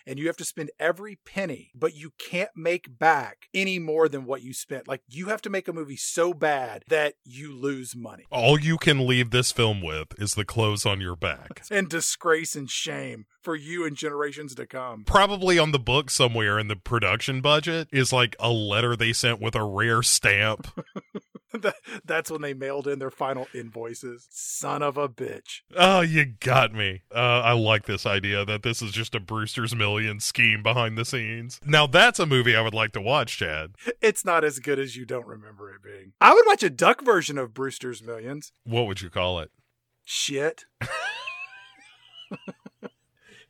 and you have to spend every penny, but you can't make back any more than what you spent. Like you have to make a movie so bad that you lose money. All you can leave this film with is the clothes on your back. *laughs* and disgrace and shame for you and generations to come. Probably on the book somewhere in the production budget is like a letter they sent with a rare stamp. *laughs* *laughs* That's when they mailed in their final invoices. Son of a bitch. Oh, you got me. Uh, I like this idea that this is just a Brewster's Million scheme behind the scenes. Now, that's a movie I would like to watch, Chad. It's not as good as you don't remember it being. I would watch a duck version of Brewster's Millions. What would you call it? Shit. *laughs*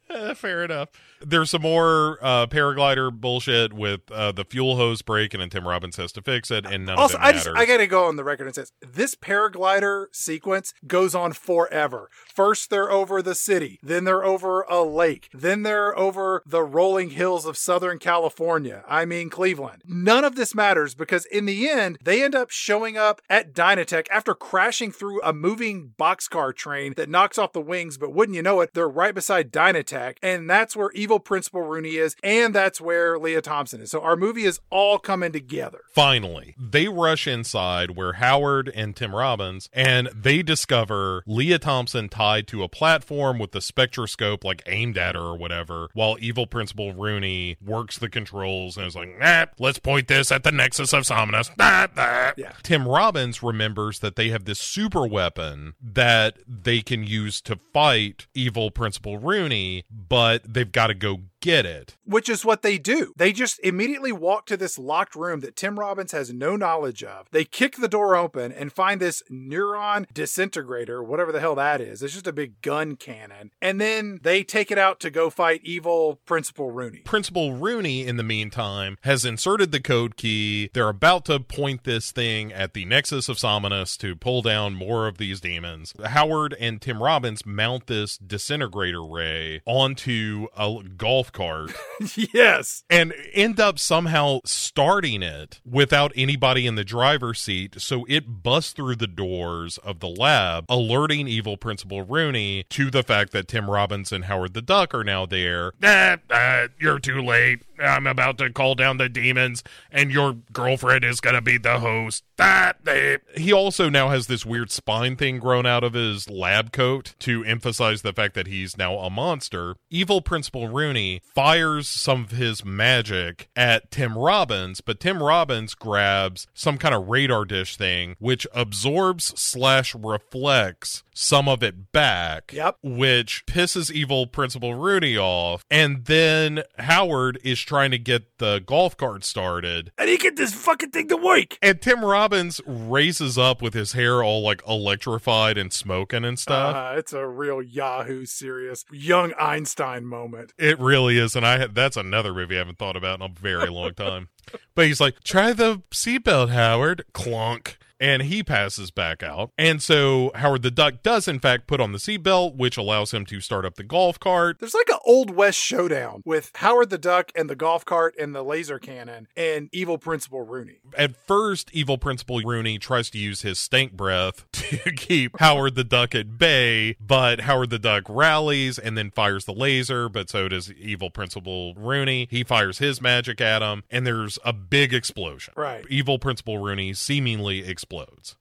Eh, fair enough. There's some more uh, paraglider bullshit with uh, the fuel hose breaking, and Tim Robbins has to fix it, and none also, of it I matters. just I gotta go on the record and says this paraglider sequence goes on forever. First they're over the city, then they're over a lake, then they're over the rolling hills of Southern California. I mean Cleveland. None of this matters because in the end they end up showing up at Dynatech after crashing through a moving boxcar train that knocks off the wings. But wouldn't you know it, they're right beside Dynatech, and that's where evil Principal Rooney is, and that's where Lea Thompson is. So our movie is all coming together. Finally, they rush inside where Howard and Tim Robbins, and they discover Lea Thompson tied to a platform with the spectroscope like aimed at her or whatever, while evil Principal Rooney works the controls and is like, nah, let's point this at the Nexus of Somnus. Nah, nah. Yeah. Tim Robbins remembers that they have this super weapon that they can use to fight evil Principal Rooney, but they've got to go get it. Which is what they do. They just immediately walk to this locked room that Tim Robbins has no knowledge of. They kick the door open and find this neuron disintegrator, whatever the hell that is. It's just a big gun cannon. And then they take it out to go fight evil Principal Rooney. Principal Rooney, in the meantime, has inserted the code key. They're about to point this thing at the Nexus of Somnus to pull down more of these demons. Howard and Tim Robbins mount this disintegrator ray onto a golf cart *laughs* yes. and end up somehow starting it without anybody in the driver's seat. So it busts through the doors of the lab, alerting evil Principal Rooney to the fact that Tim Robbins and Howard the Duck are now there. Uh, uh, you're too late. I'm about to call down the demons, and your girlfriend is gonna be the host. That they. He also now has this weird spine thing grown out of his lab coat to emphasize the fact that he's now a monster. Evil Principal Rooney fires some of his magic at Tim Robbins, but Tim Robbins grabs some kind of radar dish thing which absorbs slash reflects some of it back. Yep. Which pisses evil Principal Rooney off. And then Howard is trying to get the golf cart started. And he get this fucking thing to work. And Tim Robbins raises up with his hair all like electrified and smoking and stuff. Uh, it's a real Yahoo serious young Einstein moment. It really is, and I that's another movie I haven't thought about in a very long time. but he's like, "Try the seatbelt, Howard." Clunk. And he passes back out. And so Howard the Duck does, in fact, put on the seatbelt, which allows him to start up the golf cart. There's like an Old West showdown with Howard the Duck and the golf cart and the laser cannon and evil Principal Rooney. At first, evil Principal Rooney tries to use his stank breath *laughs* to keep Howard the Duck at bay, but Howard the Duck rallies and then fires the laser, but so does evil Principal Rooney. He fires his magic at him, and there's a big explosion. Right. Evil Principal Rooney seemingly explodes.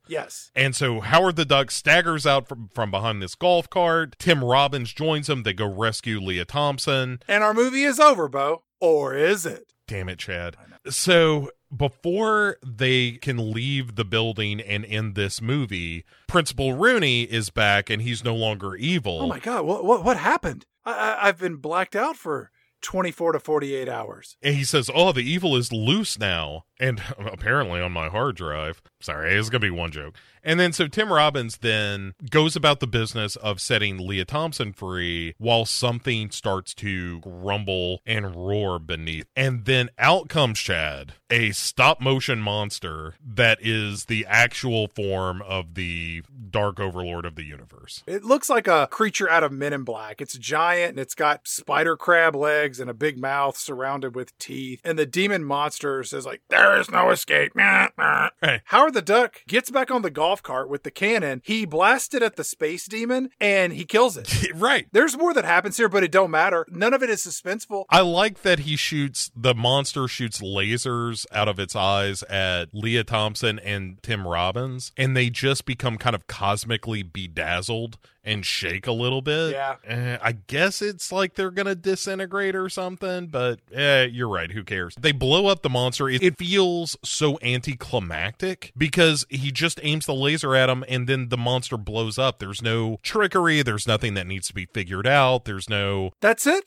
Yes. And so Howard the Duck staggers out from, from behind this golf cart. Tim Robbins joins him. They go rescue Lea Thompson. And our movie is over, Bo. Or is it? Damn it, Chad. So before they can leave the building and end this movie, Principal Rooney is back and he's no longer evil. Oh my God. What, what, what happened? I, I, I've been blacked out for 24 to 48 hours. And he says, Oh, the evil is loose now. And *laughs* apparently on my hard drive. Sorry, it's going to be one joke. And then so Tim Robbins then goes about the business of setting Lea Thompson free while something starts to grumble and roar beneath. And then out comes Chad, a stop motion monster that is the actual form of the Dark Overlord of the universe. It looks like a creature out of Men in Black. It's giant and it's got spider crab legs and a big mouth surrounded with teeth. And the demon monster says like, there There is no escape. Nah, nah. Hey. Howard the Duck gets back on the golf cart with the cannon. He blasts it at the space demon and he kills it. *laughs* right. There's more that happens here, but it don't matter. None of it is suspenseful. I like that he shoots the monster shoots lasers out of its eyes at Lea Thompson and Tim Robbins, and they just become kind of cosmically bedazzled and shake a little bit. Yeah. Eh, I guess it's like they're gonna disintegrate or something, but eh, you're right. Who cares? They blow up the monster. It, it feels so anticlimactic because he just aims the laser at him, and then the monster blows up. There's no trickery. There's nothing that needs to be figured out. There's no That's it?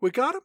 We got him?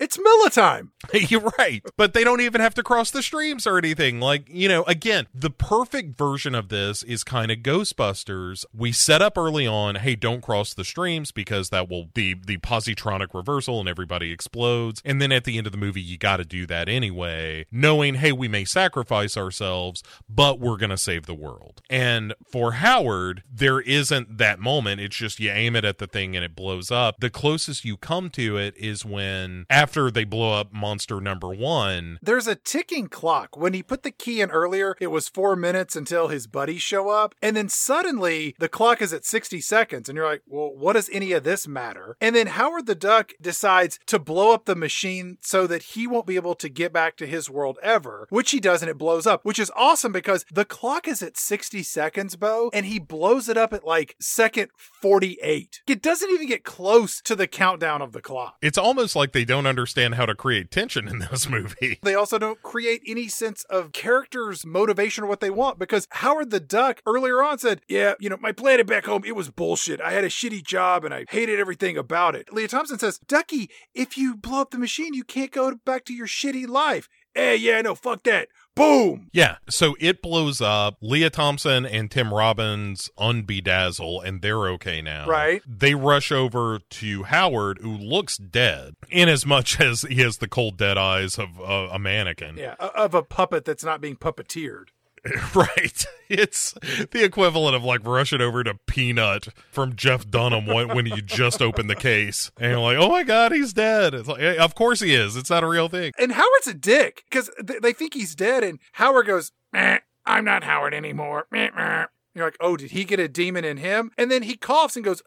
It's Miller time. *laughs* You're right. But they don't even have to cross the streams or anything. Like, you know, again, the perfect version of this is kind of Ghostbusters. We set up early on, hey, don't cross the streams because that will be the positronic reversal and everybody explodes. And then at the end of the movie, you got to do that anyway, knowing, hey, we may sacrifice ourselves, but we're going to save the world. And for Howard, there isn't that moment. It's just you aim it at the thing and it blows up. The closest you come to it is when, after they blow up monster number one, There's a ticking clock. When he put the key in earlier, it was four minutes until his buddies show up. And then suddenly the clock is at 60 seconds. And you're like, well, what does any of this matter? And then Howard the Duck decides to blow up the machine so that he won't be able to get back to his world ever, which he does and it blows up, which is awesome because the clock is at 60 seconds, Bo, and he blows it up at like second 48. It doesn't even get close to the countdown of the clock. it's almost like they don't understand how to create tension in this *laughs* movie. They also don't create any sense of characters' motivation or what they want because Howard the Duck earlier on said, Yeah, you know, my planet back home, it was bullshit. I had a shitty job and I hated everything about it. Lea Thompson says, Ducky, if you blow up the machine, you can't go back to your shitty life. Eh, yeah, no, fuck that. Boom! Yeah, so it blows up. Lea Thompson and Tim Robbins unbedazzle, and they're okay now. Right. They rush over to Howard, who looks dead, in as much as he has the cold, dead eyes of uh, a mannequin. Yeah, of a puppet that's not being puppeteered. *laughs* right. It's the equivalent of like rushing over to Peanut from Jeff Dunham when, you just open the case and you're like, oh my God, he's dead. It's like, of course he is. It's not a real thing. And Howard's a dick because th- they think he's dead, and Howard goes, I'm not Howard anymore. You're like, oh, did he get a demon in him? And then he coughs and goes,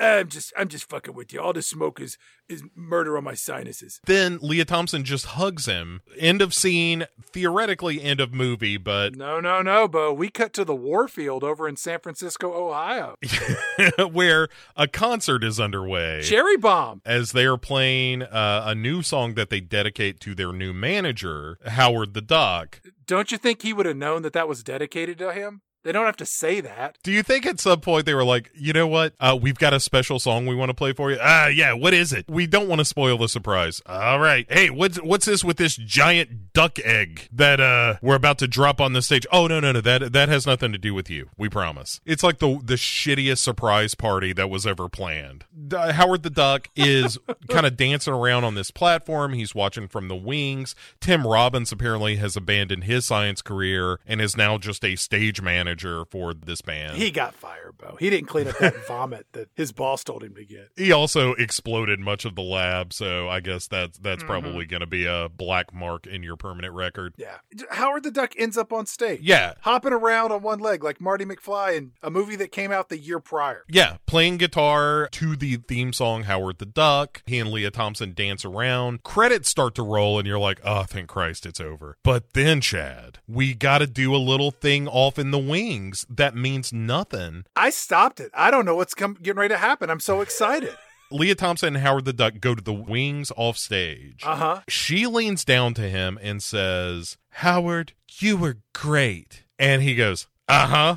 I'm just, I'm just fucking with you. All this smoke is, is murder on my sinuses. Then Lea Thompson just hugs him. End of scene, theoretically end of movie, but No, no, no, Bo. We cut to the warfield over in San Francisco, Ohio. *laughs* where a concert is underway. Cherry bomb. as they are playing uh, a new song that they dedicate to their new manager, Howard the Duck. Don't you think he would have known that that was dedicated to him? They don't have to say that. Do you think at some point they were like, you know what? Uh, we've got a special song we want to play for you. Ah, yeah. What is it? We don't want to spoil the surprise. All right. Hey, what's what's this with this giant duck egg that uh we're about to drop on the stage? Oh no no no that that has nothing to do with you. We promise. It's like the the shittiest surprise party that was ever planned. Uh, Howard the Duck is *laughs* kind of dancing around on this platform. He's watching from the wings. Tim Robbins apparently has abandoned his science career and is now just a stage manager for this band. He got fired, Bo. He didn't clean up that *laughs* vomit that his boss told him to get. he also exploded much of the lab, so I guess that's that's Mm-hmm. probably going to be a black mark in your permanent record. Yeah. Howard the Duck ends up on stage. Yeah. Hopping around on one leg like Marty McFly in a movie that came out the year prior. Yeah, playing guitar to the theme song Howard the Duck. He and Lea Thompson dance around. Credits start to roll, and you're like, oh, thank Christ it's over. But then, Chad, we got to do a little thing off in the wings that means nothing. I stopped it. I don't know what's come, getting ready to happen. I'm so excited. *laughs* Lea Thompson and Howard the Duck go to the wings off stage. Uh huh. She leans down to him and says, Howard, you were great. And he goes, Uh huh.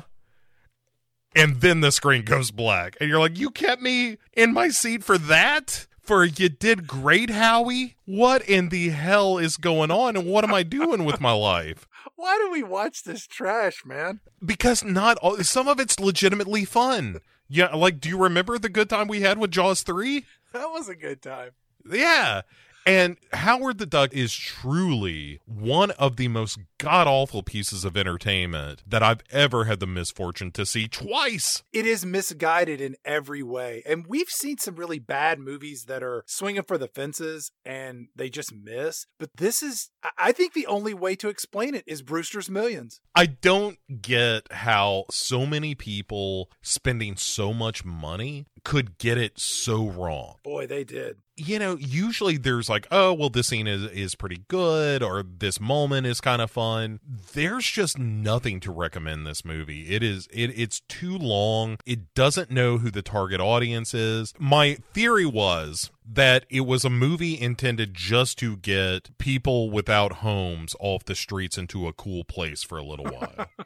And then the screen goes black. And you're like, You kept me in my seat for that? For you did great, Howie? What in the hell is going on? And what am I doing with my *laughs* life? Why do we watch this trash, man? Because not all, some of it's legitimately fun. Yeah, like, do you remember the good time we had with Jaws 3? That was a good time. Yeah. And Howard the Duck is truly one of the most god awful pieces of entertainment that I've ever had the misfortune to see twice. It is misguided in every way. And we've seen some really bad movies that are swinging for the fences and they just miss. But this is, I think the only way to explain it is Brewster's Millions. I don't get how so many people spending so much money could get it so wrong. Boy, they did. You know, usually there's like, oh, well, this scene is, is pretty good, or this moment is kind of fun. There's just nothing to recommend this movie. It is it it's too long. It doesn't know who the target audience is. My theory was that it was a movie intended just to get people without homes off the streets into a cool place for a little while. *laughs*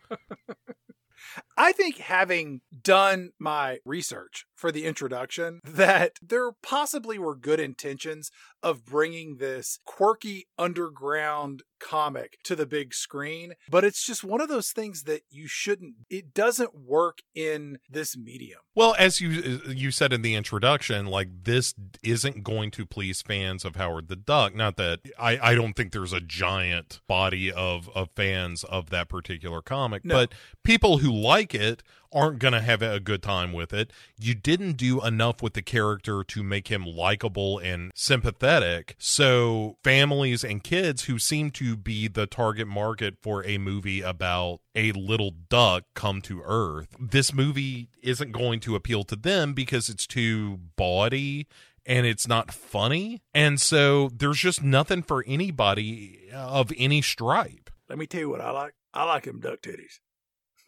I think having done my research for the introduction, *laughs* that there possibly were good intentions of bringing this quirky underground comic to the big screen, but it's just one of those things that you shouldn't it doesn't work in this medium. Well, as you you said in the introduction, like this isn't going to please fans of Howard the Duck. Not that I I don't think there's a giant body of of fans of that particular comic, No. but people who like it aren't going to have a good time with it. You didn't do enough with the character to make him likable and sympathetic. So, families and kids who seem to be the target market for a movie about a little duck come to earth, this movie isn't going to appeal to them because it's too bawdy and it's not funny. And so, there's just nothing for anybody of any stripe. Let me tell you what I like. I like them duck titties.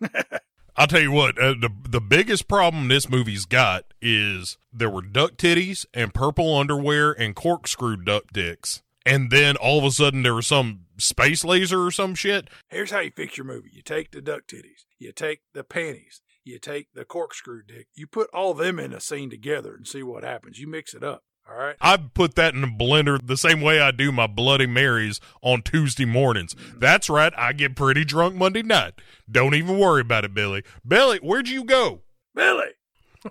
*laughs* I'll tell you what, uh, the the biggest problem this movie's got is there were duck titties and purple underwear and corkscrew duck dicks. And then all of a sudden there was some space laser or some shit. Here's how you fix your movie. You take the duck titties, you take the panties, you take the corkscrew dick, you put all them in a scene together and see what happens. You mix it up. All right. I put that in a blender the same way I do my Bloody Marys on Tuesday mornings. That's right, I get pretty drunk Monday night. Don't even worry about it, Billy. Billy, where'd you go? Billy.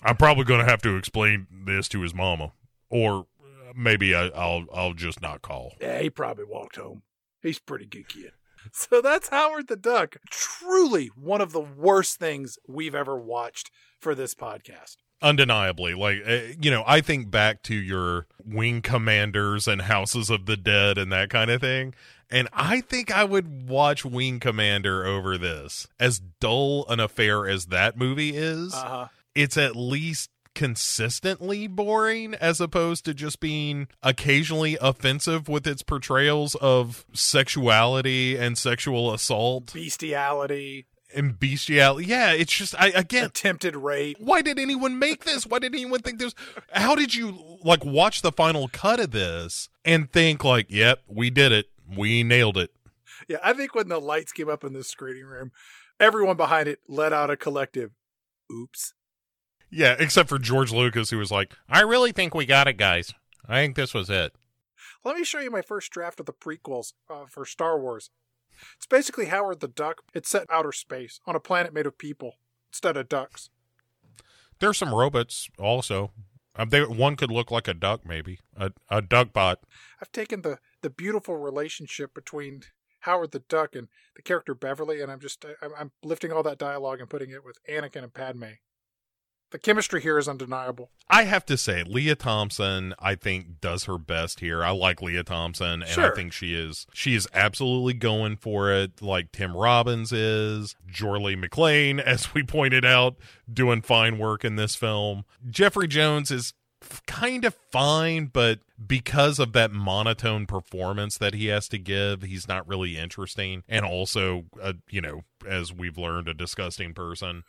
I'm probably going to have to explain this to his mama, or uh, maybe I, I'll I'll just not call. Yeah, he probably walked home. He's pretty good kid. *laughs* So that's Howard the Duck. Truly one of the worst things we've ever watched for this podcast. Undeniably. Like uh, you know i think back to your wing commanders and houses of the dead and that kind of thing and i think i would watch wing commander over this. As dull an affair as that movie is Uh-huh. it's at least consistently boring as opposed to just being occasionally offensive with its portrayals of sexuality and sexual assault. Bestiality, and bestiality yeah it's just i again attempted rape. why did anyone make this? Why did anyone think this? How did you like watch the final cut of this and think like, "Yep, we did it. We nailed it." Yeah, I think when the lights came up in the screening room, everyone behind it let out a collective oops. Yeah, except for George Lucas who was like, "I really think we got it, guys. I think this was it." Let me show you my first draft of the prequels uh, for Star Wars. It's basically Howard the Duck. It's set outer space on a planet made of people instead of ducks. There's some robots also. Um, they, one could look like a duck, maybe a a duck bot. I've taken the the beautiful relationship between Howard the Duck and the character Beverly, and I'm just I'm, I'm lifting all that dialogue and putting it with Anakin and Padme. The chemistry here is undeniable. I have to say, Lea Thompson, I think, does her best here. I like Lea Thompson, and I think she is she is absolutely going for it, like Tim Robbins is. Jorley McLean, *laughs* as we pointed out, doing fine work in this film. Jeffrey Jones is kind of fine, but because of that monotone performance that he has to give, he's not really interesting. And also, uh, you know, as we've learned, a disgusting person.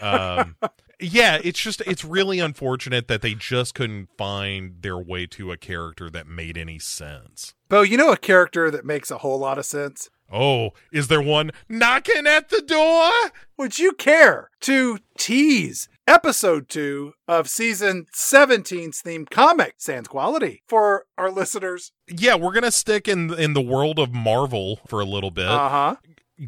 Um, *laughs* yeah, it's just it's really unfortunate that they just couldn't find their way to a character that made any sense. Bo, you know a character that makes a whole lot of sense? Oh, is there one knocking at the door? Would you care to tease episode two of season 17's themed comic, Sans Quality, for our listeners? Yeah, we're gonna stick in in the world of Marvel for a little bit. Uh huh.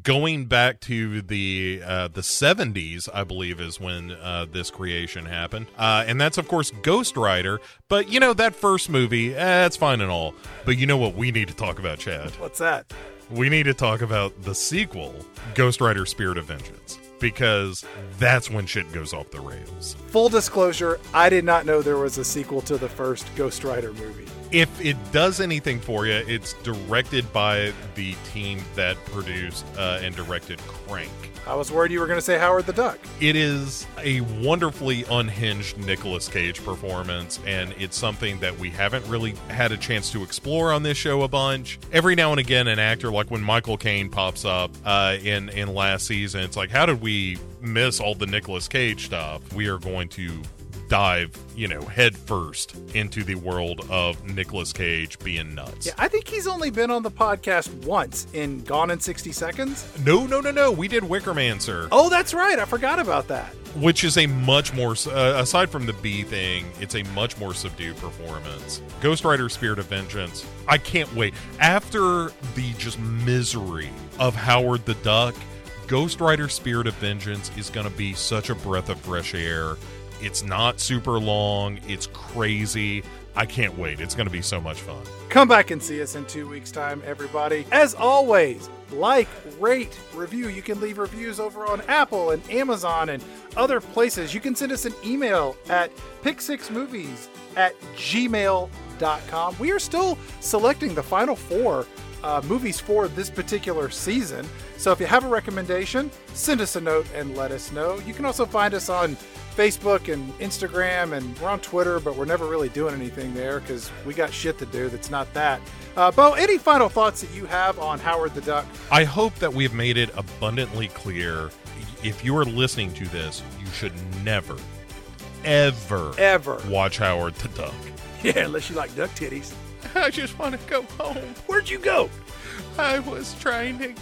going back to the uh, the 70s i believe is when uh, this creation happened uh, and that's of course ghost rider but you know that first movie eh, fine and all but you know what we need to talk about chad What's that? we need to talk about the sequel ghost rider spirit of vengeance because that's when shit goes off the rails Full disclosure, I did not know there was a sequel to the first Ghost Rider movie. if it does anything for you, it's directed by the team that produced uh, and directed Crank. I was worried you were going to say Howard the Duck. It is a wonderfully unhinged Nicolas Cage performance, and it's something that we haven't really had a chance to explore on this show a bunch. Every now and again, an actor like when Michael Caine pops up uh, in in last season, it's like, how did we miss all the Nicolas Cage stuff? We are going to dive, you know, head first into the world of Nicolas Cage being nuts. Yeah, I think he's only been on the podcast once in Gone in 60 Seconds. No, no, no, no. We did Wicker Man, sir. Oh, that's right. I forgot about that. which is a much more uh, aside from the B thing, it's a much more subdued performance. Ghost Rider: Spirit of Vengeance. I can't wait after the just misery of Howard the Duck. Ghost Rider: Spirit of Vengeance is going to be such a breath of fresh air. It's not super long. It's crazy. I can't wait. It's going to be so much fun. Come back and see us in two weeks' time, everybody. As always, like, rate, review. You can leave reviews over on Apple and Amazon and other places. You can send us an email at pick6movies at gmail.com. We are still selecting the final four uh, movies for this particular season. So if you have a recommendation, send us a note and let us know. You can also find us on Facebook and Instagram, and we're on Twitter, but we're never really doing anything there because we got shit to do that's not that. Uh, Bo, any final thoughts that you have on Howard the Duck? I hope that we've made it abundantly clear. If you are listening to this, you should never, ever, Ever. watch Howard the Duck. *laughs* Yeah, unless you like duck titties. *laughs* I just want to go home. Where'd you go? I was trying to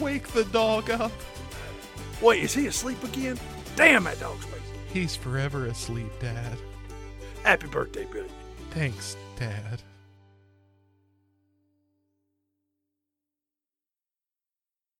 wake the dog up. Wait, is he asleep again? Damn, that dog's. He's forever asleep, Dad. Happy birthday, Billy. Thanks, Dad.